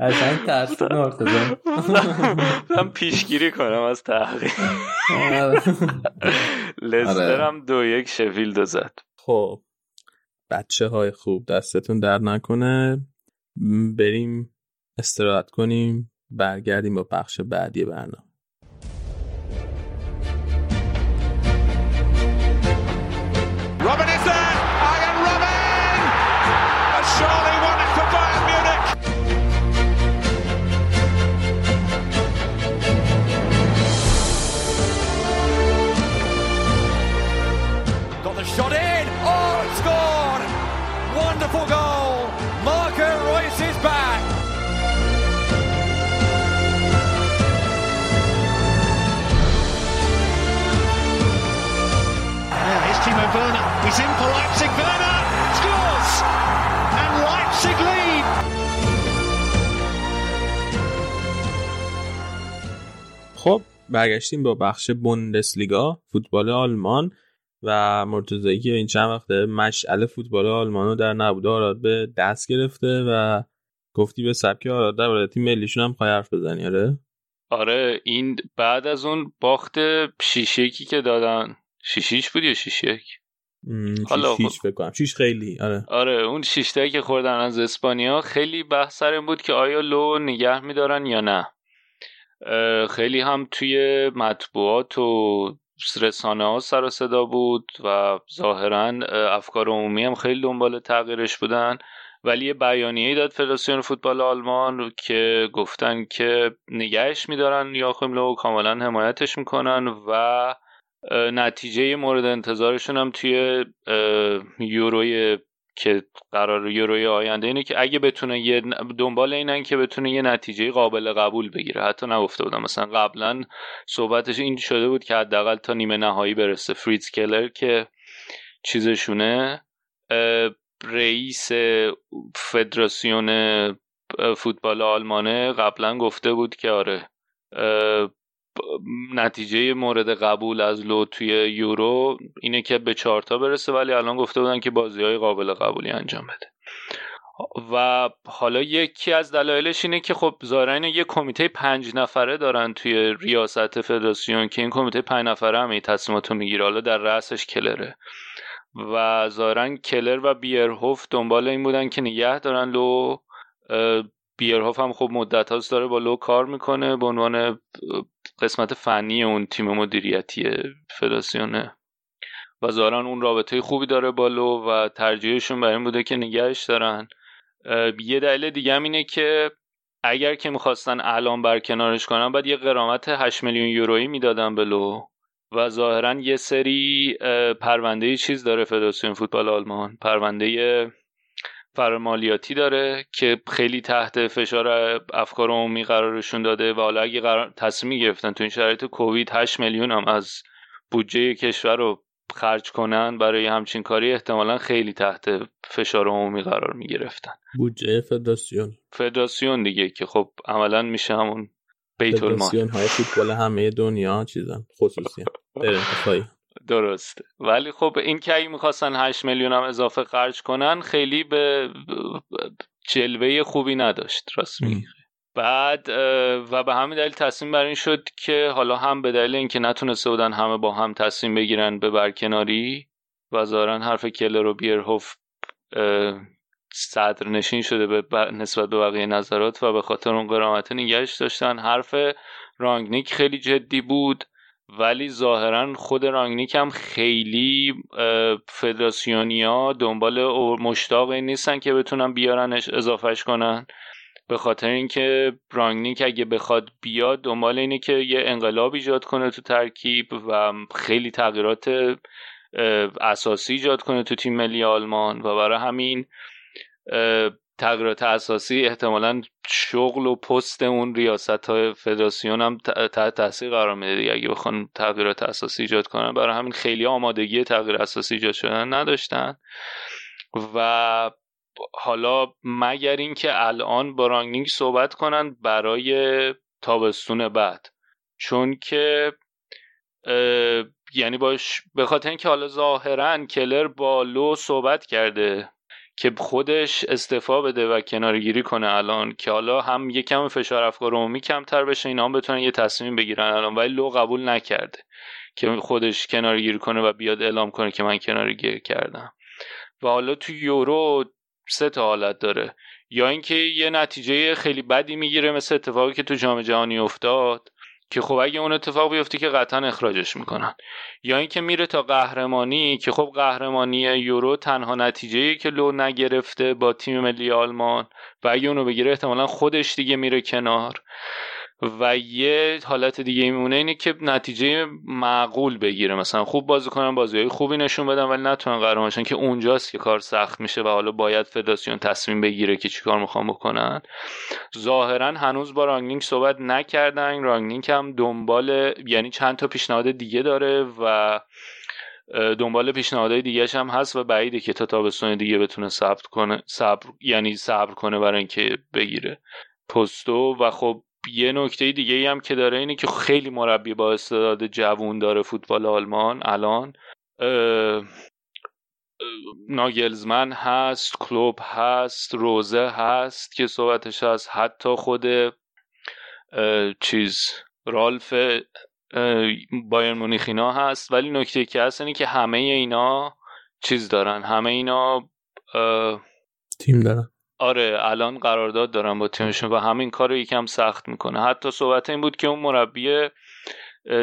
قشنگ ترسید مرتضی من پیشگیری کنم از تحقیق. لستر آره. هم دو یک شفیلد زد. خب بچه های خوب دستتون در نکنه. بریم استراحت کنیم برگردیم با بخش بعدی برنامه. خب برگشتیم با بخش بوندسلیگا فوتبال آلمان و مرتضایی که این چند وقته مشعل فوتبال آلمان رو در نبوده آراد به دست گرفته و گفتی به سبک آراد در تیم ملیشون هم خواهی حرف بزنی آره؟ آره این بعد از اون باخت شیشیکی که دادن. شیشیش بود یا شیش یک م، حالا شیش بکنم شیش خیلی آره. آره اون شیشتایی که خوردن از اسپانیا خیلی بحث سر بود که آیا لو نگه میدارن یا نه. خیلی هم توی مطبوعات و رسانه ها سر و صدا بود و ظاهرا اه، افکار عمومی هم خیلی دنبال تغییرش بودن. ولی یه بیانیه داد فدراسیون فوتبال آلمان که گفتن که نگهش میدارن یاخیم لو کاملا حمایتش می‌کنن و نتیجه مورد انتظارشون هم توی یوروی که قرار یوروی آینده اینه که اگه بتونه یه دنبال اینن که بتونه یه نتیجه قابل قبول بگیره. حتی نگفته بودم مثلا قبلا صحبتش این شده بود که حداقل تا نیمه نهایی برسه. فریتز کلر که چیزشونه رئیس فدراسیون فوتبال آلمانه قبلا گفته بود که آره نتیجه مورد قبول از لو توی یورو اینه که به چهارتا برسه ولی الان گفته بودن که بازی های قابل قبولی انجام بده. و حالا یکی از دلایلش اینه که خب ظاهرا یه کمیته پنج نفره دارن توی ریاست فدراسیون که این کمیته پنج نفره هم تصمیمات رو می‌گیره. حالا در رأسش کلره. و ظاهرا کلر و بیرهوف دنبال این بودن که نگه دارن. لو بیرهوف هم خب مدت هاست داره با لو کار می‌کنه. به عنوان قسمت فنی اون تیم مدیریتی فدراسیونه و ظاهرا اون رابطه خوبی داره با لو و ترجیحشون بر این بوده که نگهش دارن. یه دلیل دیگه هم اینه که اگر که می‌خواستن الان برکنارش کنن باید یه قرامت 8 میلیون یورویی می‌دادن به لو و ظاهرا یه سری پرونده چیز داره فدراسیون فوتبال آلمان. پرونده فرمالیاتی داره که خیلی تحت فشار افکار عمومی قرارشون داده و حالا اگه قرار تصمیم گرفتن تو این شرایط کووید 8 میلیون هم از بودجه کشور رو خرج کنن برای همچین کاری احتمالا خیلی تحت فشار عمومی قرار می گرفتن بودجه فدراسیون. فدراسیون دیگه که خب عملا میشه همون بیت المال. فدراسیون های فوتبال همه دنیا چیزن خصوصی درسته. ولی خب این که اگه می‌خواستن 8 میلیون هم اضافه خرج کنن خیلی به جلوه خوبی نداشت. راست میگی. بعد و به همین دلیل تصمیم بر این شد که حالا هم به دلیل اینکه نتونسته بودن همه با هم تصمیم بگیرن به برکناری و ظاهرا حرف کلر و بیرهوف صدر نشین شده به نسبت به بقیه نظرات و به خاطر اون قرامت نگهش داشتن. حرف رانگنیک خیلی جدی بود. ولی ظاهرا خود رانگنیک هم خیلی فدراسیونیا دنبال مشتاق این نیستن که بتونن بیارنش اضافهش کنن. به خاطر اینکه رانگنیک اگه بخواد بیاد دنبال اینه که یه انقلاب ایجاد کنه تو ترکیب و خیلی تغییرات اساسی ایجاد کنه تو تیم ملی آلمان. و برای همین تغییرات اساسی احتمالا شغل و پست اون ریاست های فدراسیون هم تحت تاثیر قرار میده دیگه. اگه بخوان تغییرات اساسی ایجاد کنن برای همین خیلی آمادگی تغییر اساسی ایجاد شدن نداشتن. و حالا مگر اینکه الان با رانگنینگ صحبت کنن برای تابستون بعد. چون که یعنی باش به خاطر اینکه حالا ظاهرا کلر با لو صحبت کرده که خودش استعفا بده و کنارگیری کنه الان که حالا هم یکم فشار افکار عمومی کمتر بشه اینا هم بتونن یه تصمیم بگیرن الان ولی لو قبول نکرده که خودش کنارگیری کنه و بیاد اعلام کنه که من کنارگیری کردم. و حالا تو یورو سه تا حالت داره. یا اینکه یه نتیجه خیلی بدی می‌گیره مثل اتفاقی که تو جام جهانی افتاد. که خب اگه اون اتفاق بیفته که قطعا اخراجش می‌کنن. یا اینکه میره تا قهرمانی که خب قهرمانی یورو تنها نتیجه که لو نگرفته با تیم ملی آلمان و اگه اونو بگیره احتمالا خودش دیگه میره کنار. و یه حالت دیگه میمونه اینه که نتیجه معقول بگیره. مثلا خوب بازی کنن بازی های خوبی نشون بدن ولی نتونن قهرمانشن که اونجاست که کار سخت میشه و حالا باید فدراسیون تصمیم بگیره که چیکار می‌خوام بکنن. ظاهرا هنوز با رانگنینگ صحبت نکردن. رانگنینگ هم دنبال یعنی چند تا پیشنهاد دیگه داره و دنبال پیشنهادهای دیگه هم هست و بعیده که تا تابستون دیگه بتونه صبر کنه صبر یعنی صبر کنه برای اینکه بگیره. پستو و خب یه نکته دیگه ای هم که داره اینه که خیلی مربی با استعداد جوون داره فوتبال آلمان الان. ناگلزمن هست کلوب هست روزه هست که صحبتش هست حتی خود چیز رالف بایر مونیخینا هست. ولی نکته که هست اینه که همه اینا چیز دارن. همه اینا تیم دارن. آره الان قرارداد دارن با تیمشون و همین کار رو یکم سخت می‌کنه. حتی صحبت این بود که اون مربی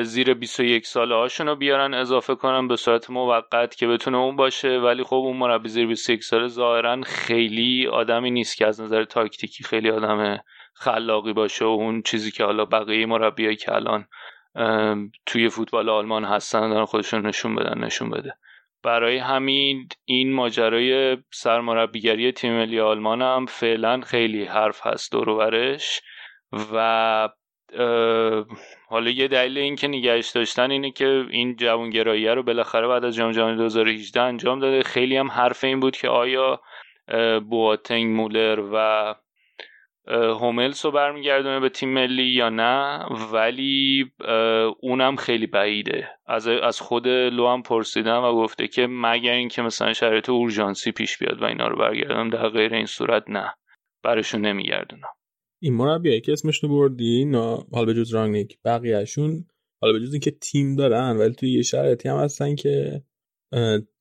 زیر 21 ساله هاشون رو بیارن اضافه کنن به صورت موقت که بتونه اون باشه. ولی خب اون مربی زیر 21 ساله ظاهرا خیلی آدمی نیست که از نظر تاکتیکی خیلی آدم خلاقی باشه و اون چیزی که حالا بقیه مربیایی که الان توی فوتبال آلمان هستن دارن خودشون نشون بدن نشون بده. برای همین این ماجرای سرمربیگری تیم ملی آلمان هم فعلا خیلی حرف هست دورورش و حالا یه دلیل این که نگهش داشتن اینه که این جوانگرایی رو بالاخره بعد از جام جهانی 2018 انجام داده. خیلی هم حرف این بود که آیا بواتنگ مولر و هوملس رو برمیگردونه به تیم ملی یا نه ولی اونم خیلی بعیده. از از خود لو هم پرسیدم و گفته که مگر اینکه مثلا شرایط اورژانسی پیش بیاد و اینا رو برگردم در غیر این صورت نه. برشون نمیگردونم. این مربیایی که اسمشون بردی؟ نه حالا به جز رانگنیک بقیهشون. حالا به جز اینکه تیم دارن ولی توی یه شرایطی هم هستن که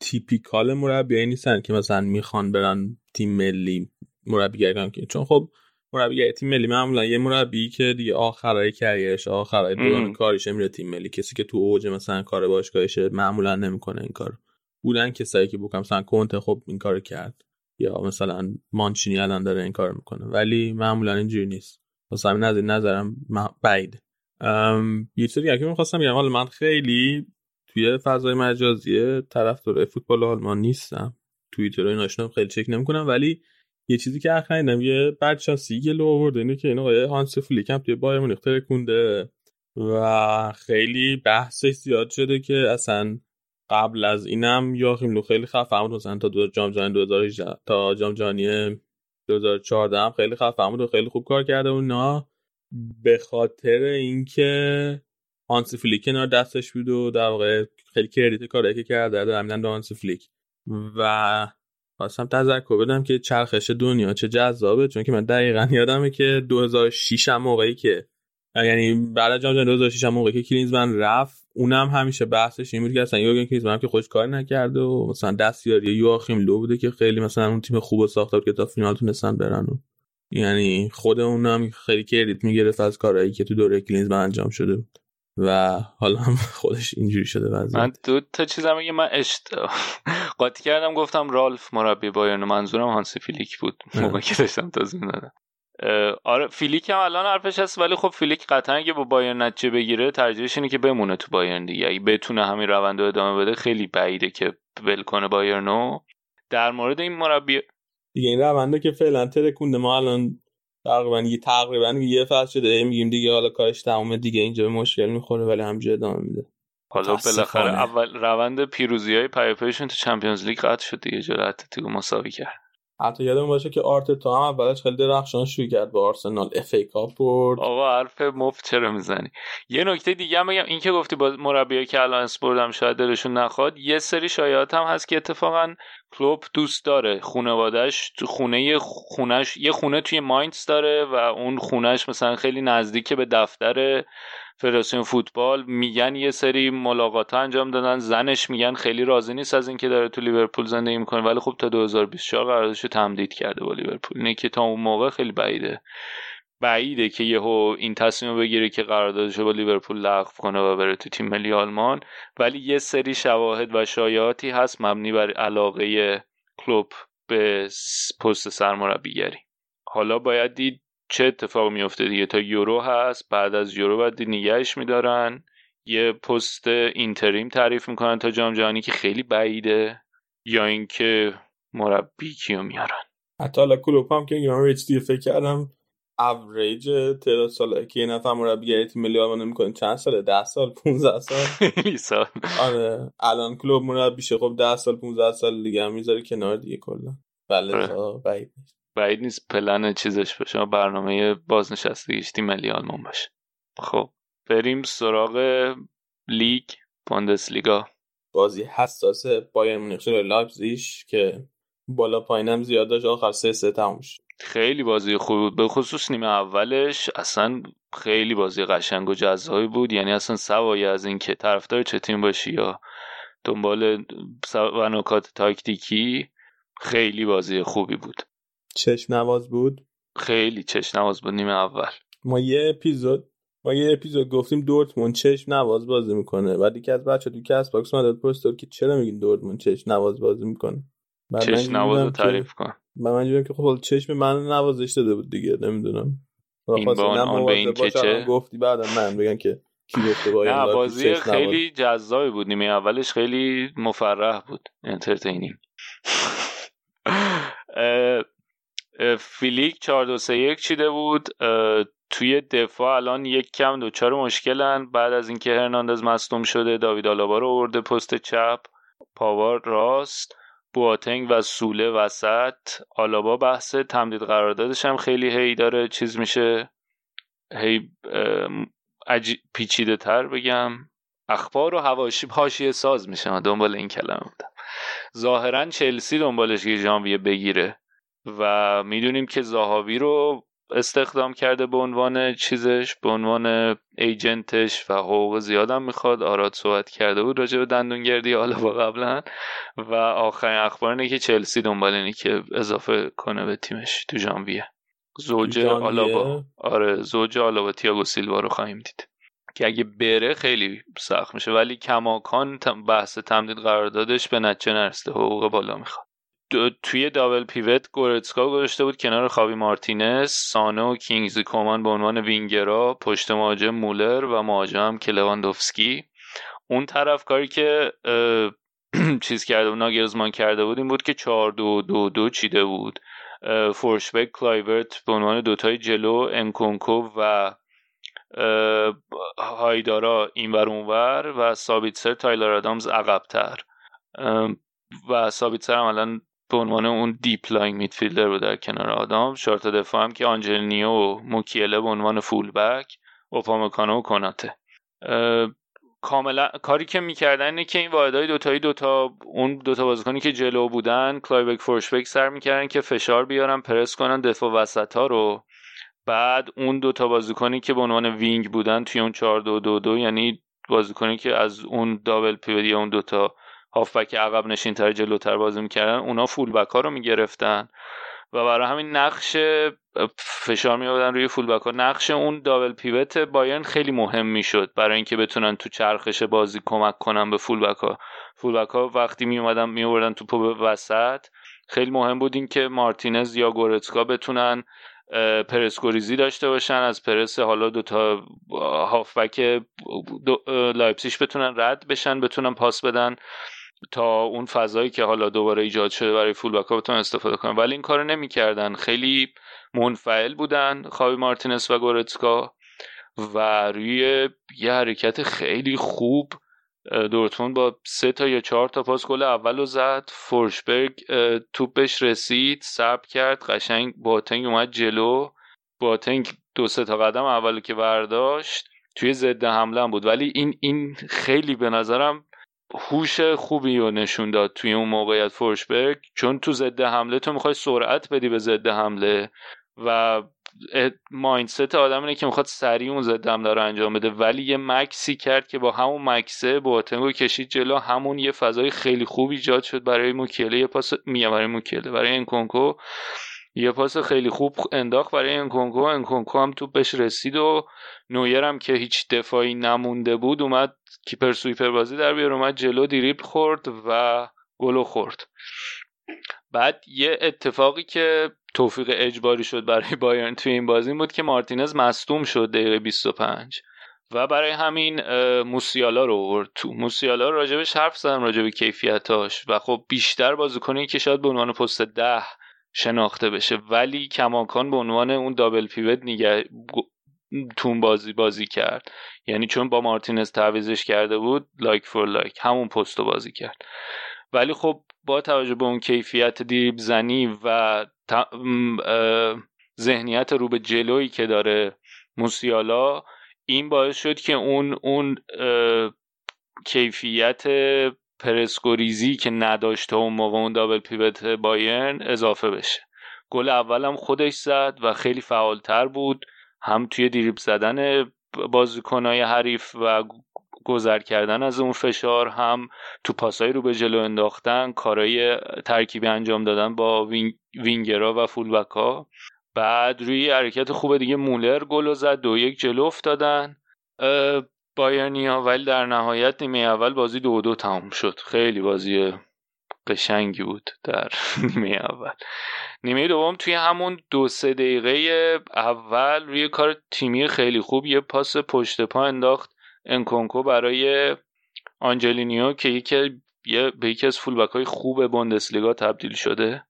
تیپیکال مربیایی نیستن که مثلا می‌خوان برن تیم ملی مربیگری که چون خب مربیگری تیم ملی معمولا یه مربی که دیگه آخرای کریرش آخرای دوران کاریش میره تیم ملی. کسی که تو اوج مثلا کار باشگاهشه معمولا نمی‌کنه این کار بودن کسایی که بکنم مثلا کنت خب این کار کرد یا مثلا مانچینی الان داره این کار می‌کنه. ولی معمولا اینجوری نیست. واسه همین از این نظرم بعید. یه چیزی دیگه که می‌خواستم بگم. حالا من خیلی توی فضای مجازی طرفدار فوتبال آلمان نیستم. توییتر و ایناشون خیلی چک نمی‌کنم. ولی یه چیزی که اخیراً یه برچاسی گلو آورده اینه که این آقای هانس فلیک هم توی بایر مونیخ ترکونده و خیلی بحثش زیاد شده که اصلا قبل از اینم یاخیم لو خیلی خفه بود مثلا تا دو جام جهانی 2018 تا جام جهانی 2014 هم خیلی خفه بود و خیلی خوب کار کرده اونا. به خاطر اینکه هانس فلیک کنار دستش بود و در واقع خیلی credit کاری که کرده در میدن هانس فلیک. و خواستم تذکر بدم که چرخش دنیا چه جذابه چون که من دقیقا یادمه که 2006 هم موقعی که یعنی بعد از جام جهانی 2006 هم موقعی که کلینزمن رفت اونم همیشه بحثش این بود که اصلا یورگن کلینزمن که خودش کار نکرده و مثلا دستیاری یواخیم لو بوده که خیلی مثلا اون تیم خوب ساخته بود که تا فینال تونستن برن و یعنی خود اونم خیلی credit می‌گرفت از کارهایی که تو دوره کلینزمن انجام شده بود. و حالا هم خودش اینجوری شده وضعیت. من دو تا چیزم میگه من اشت قاطی کردم گفتم رالف مربی بایرن. منظورم هانسی فلیک بود. موقعی که داشتم تازه می‌دادم. آره فلیک هم الان حرفش هست ولی خب فلیک قطعا اگه با بایرن نتیجه بگیره ترجیحش اینه که بمونه تو بایرن دیگه. اگه بتونه همین روند رو ادامه بده خیلی بعیده که ول کنه بایرنو. در مورد این مربی دیگه این رونده که فعلا ترکونده ما الان تقریبا یه تقریبا یه فصل شده. میگیم دیگه حالا کارش تموم دیگه اینجا به مشکل می‌خوره ولی همینجا ادامه میده. حالا بالاخره اول روند پیروزی های پیاپیشون تو Champions League قطع شد دیگه جلو اتلتیکو مساوی کرد. حتی یادم باشه که آرتتا هم اولش خیلی درخشان شروع کرد با آرسنال. FA Cup برد. آقا حرف مفت چرا می‌زنی؟ یه نکته دیگه هم بگم. این که گفتی با مربیایی که الان اسم بردم شاید دلشون نخواد یه سری شایعات هم هست که اتفاقا کلوب دوست داره. خانواده‌اش تو خونه خونش یه خونه توی ماینز داره و اون خونش مثلا خیلی نزدیک به دفتر فدراسیون فوتبال میگن یه سری ملاقات انجام دادن زنش میگن خیلی راضی نیست از اینکه داره تو لیورپول زندگی می‌کنه ولی خب تا 2024 قراردادش رو تمدید کرده با لیورپول. اینه که تا اون موقع خیلی بعیده. بعیده که یهو این تصمیم بگیره که قراردادش با لیورپول لغو کنه و بره تو تیم ملی آلمان. ولی یه سری شواهد و شایعاتی هست مبنی بر علاقه کلوب به پست سرمربیگری. حالا باید دید چه اتفاق میفته دیگه؟ تا یورو هست بعد از یورو بعد نگهش میدارن. یه پست interim تعریف می‌کنن تا جام جهانی که خیلی بعیده یا اینکه مربی کیو میارن. حتی حالا کلوب هم که ایران دیگه فکر کردم اوریج تعداد ساله که یه نفر مربیگری تیم ملی آلمان می‌کنه چند ساله؟ 10 سال؟ 15 سال؟ خیلی سال. آره. الان کلوب مربی شه خب 10 سال 15 سال دیگه هم می‌ذاره کنار دیگه کلا. بله بعید نیست. بعید نیست پلن چیزش باشه. برنامه بازنشستگیش تیم ملی آلمان باشه. خب بریم سراغ لیگ لیگا بازی حساس بایرن مونیخ لایپزیگ که بالا پایینم زیاد داشت. آخر سه سه تموم شد. خیلی بازی خوبی بود. به خصوص نیمه اولش اصلا خیلی بازی قشنگ و جذابی بود. یعنی اصلا سوای از اینکه طرفدار چه تیم باشی یا دنبال و نکات تاکتیکی خیلی بازی خوبی بود. چشم نواز بود؟ خیلی چشم نواز بود نیمه اول. ما یه اپیزود ما یه اپیزود گفتیم دورتموند چشم نواز بازی می‌کنه. بعد یکی از بچه تو Castbox ما داد پست که چرا میگین دورتموند چشم نواز بازی می‌کنه؟ چشم نواز رو تعریف کن. من منظورم که خب چشم من نوازش داده بود دیگه نمی‌دونم. این با آن به این که گفتی بعد من بگن که کی گفته بایرن نه بازی؟ خیلی جذابی بود. نیمه اولش خیلی مفرح بود. entertaining. فلیک 4 2 3 1 چیده بود. توی دفاع الان یک کم دچار مشکلن. بعد از اینکه هرناندز مصدوم شده داوید آلابا رو آورده پست چپ. پاوار راست. بواتنگ و سوله وسط. آلابا بحث تمدید قراردادش هم خیلی هی داره. چیز میشه. هی عجی... پیچیده تر بگم. اخبار و هواشی حاشیه ساز میشه. دنبال این کلمه بودم. ظاهرا چلسی دنبالش که ژانویه بگیره. و می‌دونیم که زاهاوی رو استخدام کرده به عنوان چیزش به عنوان ایجنتش و حقوق زیادم می‌خواد. آراد صحبت کرده بود راجع به دندونگردی حالا با قبلا. و آخرین اخبار اینه که چلسی دنبال اینه که اضافه کنه به تیمش تو ژانویه. زوج؟ آلابا آره زوج آلابا تییاگو سیلوا رو خواهیم دید. که اگه بره خیلی سخت میشه ولی کماکان بحث تمدید قراردادش به نتیجه نرسیده حقوق بالا می‌خواد. توی دابل پیوت گورتسکا گذاشته بود کنار خاوی مارتینز سانه و کینگزی کومان به عنوان وینگرا پشت مهاجم مولر و مهاجم که لواندوفسکی. اون طرف کاری که چیز کرده بود ناگلزمان کرده بود این بود که 4 دو دو دو چیده بود. فورشبرگ کلایورت به عنوان دوتای جلو انکونکو و هایدارا اینور اونور و سابیتسر تایلر آدامز عقبتر. و سابیتسر هم الان به عنوان اون deep-lying midfielder بود در کنار آدامز چهار تا دفاع هم که آنجلینیو و موکیله به عنوان full back اوپامکانو و کناته. کاملا کاری که می‌کردن اینه که این واحدهای دوتایی دوتا اون دوتا بازیکنی که جلو بودن کلایورت فورشبرگ سعی می‌کردن که فشار بیارن پرس کنن دفاع وسط ها رو. بعد اون دوتا بازیکنی که به عنوان wing بودن توی اون 4 2 2 2 یعنی بازیکنی که از اون double pivot یا اون دوتا هافبک عقب نشین تر جلوتر بازی می‌کردن اونا full back ها رو می‌گرفتن. و برای همین نقش فشار می آوردن روی full back ها نقش اون double pivot بایرن خیلی مهم می‌شد برای اینکه بتونن تو چرخش بازی کمک کنن به full back ها full back ها وقتی می اومدن می آوردن توپو به وسط. خیلی مهم بود این که مارتینز یا گورتسکا بتونن پرس‌گریزی داشته باشن. از پرس حالا هافبک دو اه، لایپسیش بتونن رد بشن بتونن پاس بدن. تا اون فضایی که حالا دوباره ایجاد شده برای فول بک ها بتونن استفاده کنن. ولی این کارو نمی‌کردن. خیلی منفعل بودن خاوی مارتینز و گورتسکا و روی یه حرکت خیلی خوب دورتموند با سه تا یا چهار تا پاس گل اول رو زد. فورشبرگ اه، توپ بهش رسید سب کرد قشنگ باتنگ اومد جلو. باتنگ دو سه تا قدم اول که برداشت توی ضد حمله بود. ولی این این خیلی به نظرم هوش خوبی رو نشون داد توی اون موقعیت فورشبرگ چون تو ضد حمله تو می‌خوای سرعت بدی به ضد حمله و مایندست آدم اینه که می‌خواد سریع اون ضد حمله رو انجام بده. ولی یه مکسی کرد که با همون مکسه بواتنگو کشید جلو. همون یه فضای خیلی خوب ایجاد شد برای موکیله یه پاس میگم برای موکیله برای انکونکو یه پاس خیلی خوب انداخت برای انکونکو. انکونکو هم تو بهش رسید و نویر هم که هیچ دفاعی نمونده بود اومد کیپر سویپر بازی در بیار اومد جلو دیریب خورد و گلو خورد. بعد یه اتفاقی که توفیق اجباری شد برای بایرن توی این بازی بود که مارتینز مصدوم شد دقیقه 25 و برای همین موسیالا رو آورد تو. موسیالا راجبش حرف زدم راجب کیفیتاش. و خب بیشتر بازیکنی که شاید به عنوان پست ده شناخته بشه. ولی کماکان به عنوان اون دابل پیوت نگه تون بازی بازی کرد. یعنی چون با مارتینز تعویضش کرده بود like for like. همون پست رو بازی کرد. ولی خب با توجه به اون کیفیت دریبل زنی و ذهنیت رو به جلویی که داره موسیالا این باعث شد که اون اون کیفیت پرس‌گریزی که نداشته اون موقع اون double pivot بایرن اضافه بشه. گل اولم خودش زد و خیلی فعالتر بود. هم توی دریبل زدن بازیکنهای حریف و گذر کردن از اون فشار هم تو پاسای رو به جلو انداختن کارهای ترکیبی انجام دادن با وینگ وینگرا و فولبک ها بعد روی حرکت خوب دیگه مولر گل زد دو یک جلو افتادن. بایرنیا ولی در نهایت نیمه اول بازی دو دو تمام شد. خیلی بازی قشنگی بود در نیمه اول. نیمه دوم توی همون دو سه دقیقه اول روی کار تیمی خیلی خوب یه پاس پشت پا انداخت. انکونکو برای آنجلینیو که یکی به یکی از فولبک های خوب بوندسلیگا تبدیل شده.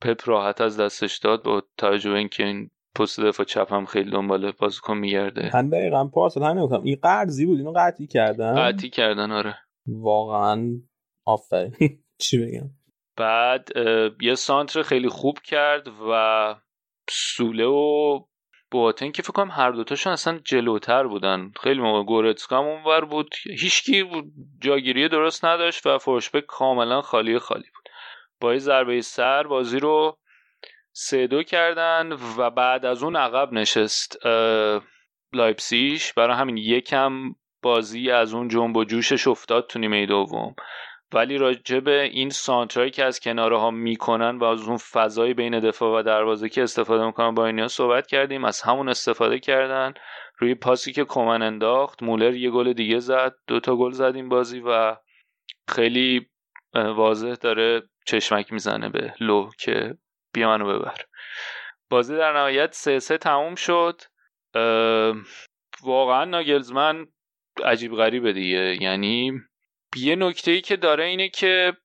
پپ راحت از دستش داد با توجه اینکه این پست دفاع چپ هم خیلی دنبال بازیکن میگرده. من دقیقا پارسال همین گفتم این قرضی بود؟ اینو قطعی کردن؟ قطعی کردن آره. واقعا آفرین. چی بگم؟ بعد یه سانتر خیلی خوب کرد و سوله و بواتن که فکر کنم هر دوتاشون اصلا جلوتر بودن. خیلی موقع گورتسکا هم اونور بود. هیچکی جاگیری درست نداشت و فورشبک کاملا خالی خالی بود. با یه ضربه سر بازی رو سه دو کردن و بعد از اون عقب نشست لایپسیش برای همین یکم بازی از اون جنب و جوشش افتاد تو نیمه دوم. ولی راجع به این سانترایی که از کناره ها می‌کنن و از اون فضای بین دفاع و دروازه که استفاده می‌کنن با اینیا صحبت کردیم. از همون استفاده کردن. روی پاسی که کمن انداخت مولر یه گل دیگه زد. دوتا گل زد این بازی و خیلی واضح داره چشمک می‌زنه به لو که بیا منو ببر. بازی در نهایت سه سه تموم شد. واقعا ناگلزمن عجیب غریبه دیگه. یعنی یه نکته ای که داره اینه که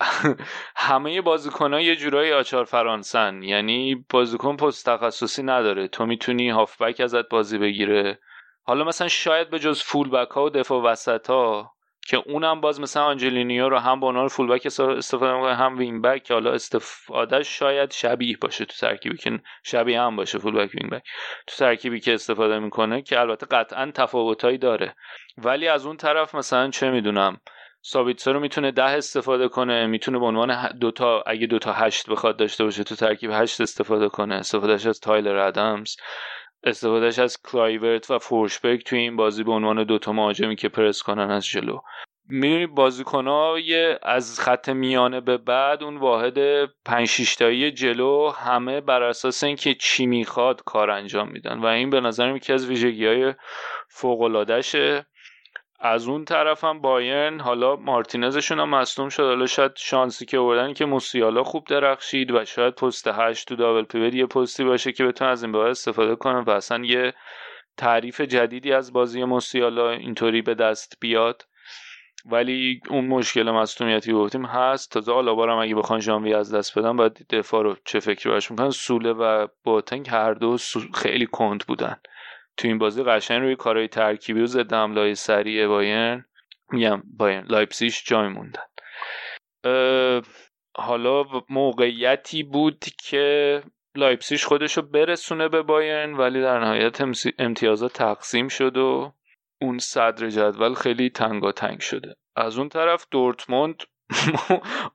همه بازیکن ها یه جورایی آچار فرانسن. یعنی بازیکن پست تخصصی نداره. تو می‌تونی هافبک ازت بازی بگیره. حالا مثلا شاید به جز فول بک ها و دفاع وسط ها که اونم باز مثلا آنجلینیو رو هم به عنوان فول بک استفاده می‌کنه هم وینگ بک که حالا استفاده شاید شبیه باشه تو ترکیبی که شبیه هم باشه فول بک وینگ بک تو ترکیبی که استفاده می‌کنه که البته قطعا تفاوتایی داره. ولی از اون طرف مثلا چه می‌دونم سابیتسر رو می‌تونه ده استفاده کنه می‌تونه به عنوان دوتا اگه دوتا هشت بخواد داشته باشه تو ترکیب هشت استفاده کنه. استفادهش از تایلر ادمز استفادهش از کلایورت و فورسبرگ توی این بازی به عنوان دوتا مهاجمی که پرس کنن از جلو. می‌دونی بازیکنهای از خط میانه به بعد اون واحد پنج شیشتایی جلو همه بر اساس اینکه چی می‌خواد کار انجام میدن. و این به نظرم یکی از ویژگی های از اون طرف هم بایرن حالا مارتینزشون هم مصدوم شد. حالا شاید شانسی که آوردن که موسیالا خوب درخشید و شاید پست هشت تو دابل پیوت یه پستی باشه که بتون از این به استفاده کنن و اصلا یه تعریف جدیدی از بازی موسیالا اینطوری به دست بیاد. ولی اون مشکل مصدومیتی گفتیم هست. تازه آلابارم اگه بخوان ژانویه از دست بدن باید دفاع رو چه فکری باش می‌کنن سوله و بوتنگ هر دو خیلی کند بودن. تو این بازی قشنگ روی کارهای ترکیبی و ضد حمله سریع بایرن میگم بایرن لایپسیش جای موندن. حالا موقعیتی بود که لایپسیش خودش رو برسونه به بایرن ولی در نهایت امتیازات تقسیم شد و اون صدر جدول خیلی تنگاتنگ شده. از اون طرف دورتموند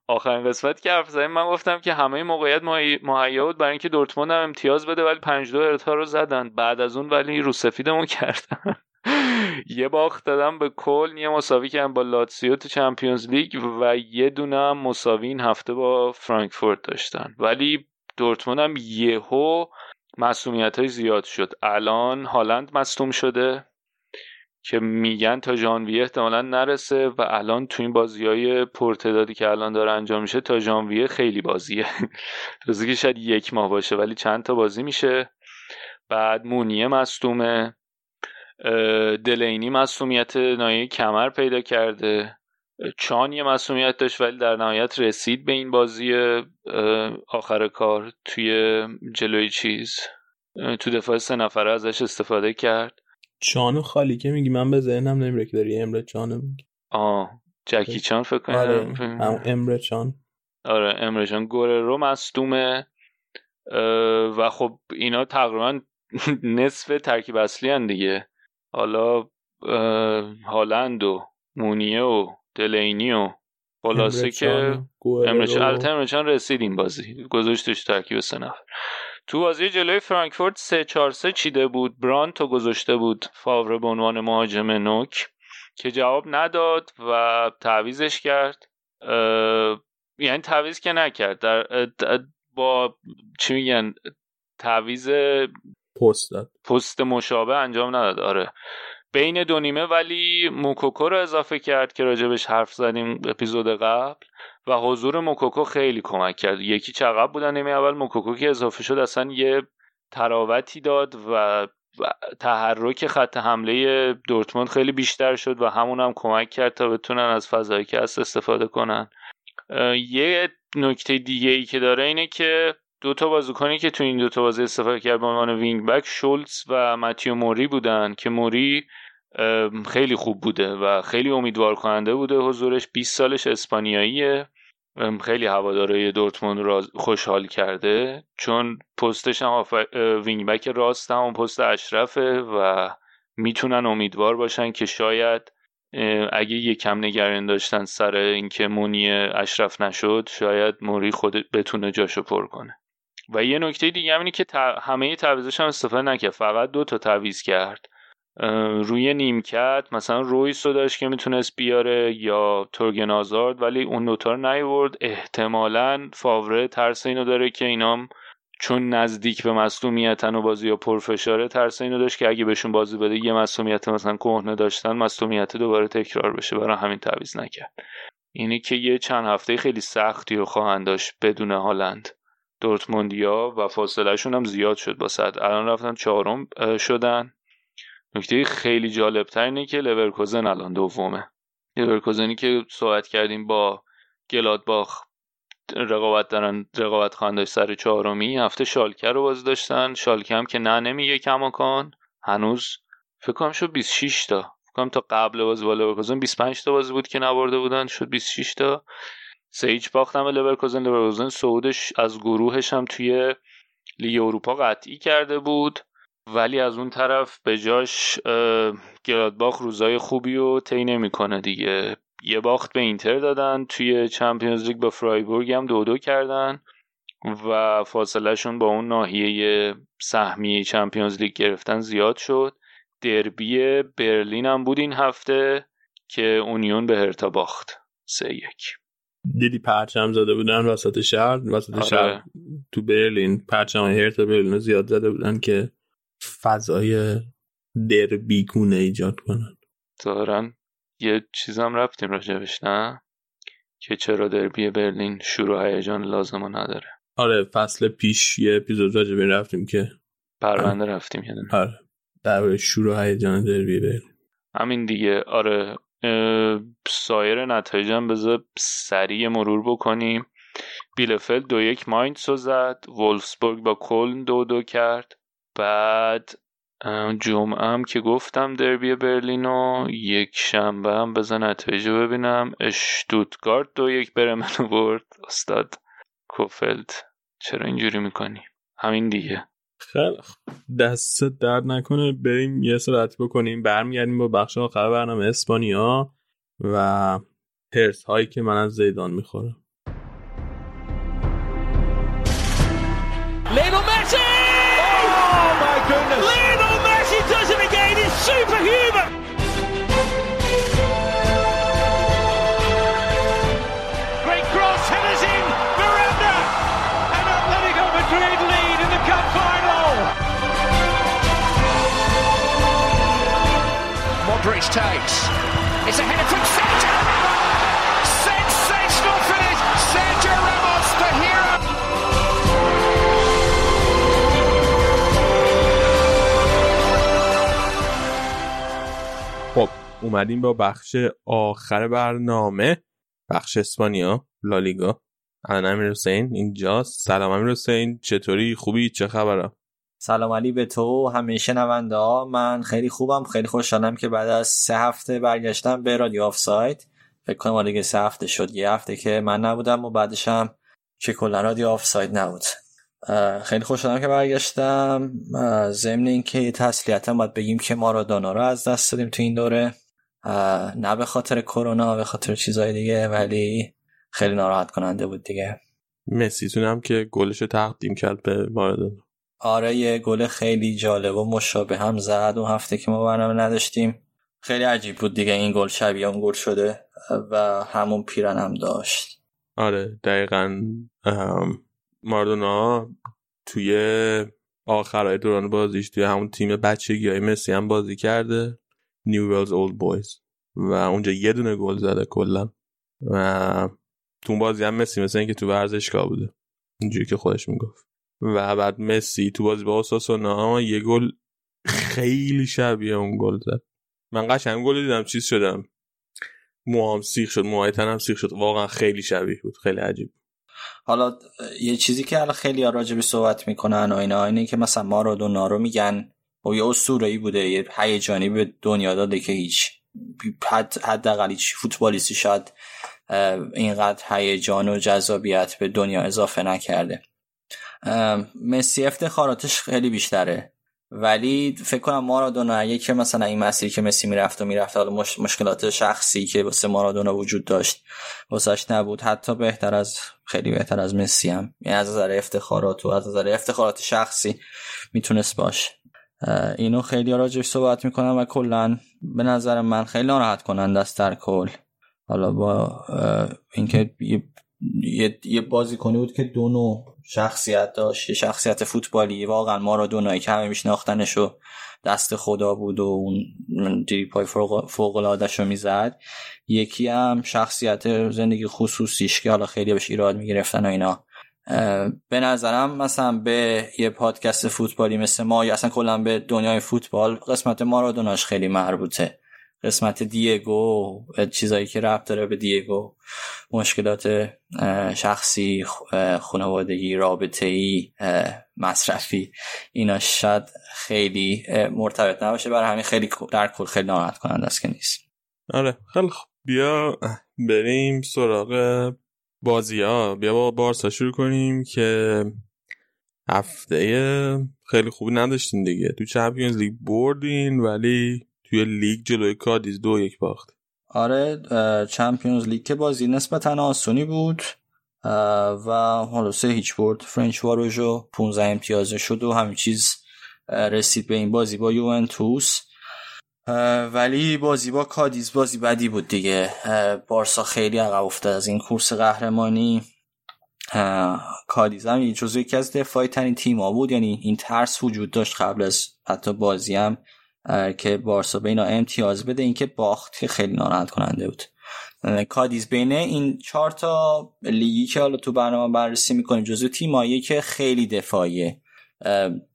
آخرین قسمت که حرف زدیم من گفتم که همه موقعیت مهیا بود برای اینکه دورتموند هم امتیاز بده ولی 5 دو ارتا رو زدن. بعد از اون ولی رو سفیدمون کردن. یه باخت دادم به کل یه مساوی کردم با لاتسیو تو چمپیونز لیگ و یه دونه هم مساوی این هفته با فرانکفورت داشتن. ولی دورتموند هم یهو مسئولیت های زیاد شد. الان هالند مصوم شده. که میگن تا ژانویه احتمالا نرسه و الان تو این بازی های پرتدادی که الان داره انجام میشه تا ژانویه خیلی بازیه. روزی که شاید یک ماه باشه ولی چند تا بازی میشه. بعد مونیه مصدومه. دلینی مصومیت نایه کمر پیدا کرده. چان یه مسئولیت داشت ولی در نهایت رسید به این بازی آخر کار توی جلوی چیز. تو دفاع سه نفره ازش استفاده کرد. چانو خالی که میگی من به ذهنم نمیره که داری امره چانو میگی. آه جکی چان فکر کنم آره هم امره چان. آره امره چان. گوره رو مصدومه. و خب اینا تقریبا نصف ترکیب اصلی هن دیگه. حالا هالند و مونیه و دلینی و خلاصه که امره چان. رسید این بازی. گذاشتش ترکیب سه نفر. تو بازی جلوی فرانکفورت 3 4 3 چیده بود. برانتو گذاشته بود فاور به عنوان مهاجم نوک که جواب نداد و تعویزش کرد. یعنی تعویز که نکرد. در با چی میگن؟ تعویز پست پست مشابه انجام نداد. آره. بین دو نیمه ولی موکوکو رو اضافه کرد که راجبش حرف زدیم اپیزود قبل. و حضور موکوکو خیلی کمک کرد. یکی چقدر بودن نیمه اول موکوکو که اضافه شد اصلا یه تراوتی داد و تحرک خط حمله دورتموند خیلی بیشتر شد و همون هم کمک کرد تا بتونن از فضایی که هست استفاده کنن. یه نکته دیگه ای که داره اینه که دو تا بازیکنی که تو این دو تا بازی استفاده کرد به عنوان وینگ بک شولز و متیو موری بودن که موری خیلی خوب بوده و خیلی امیدوار کننده بوده. حضورش 20 سالش اسپانیاییه. خیلی هواداره دورتموند را خوشحال کرده. چون پستش هم وینگ بک راست هم پست اشرفه و می‌تونن امیدوار باشن که شاید اگه یه کم نگران داشتن سر اینکه مونیه اشرف نشد شاید موری خود بتونه جاشو پر کنه. و یه نکته دیگه هم اینه که همه تعویضاش هم استفاده نکرد. فقط دو تا تعویض کرد. روی نیمکت مثلا رویس رو داشت که می‌تونست بیاره یا تورگن هازارد ولی اون دوتا رو نیورد احتمالا فاوره ترس اینو داره که اینام چون نزدیک به مصومیتن و بازی یا پرفشاره ترس اینو داشت که اگه بهشون بازی بده یه مصومیت مثلا کهنه داشتن مصومیت دوباره تکرار بشه. برای همین تعویض نکرد. اینی که یه چند هفته خیلی سختی رو خواهند داشت بدون هالند. دورتموندیا و فاصلهشون هم زیاد شد با صد. الان رفتن چهارم شدن. نکته خیلی جالب تر اینه که لورکوزن الان دومه. لورکوزنی که صحبت کردیم با گلادباخ رقابت دارن رقابت خواهند سر چهارمی هفته شالکه رو باز داشتن. شالکه هم که نه نمی‌بره کماکان. هنوز فکر کنم شد 26 تا. فکر تا قبل بازی با لورکوزن 25 تا بازی بود که نبرده بودن. شد 26 تا. سه هیچ باختم لورکوزن. لورکوزن صعودش از گروهش هم توی لیگ اروپا قطعی کرده بود. ولی از اون طرف به جاش گلادباخ روزای خوبی رو طی نمی‌کنه دیگه. یه باخت به اینتر دادن توی چمپیونز لیگ با فرایبورگ هم دو دو کردن و فاصلهشون با اون ناحیه سهمیه چمپیونز لیگ گرفتن زیاد شد. دربی برلین هم بود این هفته که اونیون به هرتا باخت. سه یک. دیدی پرچم زده بودن وسط شهر؟ وسط آره. شهر تو برلین. پرچم هرتا برلین رو زیاد زده بودن که فضای دربی گونه ایجاد کنن. دارن. یه چیزم رفتیم راجبش نه؟ که چرا دربی برلین شروع هیجان لازم نداره. آره فصل پیش یه اپیزود این رفتیم که پرونده رفتیم دونه. آره در شروع هیجان دربی برلین. همین دیگه. آره سایر نتایجم بذار سریع مرور بکنیم. بیلفلد دو یک ماینتس رو زد. وولفسبورگ با کلن دو دو کرد. بعد جمعه هم که گفتم دربی برلین و یک شنبه هم بزن نتایج ببینم. اشتوتگارت دو یک برمن رو برد. استاد کوفلد چرا اینجوری می‌کنی؟ همین دیگه. خیلی. دست درد نکنه. بریم یه سرعت بکنیم. برمیگردیم با بخش آخر برنامه اسپانیا و هرس هایی که من از زیدان می‌خورم. Takes. It's a header from Sergio Ramos. Sensational finish. Sergio Ramos, the hero. خب اومدیم با بخش آخر برنامه بخش اسپانیا لالیگا الان امیر حسین اینجاست سلام امیر حسین چطوری خوبی چه خبره سلام علی به تو همه شنونده ها. من خیلی خوبم خیلی خوشحالم که بعد از سه هفته برگشتم به رادیو آف سایت فکر کنم دیگه سه هفته شد یه هفته که من نبودم و بعدش هم که کلا رادیو آف سایت نبود خیلی خوشحالم که برگشتم. ضمن اینکه تسلیتا باید بگیم که مارادونا رو از دست دادیم تو این دوره. نه به خاطر کرونا به خاطر چیزای دیگه ولی خیلی ناراحت کننده بود دیگه. مسی هم که گلش تقدیم کرد به مارادونا آره یه گل خیلی جالب و مشابه هم زد. اون هفته که ما برنامه نداشتیم. خیلی عجیب بود دیگه این گل شبیه اون گل شده و همون پیرن هم داشت. آره دقیقا ام، مارادونا توی آخرهای دوران بازیش توی همون تیم بچگی های مسی هم بازی کرده. نیو ویلز اولد بویز و اونجا یه دونه گل زده کلا. و تو بازی هم مسی مثل اینکه تو ورزشگاه بوده. اینجوری که خودش می‌گفت. و بعد مسی تو بازی با اوساسونا یه گل خیلی شبیه اون گل زد. من قشنگ گل دیدم چیز شدم. موام سیخ شد موهای تنم سیخ شد. واقعا خیلی شبیه بود خیلی عجیب حالا یه چیزی که الان خیلی راجع به صحبت می‌کنن و اینا اینه که مثلا مارادونا رو میگن و یه اسطوره‌ای بوده یه هیجانی به دنیا داده که هیچ حد حداقل هیچ فوتبالیستی شاید اینقدر هیجان و جذابیت به دنیا اضافه نکرده. مسی افتخاراتش خیلی بیشتره. ولی فکر کنم مارادونا اگه که مثلا این مسیری که مسی می‌رفت و می‌رفت حالا مش... مشکلات شخصی که واسه مارادونا وجود داشت واسش نبود. حتی بهتر از خیلی بهتر از مسی هم. یعنی از نظر افتخارات و از نظر افتخارات شخصی می‌تونست باشه. اینو خیلی راجعش صحبت می‌کنم و کلا به نظر من خیلی ناراحت کننده است در کل. حالا با اینکه یه, یه, یه بازیکنی بود که دو نوع شخصیت داشت یه شخصیت فوتبالی. واقعا مارادونایی که همه میشناختنش و دست خدا بود و اون دریپای فوق العادهش رو می‌زد. یکی هم شخصیت زندگی خصوصیش که حالا خیلی بهش ایراد می‌گرفتن و اینا. به نظرم مثلا به یه پادکست فوتبالی مثل ما یا اصلا کلا به دنیای فوتبال قسمت مارادوناش خیلی مربوطه. قسمت دیگو چیزایی که ربط داره به دیگو. مشکلات شخصی خانوادگی رابطه ای مصرفی. اینا شاید خیلی مرتبط نباشه. برای همین خیلی در کل خیلی ناراحت کننده است که نیست. آره. خیلی خوب. بیا بریم سراغ بازی ها بیا با بارسا شروع کنیم که هفته خیلی خوبی نداشتین دیگه. تو Champions League بردین ولی توی لیگ جلوی کادیز دو یک باخت. آره Champions League که بازی نسبتا آسونی بود و حالا سه هیچ برد. فرنتس واروش و 15 امتیازه شد و همین چیز رسید به این بازی با یوونتوس. ولی بازی با کادیز بازی بدی بود دیگه. بارسا خیلی عقب افتاد از این کورس قهرمانی. کادیز هم جزو یکی از دفاعی ترین تیم ها بود یعنی این ترس وجود داشت قبل از حتی بازی هم. که بارسا به اینا امتیاز بده اینکه باخت خیلی ناراحت کننده بود. کادیز بینه این چهار تا لیگی که حالا تو برنامه بررسی می‌کنیم جزو تیمایی که خیلی دفاعیه.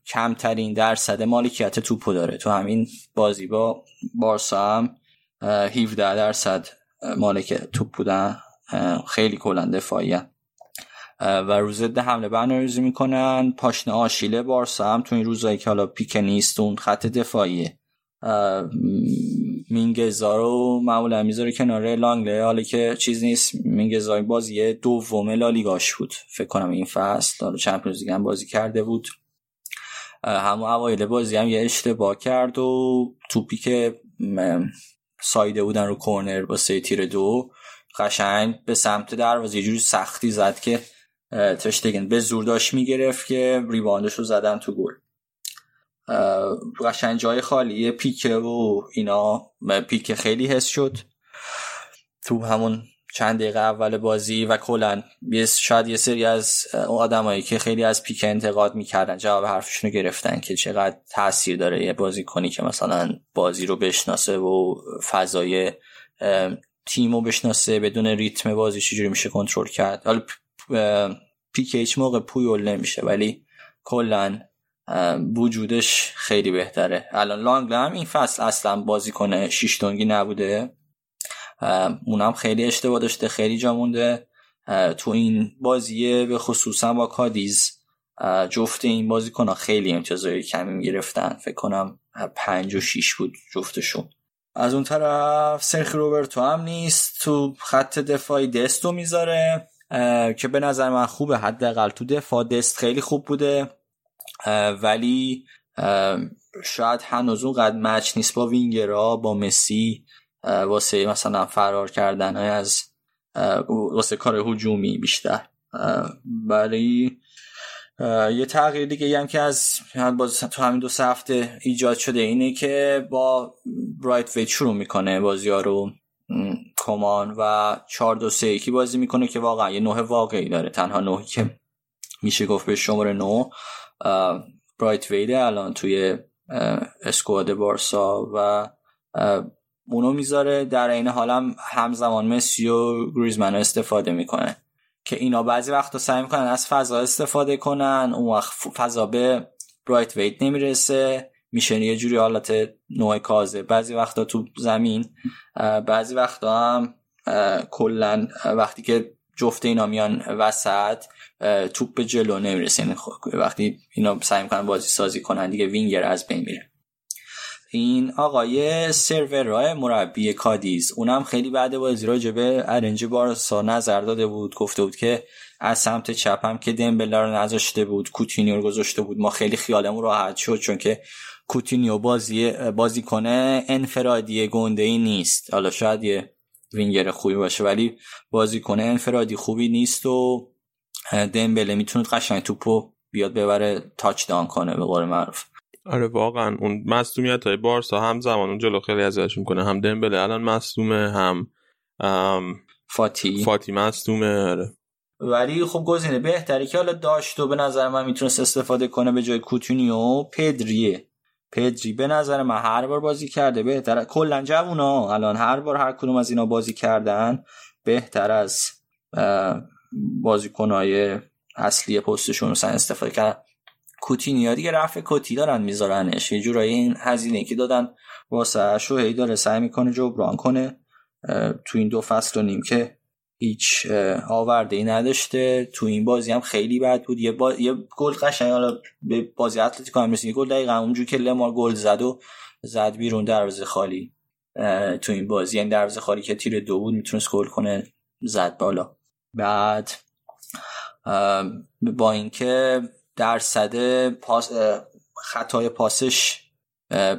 کمترین درصد مالکیت توپو داره. تو همین بازی با بارسا هم 17 درصد مالک توپ بودن. خیلی کلا دفاعی و روز ده حمله برنامه‌ریزی می‌کنن. پاشنه آشیله بارسا هم تو این روزایی که حالا پیک نیست اون خط دفاعیه. مینگزا رو معمولا می‌ذاره کنار لانگله حالا که چیز نیست مینگزا این بازی دوم لالیگاش بود. فکر کنم این فصل حالا چمپیونز لیگ هم بازی کرده بود. همون اوایل بازی هم یه اشتباه کرد و توپی که سایده بودن رو کورنر با سه تیر دو قشنگ به سمت دروازه یه جوری سختی زد که تشتگن به زور داشت می‌گرفت که ریباندش رو زدن تو گل. قشنگ جای خالی. پیکه و اینا پیکه خیلی حس شد. تو همون چند دقیقه اول بازی و کلا شاید یه سری از آدمایی که خیلی از پیک انتقاد می‌کردن جواب حرفشون رو گرفتن که چقدر تاثیر داره یه بازی کنی که مثلا بازی رو بشناسه و فضای تیم رو بشناسه بدون ریتم بازی چجوری میشه کنترل کرد. حالا پیک هیچ موقع پویول نمیشه ولی کلا وجودش خیلی بهتره. الان لانگل هم این فصل اصلا بازی کنه شیشتونگی نبوده. اونم خیلی اشتباه داشته خیلی جا مونده. تو این بازیه به خصوصا با کادیز جفت این بازی کنه خیلی امتیازهای کمی می‌گرفتن. فکر کنم پنج و شیش بود جفتشون. از اون طرف سرخی روبرتو هم نیست. تو خط دفاعی دستو می‌ذاره که به نظر من خوبه. حداقل تو دفاع دست خیلی خوب بوده. ولی شاید هنوز اون قد مچ نیست با وینگرا با مسی واسه مثلا فرار کردن های از واسه کار هجومی بیشتر. ولی یه تغییر دیگه هم که از تو همین دو هفته ایجاد شده اینه که با برایت ویت شروع می‌کنه بازی رو. کمان و چهار دو سه یکی بازی می‌کنه که واقعا یه نوع واقعی داره. تنها نوعی که میشه گفت به شماره نو. برایت ویده الان توی اسکواد بارسا و اونو می‌ذاره. در این حالم همزمان مسی و گریزمن استفاده می‌کنه که اینا بعضی وقتا سعی می‌کنن از فضا استفاده کنن. اون وقت فضا به برایت ویت نمی‌رسه. میشه یه جوری حالت نوع کازه. بعضی وقتا تو زمین بعضی وقتا هم کلا وقتی که جفت اینا میان وسط توپ به جلو نمی‌رسه. یعنی وقتی اینا سعی می‌کنن بازی سازی کنن دیگه وینگر از بین میره. این آقای سرورا مربی کادیز اونم خیلی بعد بازی راجع به ارنج بارسا نظر داده بود گفته بود که از سمت چپم که دمبلا رو نذاشته بود کوتینیو رو گذاشته بود. ما خیلی خیالمون راحت شد چون که کوتینیو بازی بازی کنه انفرادی گنده ای نیست. حالا شاید یه وینگر خوبی باشه ولی بازی کنه انفرادی خوبی نیست و دمبله می‌تونه قشنگ توپو بیاد ببره تاچ دان کنه به قول معروف. آره واقعا. اون مصومیت های بارسا هم زمان اون جلو خیلی ازش می‌کنه هم دمبله الان مصومه هم فاتی. فاتی مصومه آره. ولی خب گزینه بهتری که حالا داشت و به نظر من می‌تونست استفاده کنه به جای کوتونیو پدریه. پدری به نظر من هر بار بازی کرده بهتر. کلا جوونا. الان هر بار هر کدوم از اینا بازی کردن بهتر از بازیکنهای اصلی پستشون مثلا استفاده کردن. کوتینیا دیگه رفع کتی دارن میذارنش. یه جورایی این هزینه که دادن واسه شو هی داره سعی می‌کنه جبران کنه. تو این دو فصل و نیم که هیچ آورده ای نداشته. تو این بازی هم خیلی بد بود. یه, با... یه گل قشنگ حالا به بازی اتلتیکو هم یه گل دقیقا اونجور که لمار گل زد و زد بیرون دروازه خالی. تو این بازی. یعنی دروازه خالی که تیر دو بود می‌تونست گل کنه زد بالا. بعد با اینکه درصد پاس خطای پاسش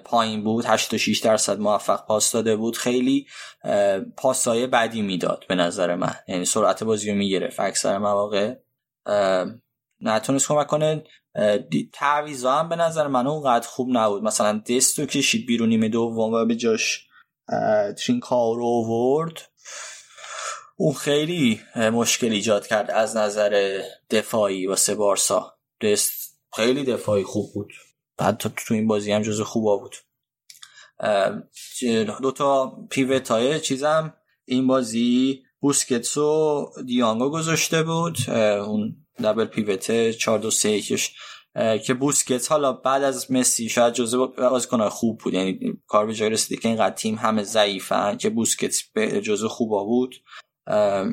پایین بود 86 درصد موفق پاس داده بود خیلی پاسای بدی می‌داد به نظر من. یعنی سرعت بازی رو می‌گرفت اکثر مواقع. نتونست کمک کنه. تعویضا هم به نظر من اونقدر خوب نبود. مثلا دستو کشید بیرون نیمه دوم و به جاش ترینکاو رو ورد اون خیلی مشکل ایجاد کرد از نظر دفاعی واسه بارسا. دست خیلی دفاعی خوب بود. بعد تو این بازی هم جز خوبا بود. دوتا پیوت های چیزم. این بازی بوسکتس و دیانگو گذاشته بود. اون دبل پیوت 4 2 3 که بوسکتس حالا بعد از مسی شاید جزء بازیکن‌های خوب بود. یعنی کار به جای رسیده که اینقدر تیم همه ضعیفن که بوسکتس جزء خوبا بود.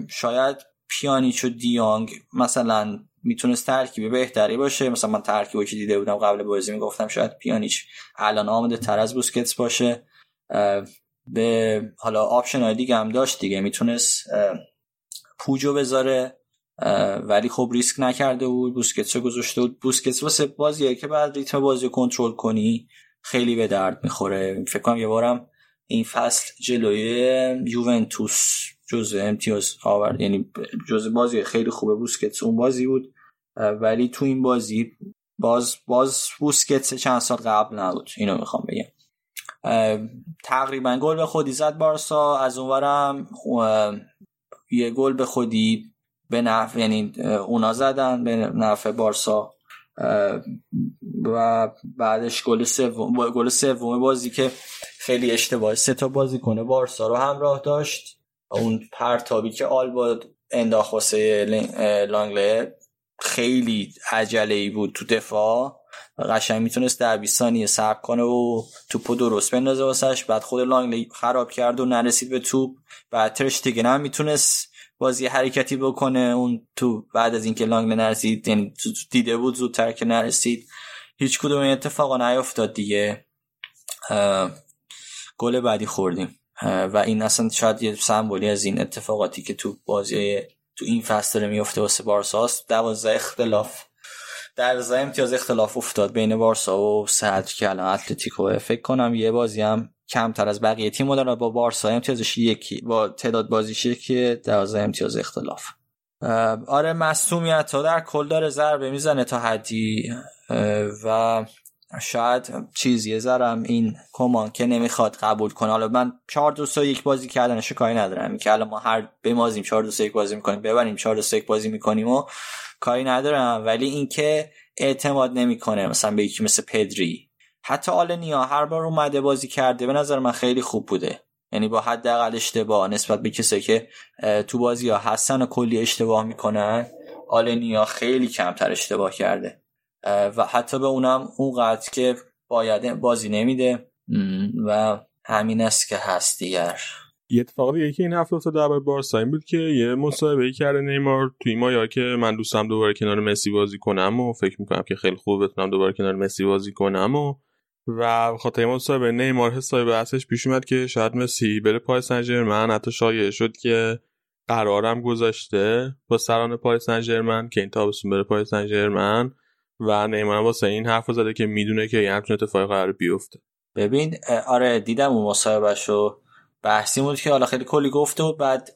شاید پیانیچ و دیانگ مثلا می‌تونست ترکیب بهتری باشه. مثلا من ترکیبی که دیده بودم قبل بازی می‌گفتم شاید پیانیچ الان آماده تر از بوسکتس باشه. به حالا option های دیگه هم داشت دیگه. می‌تونست پوجو بذاره ولی خب ریسک نکرده بود. بوسکتس رو گذاشته بود. بوسکتس واسه بازیه که بعد ریتم بازی کنترل کنی خیلی به درد می‌خوره. فکر کنم یه بارم این فصل جلوی یوونتوس جزء امتیاز آورد یعنی جزء بازی خیلی خوبه بوسکتس اون بازی بود. ولی تو این بازی باز باز بوسکتس چند سال قبل نبود. اینو می‌خوام بگم. تقریبا گل به خودی زد بارسا. از اونورم یه گل به خودی به نفع یعنی اونا زدن به نفع بارسا. و بعدش گل سوم گل سوم بازی که خیلی اشتباه سه تا بازی کنه بارسا رو همراه داشت. اون پرتابی که آلبا انداخت واسه لانگله خیلی عجله ای بود تو دفاع قشنگ می‌تونست در 20 ثانیه کنه و توپو درست بندازه واسش. بعد خود لانگلی خراب کرد و نرسید به توپ بعد ترشتگن هم می‌تونست بازی حرکتی بکنه. اون تو بعد از اینکه لانگلی نرسید یعنی دیده بود زودتر که نرسید هیچ کدوم این اتفاقا نیفتاد دیگه. گل بعدی خوردیم. و این اصلا شاید یه سمبولی از این اتفاقاتی که تو بازی تو این فصل داره میفته واسه بارساست دوازده اختلاف در امتیاز اختلاف افتاد بین بارسا و صدر که الان اتلتیکو. فکر کنم یه بازی هم کمتر از بقیه تیم دارن با بارسا. امتیازش یکی با تعداد بازیشه که دوازده امتیاز اختلاف. آره مصومیت ها در کل داره ضربه می‌زنه تا حدی. و شاید چیزی ذرم این کمان که نمی‌خواد قبول کنه. حالا من 4 2 3 یک بازی کردنش کاری ندارم. که الان ما هر بمازیم 4 2 3 یک بازی می‌کنیم ببریم 4 2 3 یک بازی می‌کنیم و کاری ندارم. ولی اینکه اعتماد نمی‌کنه مثلا به یکی مثل پدری. حتی آلنیا هر بار اومده بازی کرده به نظر من خیلی خوب بوده. یعنی با حداقل اشتباه نسبت به کسی که تو بازی ها هستن و کلی اشتباه می‌کنن آلنیا خیلی کمتر اشتباه کرده. و حتی به اونم اونقدر که باید بازی نمیده. و همین است که هست دیگر. یه اتفاق دیگه که این هفته افتاد درباره بارسا این بود که یه مصاحبه کرده نیمار توی مایا که من دوستم دوباره کنار مسی بازی کنم و فکر می‌کنم که خیلی خوب بتونم دوباره کنار مسی بازی کنم و و خاطر مصاحبه نیمار حسابی بحثش پیش اومد که شاید مسی بره پای سن حتی شایعه شد که قرارم گذاشته با سران پای سن که این تابستون بره پای سن و نیمار واسه این حرف زده که می‌دونه که این همچین اتفاقی قرار بیفته. ببین آره دیدم اون مصاحبهشو. بحثی بود که حالا خیلی کلی گفته و بعد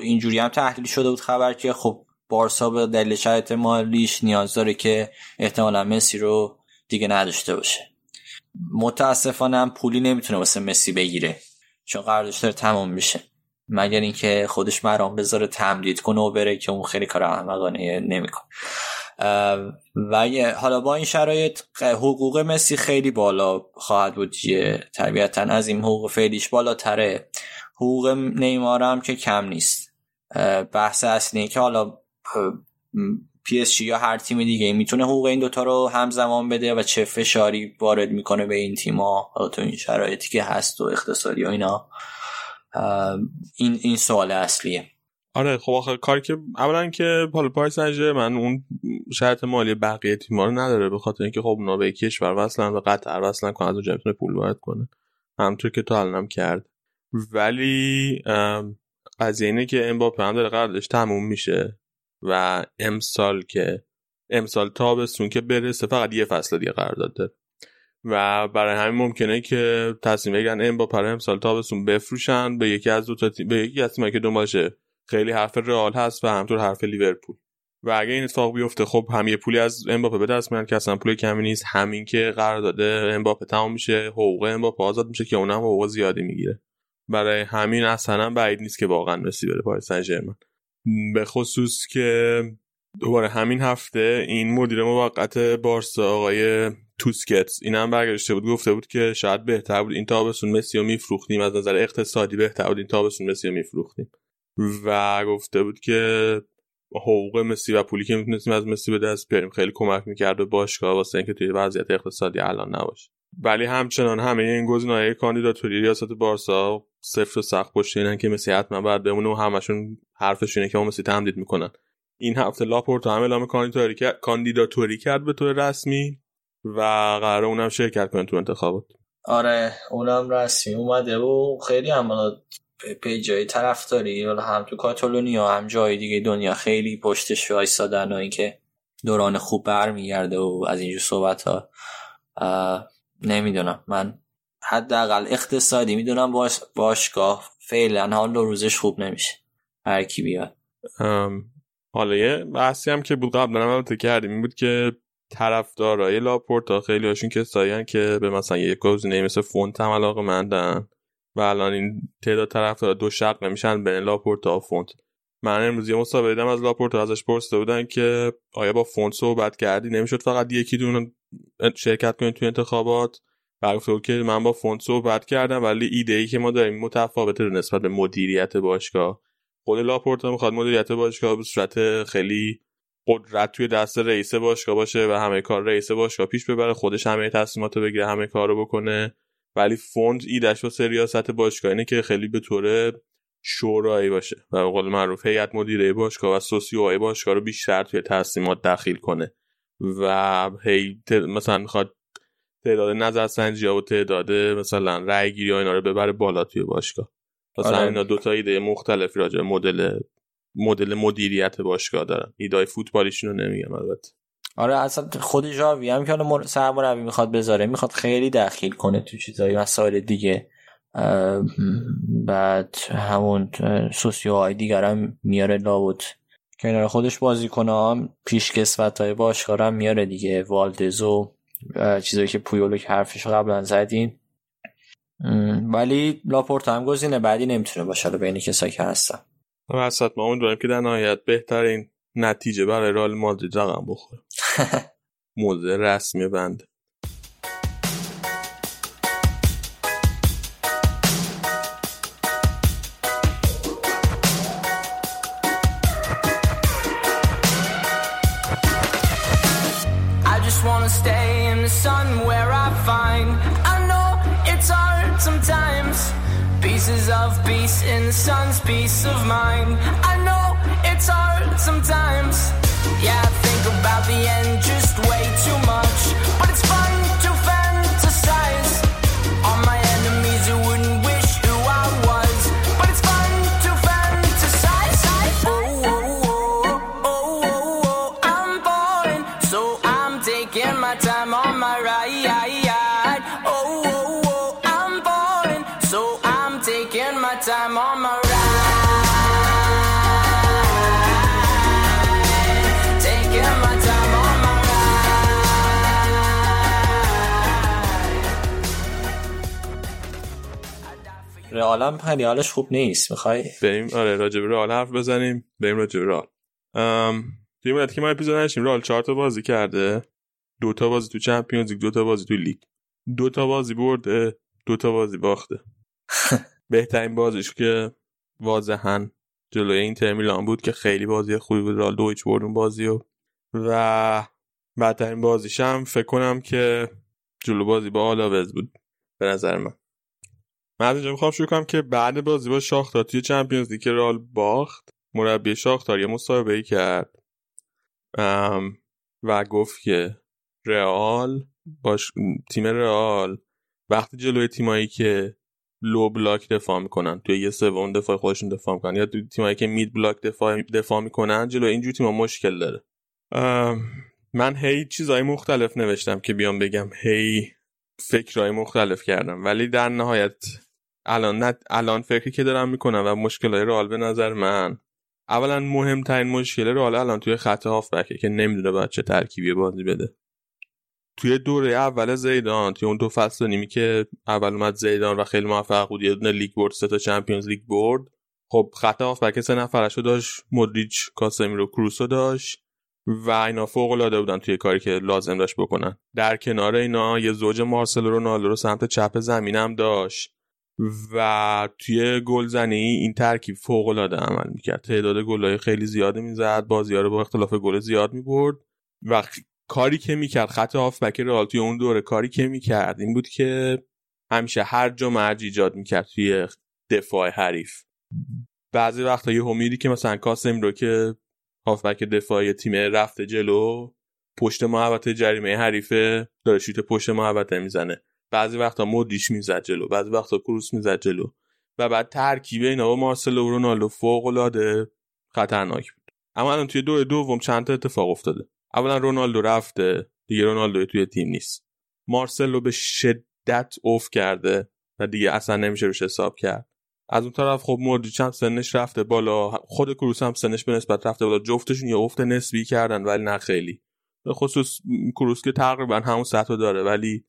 اینجوری هم تحلیل شده بود خبر که خب بارسا به دلیل شرایط مالیش نیاز داره که احتمالا مسی رو دیگه نداشته باشه. متاسفانه هم پولی نمی‌تونه واسه مسی بگیره چون قراردادش داره تمام میشه. مگر اینکه خودش مرام بذاره تمدید کنه و بره که اون خیلی کار احمقانه نمی‌کنه. و حالا با این شرایط حقوق مسی خیلی بالا خواهد بود طبیعتا از این حقوق فعلیش بالاتره. حقوق نیمار هم که کم نیست. بحث اصلی که حالا پی اس یا هر تیم دیگه می‌تونه حقوق این دوتا رو همزمان بده و چه فشاری وارد می‌کنه به این تیما تو این شرایطی که هست و اقتصادی و اینا. این این سوال اصلیه. آره خب آخر کاری که اولا که حالا پاریس من اون شرط مالی بقیه تیم‌ها رو نداره به خاطر اینکه خب اونا به کشور وصلن و قطر وصلن کنه از اونجا می‌تونه پول وارد کنه. همونطور که تو الانم کرد. ولی قضیه اینه که امباپه هم داره قراردادش تموم میشه و امسال که امسال تابستون که برسه فقط یه فصل دیگه قرارداد داره. و برای همین ممکنه که تصمیم بگیرن امباپه رو امسال تابستون بفروشن به یکی از دو تا تیم به یکی از تیمایی که دنبالشه خیلی حرف رئال هست و همطور حرف لیورپول. و اگه این اتفاق بیفته خب هم یه پولی از امباپه به دست میارن که اصلا پول کمی نیست. همین که قرار داده امباپه تمام میشه حقوق امباپه آزاد میشه که اونم حقوق زیادی می‌گیره. برای همین اصلا بعید نیست که واقعا مسی بره پاریس سن به خصوص که دوباره همین هفته این مدیر موقت بارسا آقای توسکتس این هم برگشته بود گفته بود که شاید بهتر بود این تابستون مسی رو میفروختیم. از نظر اقتصادی بهتر بود این تابستون مسی رو میفروختیم. و گفته بود که حقوق مسی و پولی که می‌تونستیم از مسی به دست بیاریم. خیلی کمک می‌کرد به باشگاه واسه اینکه توی وضعیت اقتصادی الان نباشه. ولی همچنان همه این گزینه‌های کاندیداتوری ریاست بارسا صفر و سخت پشت اینن که مسی حتما باید بمونه و همشون حرفش اینه که ما مسی تمدید می‌کنن. این هفته لاپورتو هم اعلام کاندیداتوری کرد به طور رسمی و قرار اونم شرکت کنه تو انتخابات. آره اونم رسمی اومده و خیلی هم جای طرفداری هم تو کاتالونیا هم جای دیگه دنیا خیلی پشتش وایسادن و اینکه دوران خوب برمیگرده و از اینجور صحبت ها نمی‌دونم. من حداقل اقتصادی می‌دونم باش باشگاه فعلا حال روزش خوب نمیشه. هر کی بیاد. حالا یه بحثی هم که بود قبلا هم کردیم این بود که طرفدارای لاپورتا خیلی هاشون کسایی که به مثلا یک گزینه مثل فونت هم علاقه مندن و الان این تعداد طرفدار دو شق نمیشن بین لاپورتا و فونت. من امروز یه مصاحبه دیدم از لاپورتا ازش پرسیده بودن که آیا با فونت صحبت کردی؟ نمی‌شد فقط یکی تون شرکت کنید توی انتخابات؟ و که من با فونت صحبت کردم ولی ایده ای که ما داریم متفاوته نسبت به مدیریت باشگاه. خود لاپورتا می‌خواد مدیریت باشگاه به صورت خیلی قدرت توی دست رئیس باشگاه باشه و همه کار رئیس باشگاه پیش ببره خودش همه تصمیمات بگیره همه کار رو بکنه. ولی فوند ایدش و سریاست باشگاه اینه که خیلی به طور شورایی باشه و به قول معروف هیئت مدیره باشگاه و سوسیوهای باشگاه رو بیشتر توی تصمیمات دخیل کنه و هی مثلا می‌خواد تعداد نظرسنجی ها و تعداد مثلا رأی گیری ها اینا رو ببره بالا توی باشگاه. مثلا آره. اینا دو تا ایده مختلفی راجع مدل مدل مدیریت باشگاه دارن. ایده فوتبالیشون رو نمیگم البته. آره اصلا خود جاوی هم که حالا سرمربی می‌خواد بذاره می‌خواد خیلی دخیل کنه تو چیزایی مسائل دیگه. بعد همون سوسیو های دیگر هم میاره لابد. کنار خودش بازی کنه هم پیش کسوت های باشگاه هم میاره دیگه. والدزو چیزایی که پویولو که حرفش قبلا زدین. ولی لاپورت هم گزینه بعدی نمی‌تونه باشه بین کسایی که هستن. وسط ما اون که در نهایت بهترین نتیجه برای رال مادرید رقم بخوره موضع رسمی بنده just wanna stay in the sun where I find. I know it's hard sometimes. Pieces of peace in the sun's peace of mind. I sometimes. رئالم خیلی حالش خوب نیست می‌خوای؟ بریم آره راجع به رئال حرف بزنیم بریم راجع به رئال. ام توی که ما اپیزود نشیم رئال چهار تا بازی کرده دو تا بازی تو چمپیونز لیگ دو تا بازی تو لیگ. دو تا بازی برده دو تا بازی باخته. بهترین بازیش که واضحا جلوی اینتر میلان بود که خیلی بازی خوبی بود. رئال دو هیچ برد اون بازی و و بدترین بازیش هم فکر کنم که جلو بازی با آلاوز بود به نظر من. من از اینجا می‌خوام شروع کنم که بعد بازی با شاختار توی چمپیونز لیگ که رئال باخت مربی شاختار یه مصاحبه ای کرد و گفت که رئال باش تیم رئال وقتی جلوی تیمایی که لو بلاک دفاع می‌کنن توی یه سوم دفاع خودشون دفاع می‌کنن یا توی تیمایی که مید بلاک دفاع دفاع می‌کنن جلوی اینجور تیما مشکل داره. من هی چیزای مختلف نوشتم که بیام بگم هی فکرهای مختلف کردم. ولی در نهایت الان نه الان فکری که دارم می‌کنم و مشکلای رئال به نظر من اولا مهمترین مشکل رئال الان توی خط هافبکه که نمی‌دونه باید چه ترکیبی بازی بده. توی دوره اول زیدان توی اون دو فصل نیمی که اول اومد زیدان و خیلی موفق بود یه دونه لیگ برد سه تا چمپیونز لیگ برد. خب خط هافبک سه نفرشو داشت مودریچ کاسمیرو کروسو داشت و اینا فوق العاده بودن توی کاری که لازم داشت بکنن. در کنار اینا یه زوج مارسلو رونالدو رو سمت چپ زمینم داشت. و توی گلزنی این ترکیب فوق العاده عمل می‌کرد. تعداد گلای خیلی زیادی می‌زد. بازی رو با اختلاف گل زیاد می‌برد و کاری که می‌کرد خط هافبک رئال توی اون دوره کاری که می‌کرد این بود که همیشه هر جا مرج ایجاد می‌کرد توی دفاع حریف. بعضی وقتا یه همیدی که مثلا کاسم رو که هافبک دفاعی تیم رفته جلو پشت محوطه جریمه حریفه داره شوت پشت محوطه می‌زنه. بعضی وقتا مودریچ می‌زد جلو بعضی وقتا کروس می‌زد جلو و بعد ترکیب اینا با مارسلو و رونالدو فوق العاده خطرناک بود. اما الان توی دور دوم چند تا اتفاق افتاده. اولا رونالدو رفته دیگه رونالدو توی تیم نیست. مارسلو به شدت اوف کرده و دیگه اصلا نمیشه روش حساب کرد. از اون طرف خب مودریچ هم سنش رفته بالا خود کروس هم سنش به نسبت رفته بالا. جفتشون یه افت نسبی کردن ولی نه خیلی. به خصوص کروس که تقریبا همون سطح داره ولی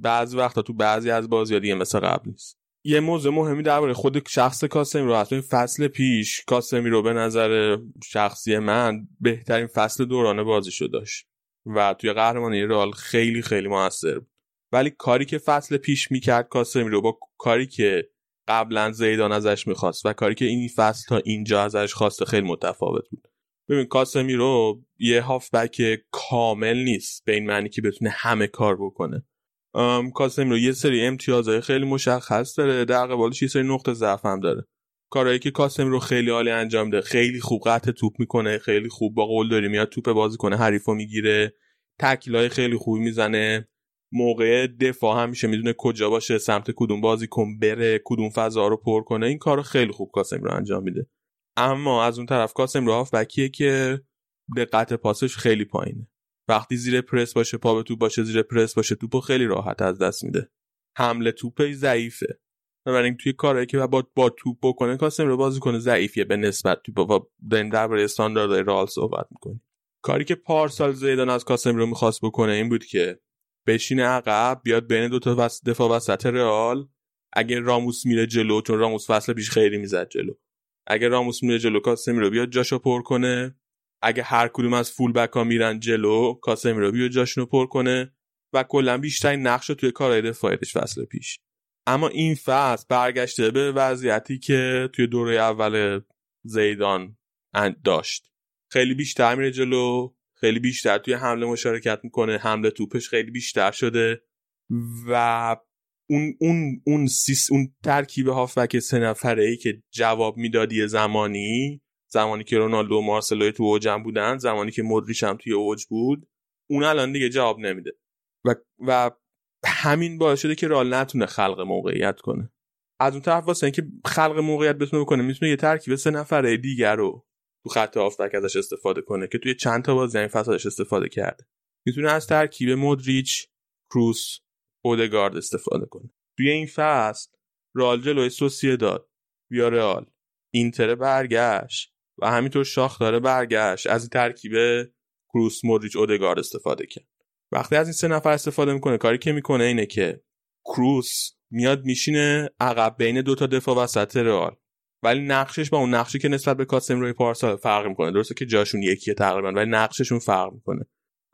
بعضی وقتا تو بعضی از بازی‌ها دیگه مثل قبل نیست. یه موضوع مهمی درباره خود شخص کاسمی رو اصلا فصل پیش کاسمی رو به نظر شخصی من بهترین فصل دوران بازیشو داشت و توی قهرمانی رئال خیلی خیلی موثر بود. ولی کاری که فصل پیش می‌کرد کاسمی رو با کاری که قبلا زیدان ازش می‌خواست و کاری که این فصل تا اینجا ازش خواسته خیلی متفاوت بود. ببین کاسمی رو یه هافبک کامل نیست به این معنی که بتونه همه کار بکنه. کاسمی رو یه سری امتیازهای خیلی مشخص داره. در قبالش یه سری نقطه ضعف هم داره. کارهایی که کاسمی رو خیلی عالی انجام ده. خیلی خوب قطع توپ می‌کنه خیلی خوب با قول داری میاد توپ بازی کنه حریفو می‌گیره تکلای خیلی خوبی می‌زنه. موقع دفاع همیشه می‌دونه کجا باشه سمت کدوم بازی کن بره کدوم فضا رو پر کنه. این کارو خیلی خوب کاسمی رو انجام میده. اما از اون طرف کاسم رو هافبکیه که دقت پاسش خیلی پایینه. وقتی زیر پرس باشه پا به توپ باشه زیر پرس باشه توپو خیلی راحت از دست میده. حمله توپش ضعیفه. بنابراین توی کارهایی که با با توپ بکنه کاسم رو بازی کنه ضعیفیه به نسبت توپ. با داریم درباره استانداردهای رئال صحبت می‌کنیم. کاری که پارسال زیدان از کاسم رو می‌خواست بکنه این بود که بشینه عقب بیاد بین دو تا. دفاع وسط رئال. اگه راموس میره جلو چون راموس فصل پیش خیلی می‌زد جلو. اگه راموس میره جلو کاسمی رو بیاد جاشو پر کنه. اگه هر کدوم از فول بک ها میرن جلو کاسمی رو بیاد جاشونو پر کنه و کلا بیشترین نقش رو توی کارهای دفاعیش فصل پیش. اما این فصل برگشته به وضعیتی که توی دوره اول زیدان داشت. خیلی بیشتر میره جلو خیلی بیشتر توی حمله مشارکت می‌کنه حمله توپش خیلی بیشتر شده و اون اون اون سیس اون ترکیب هافبک سه نفره ای که جواب می‌دادی زمانی زمانی که رونالدو و مارسلو تو اوجم بودن زمانی که مدریش هم توی اوج بود اون الان دیگه جواب نمیده. و و همین باعث شده که رال نتونه خلق موقعیت کنه. از اون طرف واسه اینکه خلق موقعیت بتونه بکنه می‌تونه یه ترکیب سه نفره دیگر رو تو خط هافبک ازش استفاده کنه که توی چند تا بازی این فصل استفاده کرده. می‌تونه از ترکیب مودریچ کروس اودگارد استفاده کنه. توی این فصل رال جلوی سوسیه داد ویارال اینتر برگشت. و همینطور شاختار برگشت. از این ترکیب کروس مودریچ اودگارد استفاده کرد. وقتی از این سه نفر استفاده می‌کنه کاری که می‌کنه اینه که کروس میاد میشینه عقب بین دو تا دفاع وسط رئال. ولی نقشش با اون نقشی که نسبت به کاسم روی پارسال فرق می‌کنه. درسته که جاشون یکیه تقریبا ولی نقششون فرق می‌کنه.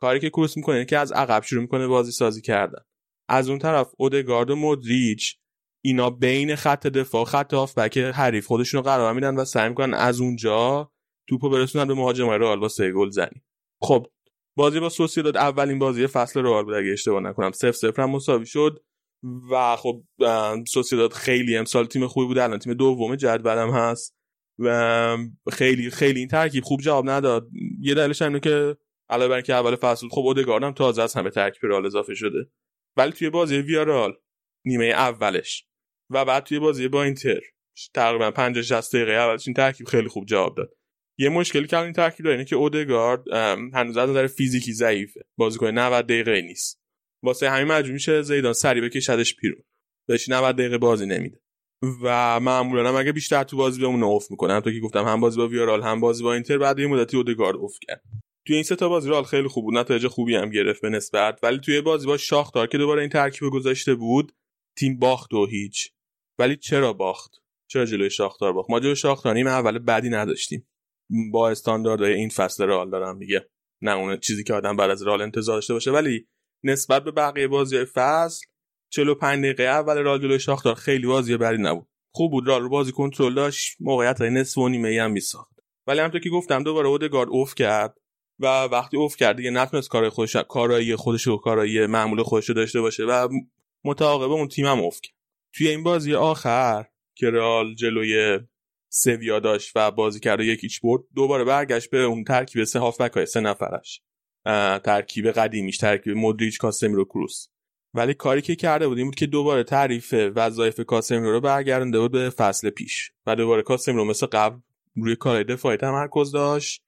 کاری که کروس می‌کنه که از عقب شروع می‌کنه بازی سازی کردن. از اون طرف اودگارد و مودریچ اینا بین خط دفاع خط هافبک حریف خودشون رو قرار میدن و سعی می‌کنن از اونجا توپو برسونن به مهاجم رئال با سه گل زنی. خب بازی با داد اولین بازی فصل رئال بود اگه اشتباه نکنم. 0 0 هم مساوی شد و خب داد خیلی امسال تیم خوبی بود. الان تیم دوم جدولم هست و خیلی خیلی این ترکیب خوب جواب نداد. یه دلیلش اینه که علاوه بر اینکه اول فصل خب اودگارد هم تازه از همه ترکیب رئال اضافه شده. ولی توی بازی ویارال نیمه اولش. و بعد توی بازی با اینتر. تقریبا 50 60 دقیقه اولش این ترکیب خیلی خوب جواب داد. یه مشکلی که این ترکیب داره اینه که اودگارد هنوز از نظر فیزیکی ضعیفه. بازیکن 90 دقیقه نیست. واسه همین مجبور میشه زیدان سری بکشدش پیرون بهش 90 دقیقه بازی نمیده. و معمولا هم اگه بیشتر تو بازی بهمون اوف می‌کنه تو که گفتم هم بازی با ویارال هم بازی با اینتر بعد یه مدتی اودگارد اوف کرد. توی این سه تا بازی رال خیلی خوب بود. نتایج خوبی هم گرفت به نسبت. ولی توی بازی با شاختار که دوباره این ترکیب گذاشته بود تیم باخت و هیچ. ولی چرا باخت؟ چرا جلوی شاختار باخت؟ ما جلوی شاختار نیمه اول بعدی نداشتیم. با استانداردهای این فصل رال دارم میگه. نه اون چیزی که آدم بعد از رال انتظار داشته باشه. ولی نسبت به بقیه بازی فصل 45 دقیقه اول رال جلوی شاختار خیلی بازی بدی نبود. خوب بود رو بازی کنترل داشت موقعیت های نصف و نیمه هم میساخت. ولی همونطور که گفتم دوباره اودگارد اوف کرد و وقتی اوف کرد دیگه نتونست کار خودش کارایی خودش و کارایی معمول خودش داشته باشه و متعاقب اون تیم هم اوف کرد. توی این بازی آخر که رئال جلوی سویا داشت و بازی کرده یکیچ برد دوباره برگشت به اون ترکیب سه هافبک های سه نفرش. ترکیب قدیمیش ترکیب مودریچ کاسمیرو کروس ولی کاری که کرده بود این بود که دوباره تعریف وظایف کاسمیرو رو برگردونده بود به فصل پیش و دوباره کاسمیرو مثل قبل روی کار دفاعی تمرکز داشت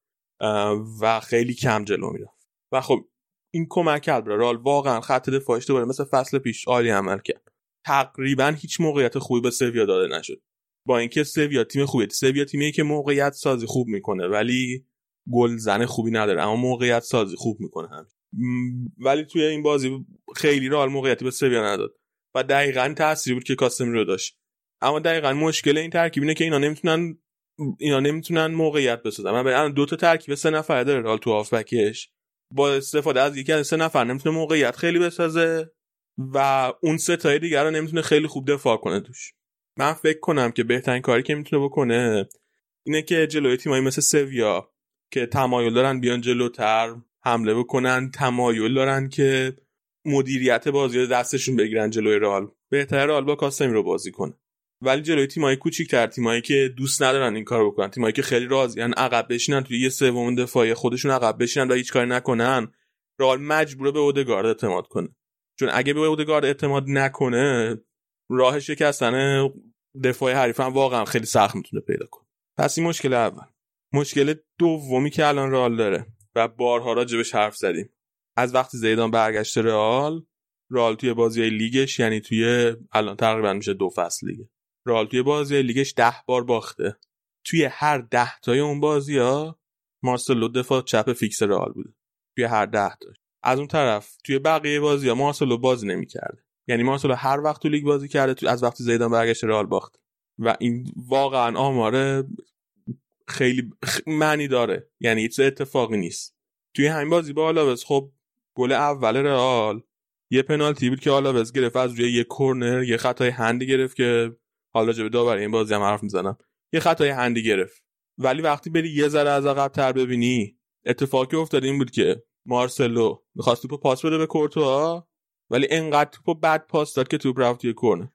و خیلی کم جلو می‌رفت. و خب این کمک کرد رال. واقعا خط دفاعش دوباره مثل فصل پیش عالی عمل کرد. تقریبا هیچ موقعیت خوبی به سویا داده نشد. با اینکه سویا تیم خوبیه. سویا تیمیه که موقعیت سازی خوب می‌کنه ولی گل زن خوبی نداره اما موقعیت سازی خوب می‌کنه هم ولی توی این بازی خیلی رال موقعیتی به سویا نداد. و دقیقا تاثیری بود که کاسمی رو داشت. اما دقیقا مشکل این ترکیب اینه که اینا نمی‌تونن اینا نمی‌تونن موقعیت بسازن. من الان دو تا ترکیب سه نفر داره رال تو هافبکش. با استفاده از یکی از سه نفر نمی‌تونه موقعیت خیلی بسازه و اون سه تای دیگر رو نمی‌تونه خیلی خوب دفاع کنه توش. من فکر کنم که بهترین کاری که می‌تونه بکنه اینه که جلوی تیمایی مثل سویا که تمایل دارن بیان جلوتر حمله بکنن تمایل دارن که مدیریت بازی رو دستشون بگیرن جلوی رال بهتر رال با کاسمی رو بازی کنه. ولی جلوی تیمای کوچیک‌تر تیمایی که دوست ندارن این کارو بکنن تیمایی که خیلی راضیان عقب بشینن توی یه سوم دفاعی خودشون عقب بشینن و هیچ کاری نکنن رال مجبوره به اودگارد اعتماد کنه. چون اگه به اودگارد اعتماد نکنه راه شکستن دفاع حریف هم واقعا خیلی سخت می‌تونه پیدا کنه. پس این مشکل اول. مشکل دومی که الان رئال داره و بارها راجبش حرف زدیم. از وقتی زیدان برگشت رئال رئال توی بازی لیگش یعنی توی الان تقریبا میشه دو فصل لیگه رئال توی بازی لیگش ده بار باخته. توی هر ده تای اون بازی ها مارسلو دفاع چپ فیکس رئال بوده. توی هر ده تا. از اون طرف توی بقیه بازی ها مارسلو بازی نمی‌کرده. یعنی مارسلو هر وقت تو لیگ بازی کرده تو از وقتی زیدان برگشت رئال باخت. و این واقعا آماره خیلی معنی داره. یعنی هیچ اتفاقی نیست. توی همین بازی با آلاوز خب گل اول رئال یه پنالتی بود که آلاوز گرفت از روی یه کورنر یه خطای هندی گرفت که حالا راجع به داور این بازی هم حرف می‌زنم. یه خطای هندی گرفت. ولی وقتی بری یه ذره از عقب تر ببینی اتفاقی افتاده این بود که مارسلو می‌خواست توپو پاس بده به کورتوا ولی انقدر توپو بد پاس داد که توپ رفت توی کورنر.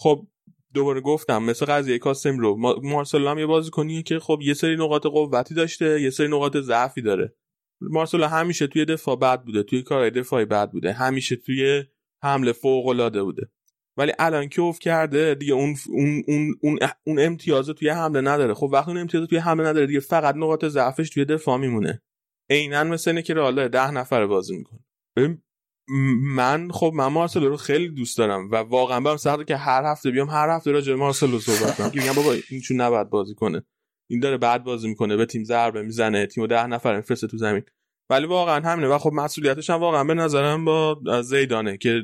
خب دوباره گفتم مثل قضیه کاسم رو مارسلو هم یه بازیکنیه که خب یه سری نقاط قوتی داشته یه سری نقاط ضعفی داره. مارسلو همیشه توی دفاع بد بوده توی کار دفاعی بد بوده همیشه توی حمله فوق العاده بوده. ولی الان که اوف کرده دیگه اون اون اون اون, اون امتیاز توی حمله نداره. خب وقتی اون امتیاز توی حمله نداره دیگه فقط نقاط ضعفش توی دفاع میمونه. عینا مثل اینه که رئال ده نفر بازی می‌کنه. من خب من مارسلو رو خیلی دوست دارم و واقعا برام سخته که هر هفته بیام هر هفته راجع به مارسلو صحبت کنم. میگم بابا این چون نباید بازی کنه. این داره بعد بازی می‌کنه به تیم ضربه می‌زنه تیمو ده نفر میفرسته تو زمین. ولی واقعا همینه. و خب مسئولیتش هم واقعا به نظرم با زیدانه که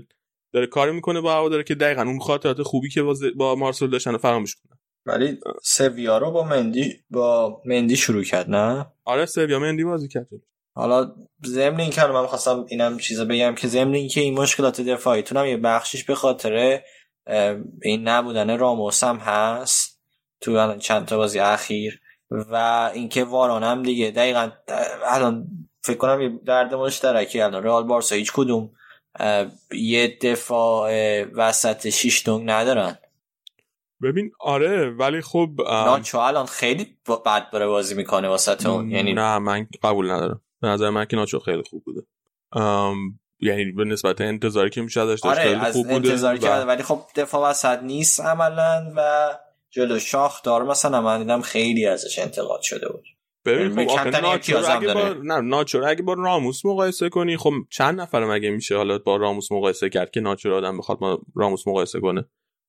داره کار می‌کنه با داره که دقیقا اون خاطرات خوبی که با, با مارسل داشتن فراموش کنه. ولی سویا رو با مندی با مندی شروع کرد نه؟ آره سویا مندی بازی کرد. حالا ضمن این که من خواستم اینم چیزا بگم که ضمن این که این مشکلات دفاعیتون هم یه بخشش به خاطر این نبودن راموس هم هست تو چند تا بازی اخیر و اینکه واران هم دیگه دقیقا الان فکر کنم یه درد مشترکی الان. رئال بارسا هیچ کدوم یه دفاع وسط شیش دونگ ندارن. ببین آره ولی خب ناچو الان خیلی بد بره بازی می‌کنه واسه اون. یعنی نه من قبول ندارم. به نظر من که ناچو خیلی خوب بوده. یعنی به نسبت انتظاری که میشه داشت آره خیلی از خوب بوده انتظاری کرده ولی خب دفاع وسط نیست عملا و جلو شاخ دار مثلا من دیدم خیلی ازش انتقاد شده بود. ببین خب آخه کمترین ناچو امتیاز هم اگه با. نه ناچو اگه با راموس مقایسه کنی خب چند نفر مگه میشه حالا با راموس مقایسه کرد که ناچو رو آدم بخواد با راموس مقایسه کنه؟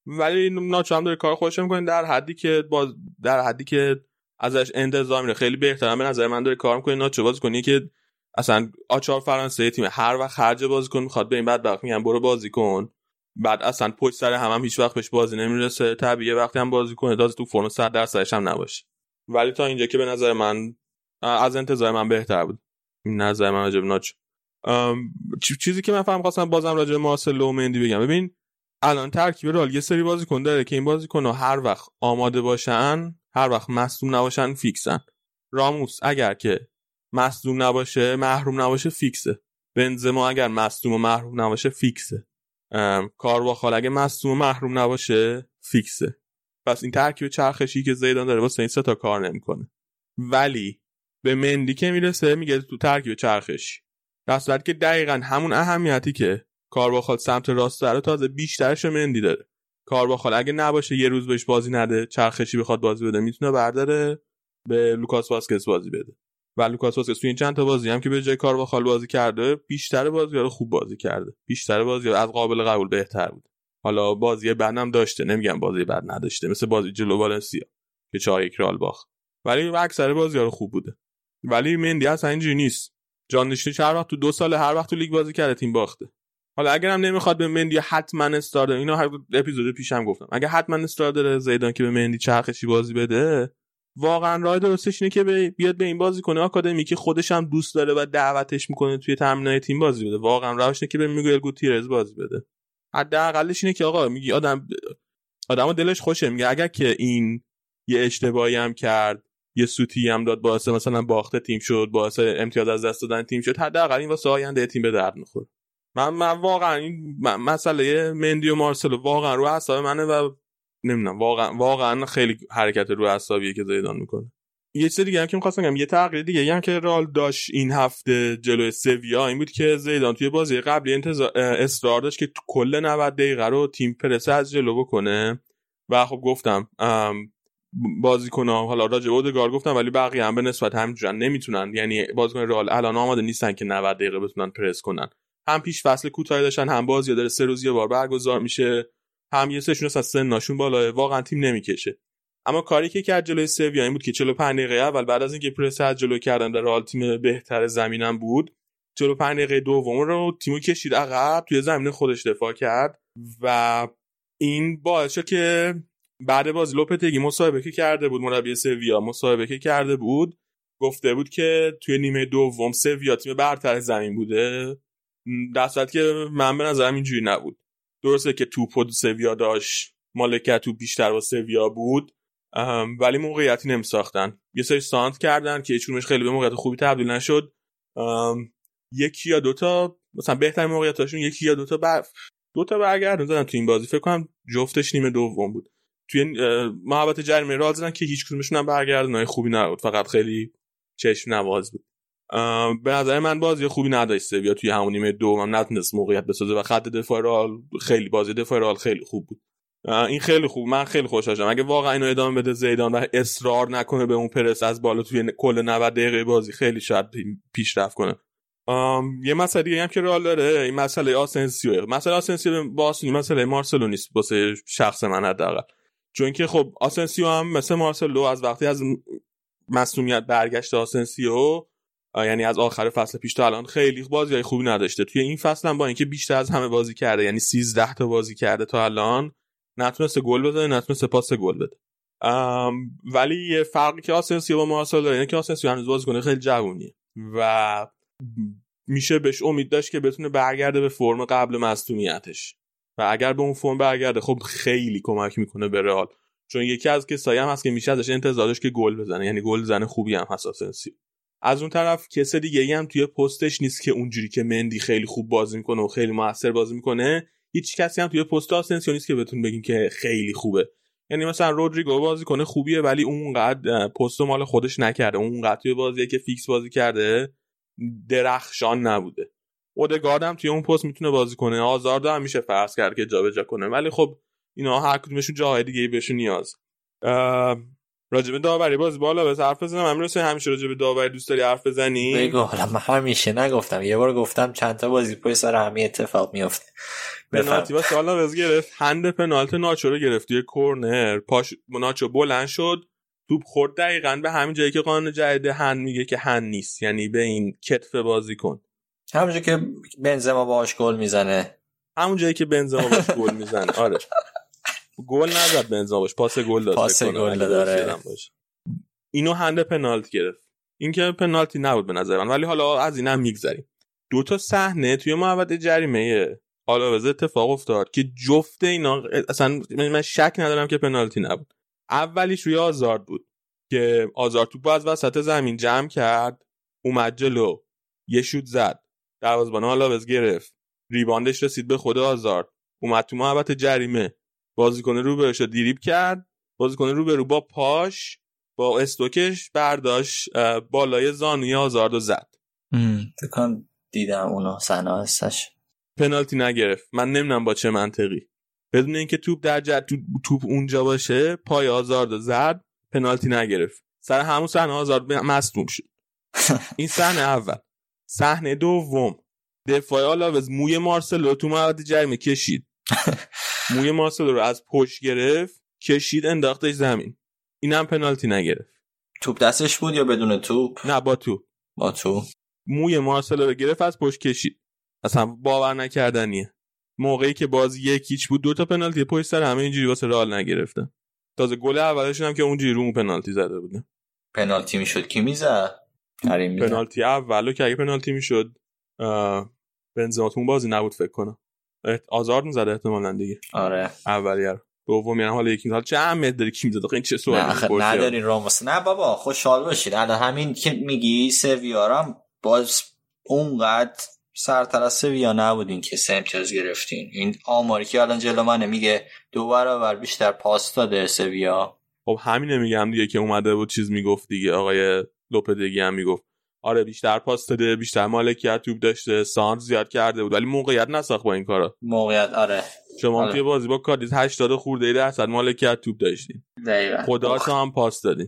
ولی ناچو هم داره کار خودش می‌کنه در حدی که باز در حدی که ازش انتظار میره. خیلی بهتره به نظر من داره کار می‌کنه. ناچو بازی کنی که اصلا آچار فرانسه تیم هر وقت خرج بازیکن می‌خواد به این بعد وقت میگن برو بازی کن. بعد اصلا پشت سر هم, هم هیچ وقت بهش بازی نمی‌رسه. طبیعیه وقتی هم بازی کنه تازه تو فرم 100 درصدش هم نباشه. ولی تا اینجا که به نظر من از انتظار من بهتر بود. این نظر من ام، چی- چیزی که من فهم خواستم بازم راجع مارسلو و مندی بگم. ببین الان ترکیب رال یه سری بازیکن داره که این بازیکن هر وقت آماده باشن هر وقت مصدوم نباشن فیکسن. راموس اگر که مصدوم نباشه محروم نباشه فیکسه. بنزما اگر مصدوم و محروم نباشه فیکسه. کارواخال اگه مصدوم و محروم نباشه فیکسه. پس این ترکیب چرخشی که زیدان داره واسه این سه تا کار نمی‌کنه. ولی به مندی که می‌رسه میگه تو ترکیب چرخشی. در صورتی که دقیقا همون اهمیتی که کارواخال سمت راست داره تازه بیشترش مندی داره. کارواخال اگه نباشه یه روز بهش بازی نده چرخشی بخواد بازی بده می‌تونه برداره به لوکاس واسکس بازی بده. و لوکاس واسکس تو این چند تا بازی هم که به جای کارواخال بازی کرده بیشتر بازی خوب بازی کرده. بیشتر بازی از قابل قبول بهتر بود. حالا بازی بعد هم داشته نمیگم بازی بعد نداشته مثل بازی جلو والنسیا که چهار یک رال باخت. ولی اکثر بازی رو خوب بوده. ولی مندی اصلا اینجوری نیست. جان نشینش هر وقت تو دو سال هر وقت تو لیگ بازی کرده تیم باخته. حالا اگر هم نمی‌خواد به مندی حتما استار اینو هر اپیزود پیشم گفتم. اگه حتما استار داره زیدان که به مندی چرخشی بازی بده واقعا راه درستش اینه که بیاد به این بازی کنه. آکادمی که خودش هم دوست داره و دعوتش می‌کنه توی تمرینای تیم بازی بده. واقعا راهش که به میگوئل گوتیرز بازی بده. حداقلش اینه که آقا میگی آدم آدمو دلش خوشه. میگه اگر که این یه اشتباهی هم کرد یه سوتی هم داد باعث مثلا باخته تیم شد باعث امتیاز از دست دادن تیم شد حداقل این واسه آینده تیم به درد می‌خوره. من من واقعا این مسئله مندی و مارسلو واقعا رو اعصاب منه و نمی‌دونم واقعا واقعا خیلی حرکت رو اعصابیه که زیدان می‌کنه. یه چیز دیگه هم که می‌خواستم بگم یه تغییر دیگه هم که رال داشت این هفته جلوی سویا این بود که زیدان توی بازی قبلی انتظار اصرار داشت که تو کل 90 دقیقه رو تیم پرس از جلو بکنه. و خب گفتم بازیکن ها حالا راجع به اودگار گفتم ولی بقیه هم به نسبت همینجورن نمی‌تونن. یعنی بازیکن رئال الان آماده نیستن که 90 دقیقه بتونن پرس کنن. هم پیش فصل کوتاهی داشتن هم بازی داره سه روز یه بار برگزار میشه هم یه سشون از سنشون بالاه واقعا تیم نمی‌کشه. اما کاری که کرد جلوی سویا این بود که 45 دقیقه اول بعد از اینکه پرس از جلو کردن در رئال تیم بهتر زمینم بود 45 دقیقه دوم رو تیمو کشید عقب توی زمین خودش دفاع کرد و این باعث شد که بعد بازی لوپتگی مصاحبه که کرده بود مربی سویا مصاحبه که کرده بود گفته بود که توی نیمه دوم سویا تیم برتر زمین بوده. در که من به نظرم اینجوری نبود. درسته که توپ سویا داشت مالکیت توپ بیشتر با سویا بود ولی موقعیتی نمی ساختن یه سری سانت کردن که هیچ خیلی به موقعیت خوبی تبدیل نشد. یکی یا دوتا مثلا بهترین موقعیتاشون یکی یا دوتا بر دوتا برگردون زدن تو این بازی. فکر کنم جفتش نیمه دوم بود. توی محبت جریمه راه زدن که هیچ کدومشون هم برگردون خوبی نبود. فقط خیلی چشم نواز بود. به نظر من بازی خوبی نداشت سویا توی همون نیمه دوم. نتونست موقعیت بسازه و خط دفاع خیلی بازی دفاع رال خیلی خوب بود. این خیلی خوب من خیلی خوش اگه واقعا اینو ادامه بده زیدان و اصرار نکنه به اون پرس از بالا توی کل 90 دقیقه بازی خیلی شاید پیشرفت کنه. یه مسئله دیگه هم که رئال داره این مسئله آسنسیو مسئله آسنسیو با مسئله مارسلو نیست واسه شخص من حداقل. چون که خب آسنسیو هم مثل مارسلو از وقتی از مصدومیت برگشت آسنسیو یعنی از آخر فصل پیش تا الان خیلی بازی های خوبی نداشته. توی این فصل هم با اینکه بیشتر از همه بازی کرده یعنی 13 تا بازی کرده تا الان نتونسته گل بزنه نتونسته پاس گل بده. ولی یه فرقی که آسنسیو با مارسلو داره اینه که آسنسیو هنوز بازیکن خیلی جوونیه و میشه بهش امید داشت که بتونه برگرده به فرم قبل مصدومیتش و اگر به اون فرم برگرده خب خیلی کمک می‌کنه به رئال. چون یکی از کسایی هم هست که میشه ازش انتظارش که گل بزنه یعنی گل زنه خوبی هم هست آسنسیو. از اون طرف کس دیگه هم توی پستش نیست که اونجوری که مندی خیلی خوب بازی می‌کنه و خیلی موثر بازی می‌کنه. هیچ کسی هم توی پست آسنسیو نیست که بتونی بگی که خیلی خوبه. یعنی مثلا رودریگو بازی کنه خوبیه ولی اونقدر پست مال خودش نکرده. اونقدر توی بازیه که فیکس بازی کرده درخشان نبوده. اودگارد هم توی اون پست می‌تونه بازی کنه آزارد هم میشه فرض کرد که جابجا کنه. ولی خب اینا هر کدومشون جاهای دیگه بهشون نیاز. راجب داوری باز بالا به حرف بزنم. امروز همیشه راجب داوری دوست داری حرف بزنی؟ بگو حالا من همیشه نگفتم. یه بار گفتم چند تا بازی پای سر همین اتفاق میفته پنالتی واسه حالا گرفت. هند پنالت ناچو رو گرفت یه کورنر. پاش ناچو بلند شد توپ خورد دقیقا به همین جایی که قانون جدید هند میگه که هند نیست. یعنی به این کتف بازی کن. همونجا که بنزما باهاش گل می‌زنه. همون جایی که بنزما باهاش گل می‌زنه. آره. گل نزد بنزما باش پاس گل داد پاس گل داره. اینو هند پنالتی گرفت. این که پنالتی نبود به نظر من ولی حالا از اینم میگذریم. دو تا صحنه توی محوطه جریمه حالا اتفاق افتاد که جفت اینا اصلا من شک ندارم که پنالتی نبود. اولیش روی آزارد بود که آزارد توپ از وسط زمین جمع کرد اومد جلو یه شوت زد دروازه‌بان آلاوز گرفت ریباندش رسید به خود آزارد اومد تو محوطه جریمه. بازیکن رو بهش دیریب کرد. بازیکن رو به رو با پاش با استوکش برداشت بالای زانوی آزارد و زد فکر دیدم اونا صحنه هستش. پنالتی نگرفت. من نمی‌دونم با چه منطقی. بدون اینکه توپ در جد توپ اونجا باشه پای آزارد زد پنالتی نگرفت. سر همون صحنه آزارد مصدوم شد. این صحنه اول. صحنه دوم. دفاع آلاوز موی مارسلو تو مواد جریمه کشید. موی مارسلو رو از پشت گرفت کشید انداختش زمین. اینم پنالتی نگرفت. توپ دستش بود یا بدون توپ؟ نه با توپ. با توپ. موی مارسلو رو گرفت از پشت کشید. اصلا باور نکردنیه. موقعی که بازی یکیچ بود دو تا پنالتی پشت سر همه اینجوری واسه رئال نگرفتن. تازه گل اولشون هم که اونجوری رو پنالتی زده بوده. پنالتی می‌شد کی می‌زد؟ پنالتی اولو که اگه پنالتی می‌شد بنزما بازی نبود فکر کنم. آزار می‌زده احتمالاً دیگه. آره. اولیه دوم یعنی حالا یکی حال چه اهمیت داره کی می‌زده این چه سوالی نه ندارین راموس. نه بابا خوشحال باشید. الان همین که میگی سویارم باز اونقدر سرتر از سویا نبودین که سه امتیاز گرفتین. این آماری که الان جلو منه میگه دو برابر بیشتر پاس داده سویا. خب همینه میگم دیگه که اومده بود چیز می‌گفت دیگه. آقای لوپدگی هم می‌گفت. آره بیشتر پاس داده بیشتر مالکیت توپ داشته سانت زیاد کرده بود ولی موقعیت نساخت با این کارا. موقعیت آره. شما آره. توی بازی با کادیز 80 خورده درصد مالکیت توپ داشتین. خدا هم پاس دادین.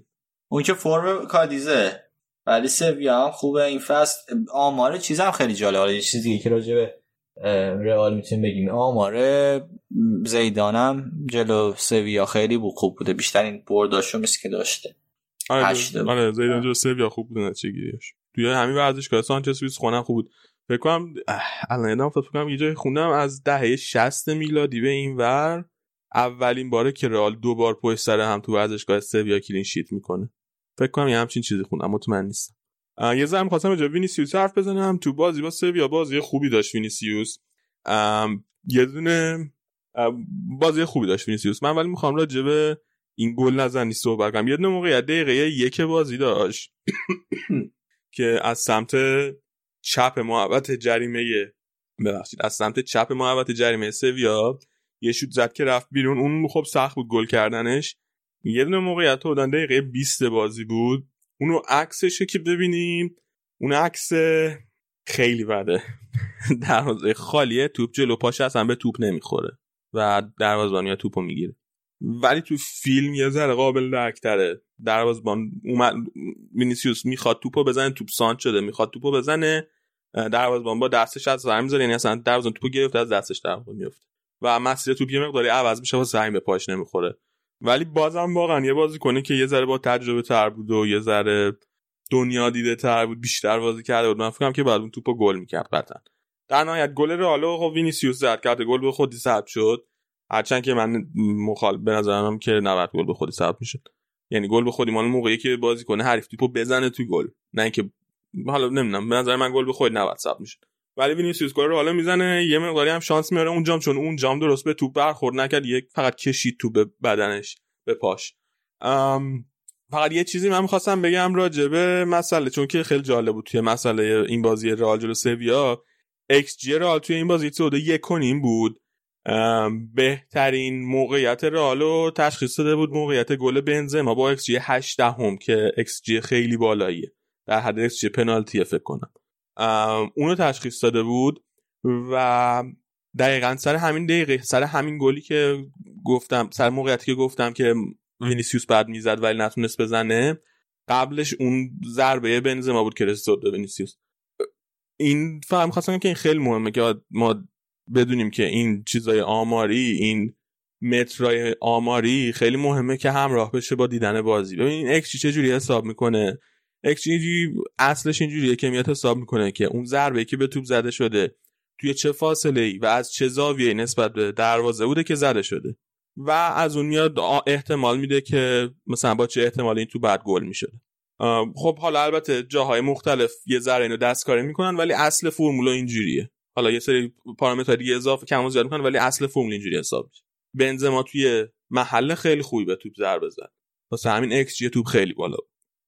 اون که فرم کادیزه ولی سویا هم خوبه این فصل آمار چیز هم خیلی جالبه یه چیزی که راجع به رئال می‌تونیم بگیم. آمار زیدانم جلو سویا خیلی بود خوب بوده. بیشتر این برداشو مثل که داشته. آره آره زیدان جلو سویا خوب بوده نتیجهش توی همین ورزشگاه سانچز سوئیس خونه خوب بود. فکر کنم الان یادم افتاد فکر کنم یه جای خوندم از دهه 60 میلادی به این ور اولین باره که رئال دو بار پشت سر هم تو ورزشگاه سویا clean sheet می‌کنه. فکر کنم یه همچین چیزی خوندم مطمئن نیستم. یه ذره‌م خواستم راجع وینیسیوس حرف بزنم. تو بازی با سویا بازی خوبی داشت وینیسیوس. یه دونه بازی خوبی داشت وینیسیوس. من ولی می‌خوام راجع به این گل نزنی صحبت کنم. یه دونه موقعیت دقیقه یک بازی داشت. که از سمت چپ محوط جریمه ببخشید از سمت چپ محوط جریمه سویا یه شوت زد که رفت بیرون. اون خب سخت بود گل کردنش. یه دونه موقعیت بودن دقیقه 20 بازی بود. اونو عکسش که ببینیم. اون عکس خیلی بده. دروازه خالیه توپ جلو پاش اصلا به توپ نمی‌خوره و دروازه‌بان توپو می‌گیره. ولی تو فیلم یه ذره قابل درکتره دروازه‌بان اومد وینیسیوس می‌خواد توپو بزنه توپ سانت شده می‌خواد توپو بزنه دروازه‌بان با دستش از زمین می‌ذاره. یعنی اصلا دروازه‌بان توپو گرفته از دستش در میفته و مسیر توپ یه مقداری عوض میشه و زمین به پاش نمی‌خوره. ولی بازم واقعا یه بازی کنه که یه ذره با تجربه تر بود و یه ذره دنیا دیده تر بود بیشتر بازی کرده بود. من فکرم که بعد اون توپو گل می‌کرد قطعا. در نهایت گل رئال خب وینیسیوس زد کرد گل به خودی ثبت شد. هرچند که من مخال به نظرم که 90 گل به خودی ثبت می‌شد. یعنی گل به خودی مال موقعی که بازی کنه حریف توپو بزنه تو گل. نه اینکه حالا نمی‌دونم. به نظر من گل به خود 90 ثبت میشه ولی وینیسیوس گل رو حالا می‌زنه یه مقداری هم شانس میاره اون جام چون اون جام درست به توپ برخورد نکرد یک فقط کشید تو به بدنش به پاش. فقط یه چیزی من می‌خواستم بگم راجع به مسئله چون که خیلی جالب بود توی مسئله این بازی رئال جلو سویا. ایکس جی رئال توی این بازی یک کنیم بود. بهترین موقعیت رئال تشخیص داده بود موقعیت گل بنزما با xG هشت دهم که ایکس جی خیلی بالاییه. در حد ایکس جی پنالتی فکر کنم. اونو تشخیص داده بود و دقیقا سر همین دقیقه سر همین گلی که گفتم سر موقعیتی که گفتم که وینیسیوس باید می‌زد ولی نتونست بزنه قبلش اون ضربه بنزما بود که رسید به وینیسیوس. اینم می‌خواستم بگم که این خیلی مهمه که ما بدونیم که این چیزای آماری این متریکای آماری خیلی مهمه که همراه بشه با دیدن بازی. ببین اکس چه جوری حساب می‌کنه؟ اکس اصلش اینجوریه که میاد حساب می‌کنه که اون ضربه که به توپ زده شده توی چه فاصله ای و از چه زاویه نسبت به دروازه بوده که زده شده. و از اون میاد احتمال میده که مثلا با چه احتمالی این توپ باید گل میشه خب حالا البته جاهای مختلف یه ذره اینو دستکاری می‌کنن ولی اصل فرمولا اینجوریه. حالا یه سری پارامتر دیگه اضافه کم و زیاد می‌کنن ولی اصل فرمول اینجوری حساب میشه. بنزما توی محل خیلی خوبی به توپ ضربه زد. واسه همین ایکس جی توپ خیلی بالا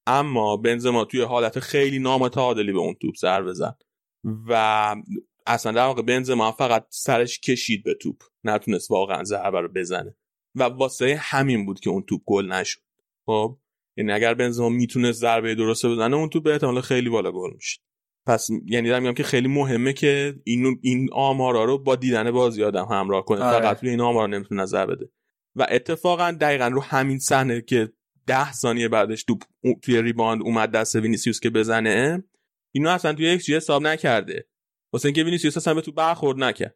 اما بنزما توی حالت خیلی نامتعادلی به اون توپ ضربه زد. و اصلا در واقع بنزما فقط سرش کشید به توپ. نتونست واقعا ضربه رو بزنه. و واسه همین بود که اون توپ گل نشد. خب یعنی اگر بنزما می‌تونست ضربه درسته بزنه اون توپ به احتمال خیلی بالا گل میشه پس یعنی دارم میگم که خیلی مهمه که این این آمارا رو با دیدن بازی آدم همراه کنه. آره. فقط روی این آمارا نمی‌تونه نظر بده. و اتفاقا دقیقا رو همین صحنه که ده ثانیه بعدش تو توی ریباند اومد دست وینیسیوس که بزنه اینو اصلا توی یک حساب نکرده. واسه اینکه وینیسیوس اصلا به تو برخورد نکرد.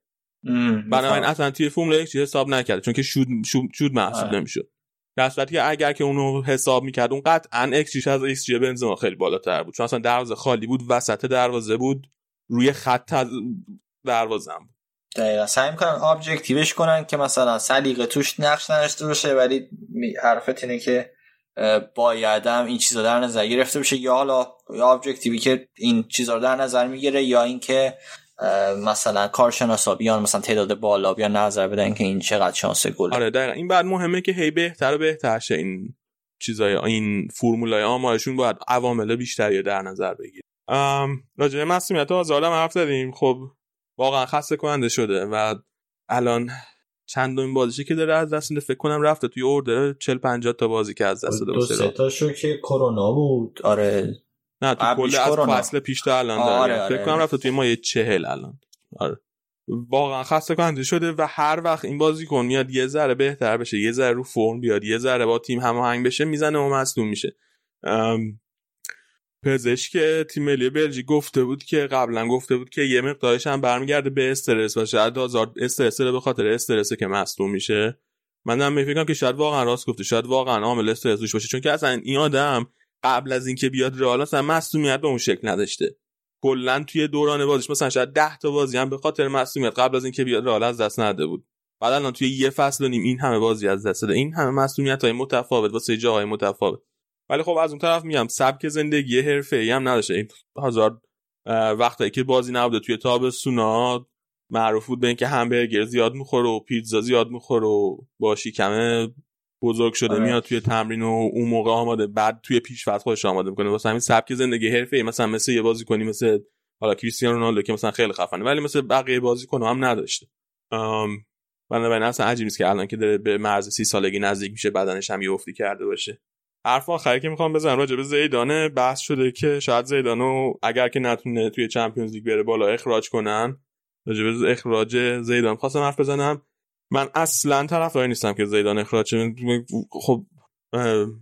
بنابراین اصلا توی فرمول یک حساب نکرده چون که شود شود, شود محسوب آره. نمی‌شد. در صورتی که اگر که اونو حساب می‌کرد اون قطعا ایکس از ایکس جی بنزما خیلی بالاتر بود. چون اصلا دروازه خالی بود وسط دروازه بود روی خط دروازه بود. دقیقا. سعی می‌کنن objective ش کنن که مثلا سلیقه توش نقش نداشته باشه ولی حرفت اینه که بایدم این چیزا در نظر گرفته بشه یا حالا objective ی که این چیزا رو در نظر می‌گیره یا اینکه مثلا کارشناسا بیان مثلا تعداد بالا بیان نظر بدن که این چقدر شانس گل آره دقیقا. این بعد مهمه که هی بهتر و بهتر شه این چیزای این فرمولای آمارشون باید عوامل بیشتری در نظر بگیر راجع به مسئولیت آزادم حرف زدیم. خب واقعا خسته کننده شده و الان چندمین بازیشه که داره از دست فکر کنم رفته توی اوردر 40 50 تا بازی که از دست داده دو سه تاشو که کرونا بود. آره. نه تو کل از فصل پیش تا الان داره آره آره. فکر کنم رفته توی ما یه چهل الان. آره. واقعا خسته کننده شده و هر وقت این بازیکن میاد یه ذره بهتر بشه یه ذره رو فرم بیاد یه ذره با تیم هماهنگ بشه می‌زنه و مصدوم میشه. پزشک تیم ملی بلژیک گفته بود که قبلا گفته بود که یه مقدارش هم برمیگرده به استرس و شاید آزار استرس به خاطر استرس که مصدوم میشه. من هم میفکرم که شاید واقعا راست گفته شاید واقعا عامل استرس باشه. چون که اصلا این آدم قبل از اینکه بیاد رئال اصلا مصونیت به اون شکل نداشته. کلا توی دوران بازیش مثلا شاید 10 تا بازی هم به خاطر مصونیت قبل از اینکه بیاد رئال از دست نده بود. بعد الان توی یه فصل و نیم این همه بازی از دست داده. این همه مصونیت های متفاوت واسه جاهای متفاوت. ولی خب از اون طرف میگم سبک زندگی ای هم نداشته. این هزار وقتی که بازی نبوده توی تابستونا معروف بود به اینکه همبرگر زیاد می‌خوره و پیتزا زیاد می‌خوره و با شکم بزرگ شده آره. میاد توی تمرین و اون موقع آماده. بعد توی پیشفرض خودش آماده می‌کنه. واسه همین سبک زندگی حرفه مثلا مثل یه بازیکنی مثل حالا کریستیانو رونالدو که مثلا خیلی خفنه ولی مثل بقیه بازیکن هم نداشته. بنابراین اصلا عجیب نیست که الان که داره به مرز سی سالگی نزدیک میشه بدنش هم یه افتی کرده باشه. حرف آخری که می‌خوام بزنم راجع به زیدانه بحث شده که شاید زیدانو اگر که نتونه توی چمپیونز لیگ بره بالا اخراج کنن راجع به اخراج زیدان خواستم حرف بزنم. من اصلا طرفدار نیستم که زیدان اخراج شه. خب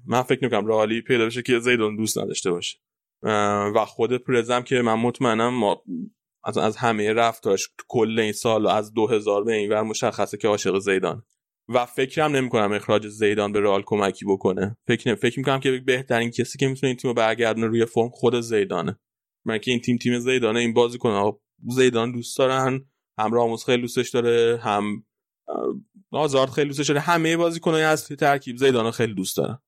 من فکر نمی‌کنم رئالی پیدا بشه که زیدان دوست نداشته باشه. و خود پرزم که من مطمئنم ما از, از همه رفتاش تو کل این سال و از 2000 به این ور مشخصه که عاشق زیدان و فکرم نمی‌کنم اخراج زیدان به رئال کمکی بکنه. فکر. فکر می‌کنم که بهترین کسی که می‌تونه این تیمو برگردونه روی فرم خود زیدانه. من که این تیم تیم زیدانه این بازیکن زیدان دوست دارن هم راموس خیلی دوستش داره هم آزارد خیلی دوستش داره همه بازیکنای اصلی ترکیب زیدانو خیلی دوست دارن.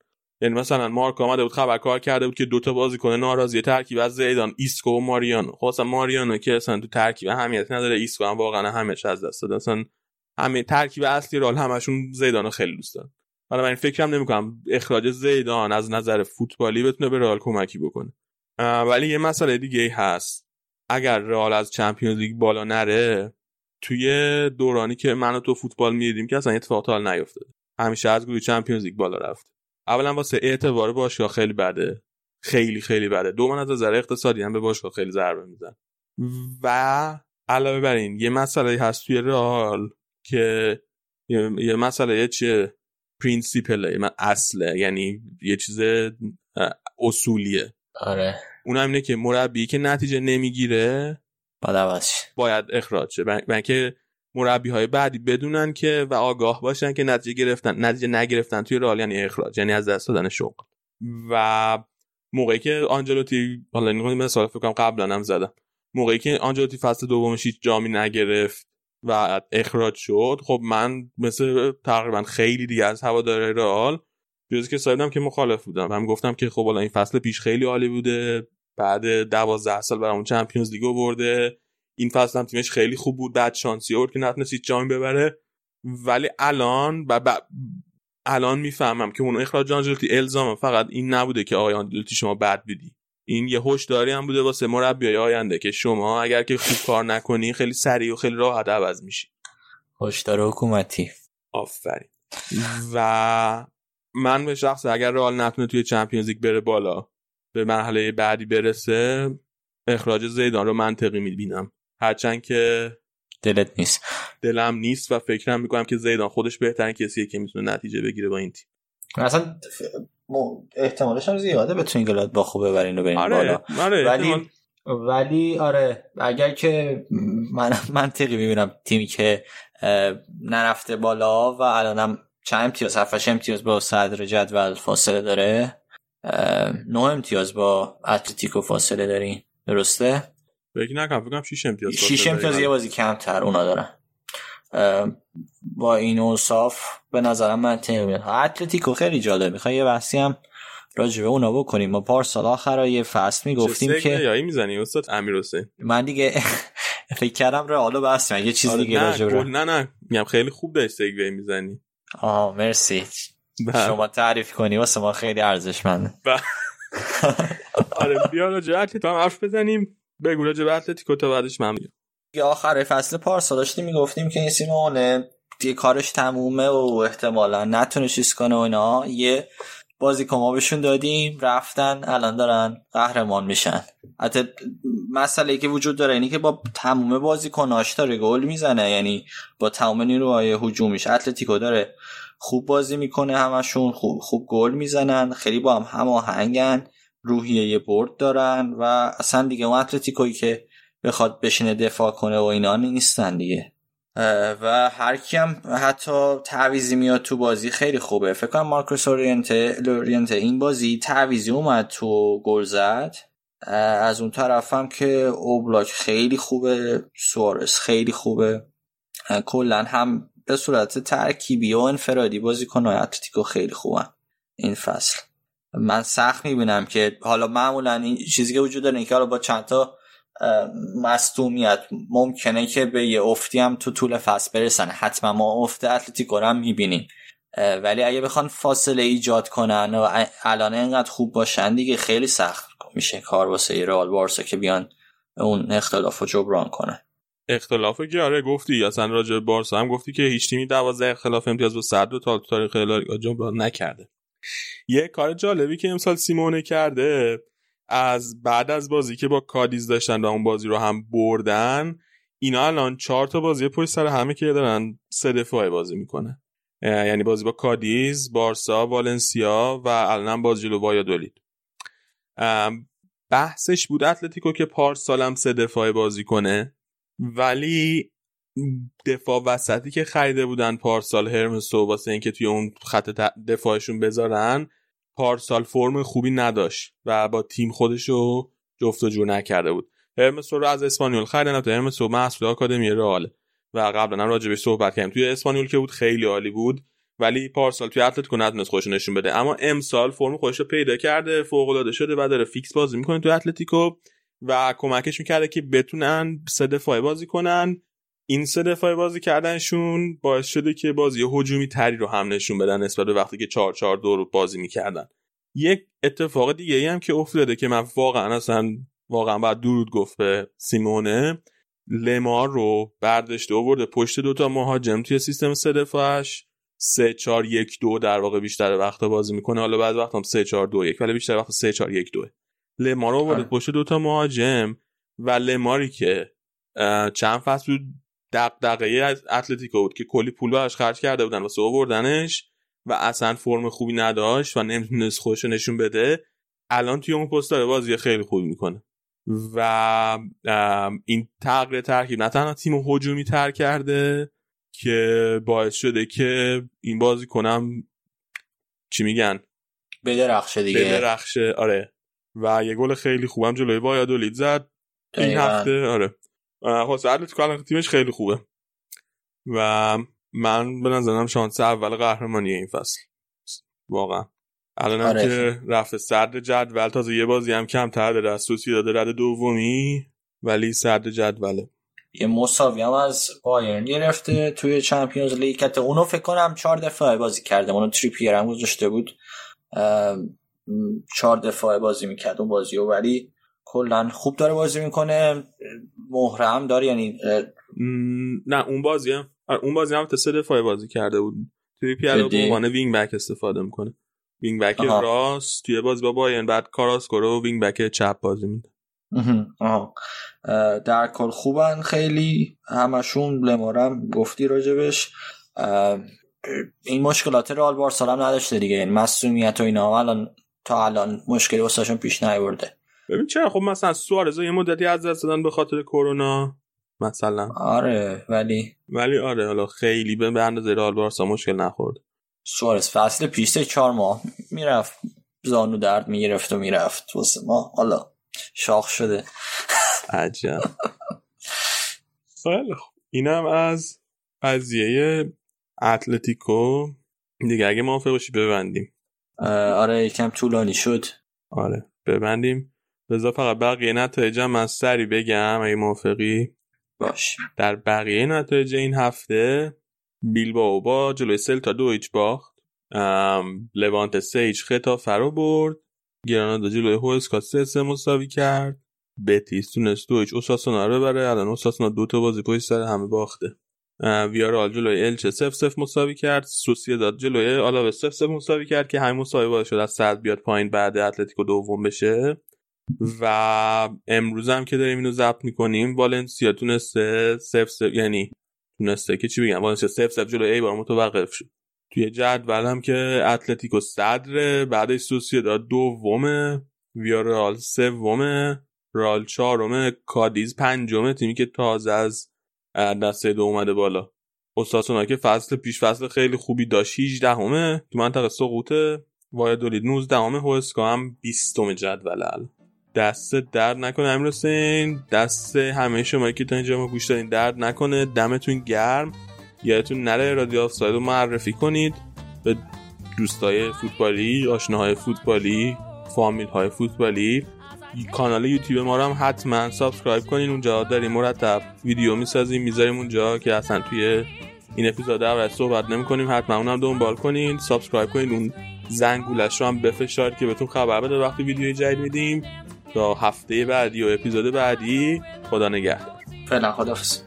یعنی مثلا مارک آمده بود خبر کار کرده بود که دوتا بازیکن ناراضی ترکیب از زیدان ایسکو و ماریانو. خب اصلا ماریانو که اصلا تو ترکیب اهمیت نداره ایسکو هم واقعا همش از دست داد اصلا همه ترکیب اصلی رئال همشون زیدانو خیلی دوست دارن. حالا من فکرم نمی‌کنم اخراج زیدان از نظر فوتبالی بتونه به رئال کمکی بکنه. ولی یه مسئله دیگه هست. اگر رئال از Champions League بالا نره توی دورانی که من و تو فوتبال می‌دیدیم که اصلا اتفاق حال نیفتاده. همیشه از گروه چمپیونز لیگ بالا رفت. اولا واسه اعتبار باشگاه خیلی بده. خیلی خیلی بده. دوم از نظر اقتصادی هم به باشگاه خیلی ضربه میزن و علاوه بر این یه مسئله هست توی رئال که یه, یه مسئله چیه؟ پرینسیپله. من اصله. یعنی یه چیز اصولیه. آره. اونم اینه که مربی که نتیجه نمی‌گیره شه. باید اخراج شه. برای برای اینکه مربی های بعدی بدونن که و آگاه باشن که نتیجه گرفتن نتیجه نگرفتن توی رئال یعنی اخراج یعنی از دست دادن شغل. و موقعی که آنجلوتی حالا این مثال فکر کنم قبلا هم زدم. موقعی که آنجلوتی فصل دومش هیچ جامی نگرفت و اخراج شد خب من مثل تقریبا خیلی دیگه از هواداره رئال جز که سایدم که مخالف بودم. هم گفتم که خب حالا این فصل پیش خیلی عالی بوده. بعد دوازده سال برامون چمپیونز لیگو برده این فصل هم تیمش خیلی خوب بود. بعد شانسی آورد که نتونست جامی ببره. ولی الان و ب... الان می‌فهمم که اون اخراج آنجلوتی الزام فقط این نبوده که آقای آنجلوتی شما بد بدی این یه هشداری هم بوده واسه مربیای آینده که شما اگر که خوب کار نکنی خیلی سریع و خیلی راحت عوض میشی. هشدار حکومتی. آفرین. و من به شخص اگر رئال نتونه توی چمپیونز لیگ بره بالا به مرحله بعدی برسه اخراج زیدان رو منطقی می‌بینم. هرچند که دلت نیست. دلم نیست و فکرم می‌کنم که زیدان خودش بهترین کسیه که می‌تونه نتیجه بگیره با این تیم. اصلا احتمالش هم زیاده بتونین گلاد با خوب ببرین و برین آره بالا. آره ولی احتمال- ولی آره اگر که من منطقی می‌بینم تیمی که نرفته بالا و الانم چند امتیاز هفتش امتیاز با صدر جدول فاصله داره نه امتیاز با اتلتیکو فاصله دارین. درسته؟ فکر نکنم فکر کنم 6 امتیاز شیش امتیاز. یه بازی کمتر اونا دارن. با این اوصاف به نظرم منطقی میاد. اتلتیکو خیلی جالب می‌خوای یه بحثی هم راجع به اونا بکنیم. ما پارسال آخر یه فصل می‌گفتیم که یایی می‌زنی؟ استاد امیر حسین. من دیگه فکر کردم رئالو بحث کنم. یه چیز آره، دیگه نه راجع به کل- نه نه. میگم خیلی خوب داری سگوی می‌زنی. آه مرسی. شما تعریف کنی واسه ما خیلی ارزشمنده. آره بیا راجع اتلتیکو هم حرف بزنیم. بگو راجع به اتلتیکو تا بعدش من میگم. دیگه آخر فصل پارسال داشتیم می‌گفتیم که این سیمونه دیگه کارش تمومه و احتمالا نتونه چیز کنه و اینا. یه بازیکن ما بهشون دادیم رفتن الان دارن قهرمان میشن. حتی مسئله که وجود داره اینی که با تموم بازیکناش داره گل می‌زنه یعنی با تمام نیروهای هجومیش. اتلتیکو داره خوب بازی می‌کنه همشون خوب خوب گل می‌زنن خیلی با هم هماهنگن روحیه یه برد دارن و اصلا دیگه اون اتلتیکویی که بخواد بشینه دفاع کنه و اینا نیستن دیگه. و هر کی هم حتی تعویزی میاد تو بازی خیلی خوبه. فکر کنم مارکوس اورینته لورینته این بازی تعویزی اومد تو گل زد. از اون طرف هم که اوبلاک خیلی خوبه سوارس خیلی خوبه. کلا هم به صورت ترکیبی و انفرادی بازیکن‌های اتلتیکو خیلی خوبن. این فصل. من سخت می‌بینم که حالا معمولا این چیزی که وجود داره که حالا با چند تا مصدومیت ممکنه که به یه افتی هم تو طول فصل برسن. حتما ما افت اتلتیکو رو هم می‌بینیم. ولی اگه بخوان فاصله ایجاد کنن و الان اینقدر خوب باشن دیگه خیلی سخت میشه کار واسه رئال بارسا که بیان اون اختلاف رو جبران کنن. اختلاف که آره گفتی اصلا راجع بارسا هم گفتی که هیچ تیمی 12 اختلاف امتیاز با صد تا تاریخ لالیگا نکرده. یه کار جالبی که امسال سیمونه کرده از بعد از بازی که با کادیز داشتن و اون بازی رو هم بردن اینا الان چهار تا بازی پشت سر همه که دارن سه دفاعه بازی می‌کنه. یعنی بازی با کادیز بارسا والنسیا و الان بازی جلو وایادولید. بحثش بود اتلتیکو که پارسالم سه دفاعه بازی کنه. ولی دفاع وسطی که خریده بودن پارسال هرمسو واسه اینکه توی اون خط دفاعشون بذارن پارسال فرم خوبی نداشت و با تیم خودش رو جفت و جور نکرده بود. هرمسو رو از اسپانیول خریدن تو هرمسو محصول آکادمی رئال. و قبلا هم راجع صحبت کردیم. توی اسپانیول که بود خیلی عالی بود ولی پارسال توی اتلتیکو نتونست خودش نشون بده. اما امسال فرم خودش رو پیدا کرده فوق العاده شده و داره فیکس بازی می‌کنه توی اتلتیکو. و کمکش می‌کرده که بتونن سه دفاعه بازی کنن. این سه دفاعه بازی کردنشون باعث شده که بازی هجومی تری رو هم نشون بدن نسبت به وقتی که 4 4 2 رو بازی می‌کردن. یک اتفاق دیگه ای هم که افتاده که من واقعا اصلا واقعا باید درود گفت به سیمونه. لمار رو برداشته آورده پشت دوتا مهاجم توی سیستم سه دفاعش. 3 4 1 2 در واقع بیشتر وقتا بازی می‌کنه. حالا بعد وقت هم 3 4 2 1 ولی بیشتر وقت 3 4 1 2 لمار رو آورده. پشت دوتا مهاجم و لماری که چند فصل بود دغدغه از اتلتیکو بود که کلی پول براش خرج کرده بودن واسه آوردنش و اصلا فرم خوبی نداشت و نمی‌تونست خودش نشون بده. الان توی اون پست داره بازی خیلی خوبی می‌کنه. و این تغییر ترکیب نه تنها تیم هجومی تر کرده که باعث شده که این بازی کنم چی میگن؟ بدرخشه دیگه. بدرخشه آره. و یه گل خیلی خوبم جلوی وایادولید زد. این هفته آره. خب اتلتیکو تیمش خیلی خوبه. و من به نظرم شانس اول قهرمانی این فصل. واقعا. الان آره. که رفته سرد جدول تازه یه بازی هم کمتر داره از داده رد دومی ولی سرد جدوله. یه مساوی هم از بایرن گرفته توی چمپیونز لیگ. اونو فکر کنم چهار دفعه بازی کرده. اونو تریپیر هم گذاشته بود چهار دفاعه بازی می‌کرد اون بازی ولی کلا خوب داره بازی می‌کنه. مهره‌م داره یعنی نه اون بازی هم. اون بازی هم سه دفاعه بازی کرده بود. تریپیر به عنوان wing back استفاده می‌کنه. wing back راست توی بازی با بایرن بعد کاراسکو رو wing back چپ بازی میده در کل خوبن خیلی. همشون لمارم گفتی راجبش. این مشکلات رال بارسا هم نداشته دیگه. این مسئولیت و اینا. الان تا الان مشکلی واسهشون پیش نیورده. ببین چرا؟ خب مثلا سوارز یه مدتی از دست دادن به خاطر کرونا مثلا. آره ولی ولی آره حالا خیلی به اندازه رال بارسا مشکل نخورد. سوارز فصل پیش چهار ماه می‌رفت زانو درد می‌گرفت و می‌رفت واسه ما. حالا شاخ شده. عجب. خیلی خوب. اینم از قضیه اتلتیکو. دیگه اگه موافق باشی ببندیم. آره یکم طولانی شد. آره ببندیم. بذار فقط بقیه نتایج هم از سری بگم اگه موافقی. باش. در بقیه نتایج این هفته بیلباو با جلوی سلتا دو ایچ باخت. لوانت سه ایچ خطا فرا برد. گرانادا جلوی هوسکا سه سه مساوی کرد. بتیس تونست دو هیچ اوساسونا رو ببره. الان اوساسونا دو تا بازی پشت سر هم باخته. ویارئال جلوی الچه صفر صفر مساوی کرد. سوسیداد جلوی آلاوز صفر صفر مساوی کرد که همین مساوی باعث شد از صدر بیاد پایین بعد اتلتیکو دوم بشه. و امروز هم که داریم اینو ضبط می‌کنیم والنسیا تونسته صفر صفر یعنی تونسته که چی بگم والنسیا صفر صفر جلوی ایبار متوقف شد. توی جدول هم که اتلتیکو صدر بعدش داد دومه ویارال سومه رال چهارمه کادیز پنجمه تیمی که تازه از دسته دو اومده بالا. استاسونا که فصل پیش فصل خیلی خوبی داشت. 18 همه تو منطقه سقوطه. وایدولید 19 همه هوسکا هم 20 جدول دست درد نکنه امیر حسین. دست همه شما که تا اینجا ما گوش دارین درد نکنه. دمتون گرم. یادتون نره رادیو آفساید رو معرفی کنید. به دوستای فوتبالی آشناهای فوتبالی فامیل های فوتبالی. کانال یوتیوب ما رو هم حتما subscribe کنین. اونجا داریم مرتب ویدیو می‌سازیم می‌ذاریم اونجا که اصلا توی این اپیزود رو صحبت نمی کنیم حتما اونم دنبال کنین. subscribe کنین. اون زنگولش رو هم بفشارید که بهتون خبر بده وقتی ویدیوی جدید میدیم. تا هفته بعدی و اپیزود بعدی خدا نگهدار. فعلا خدافظ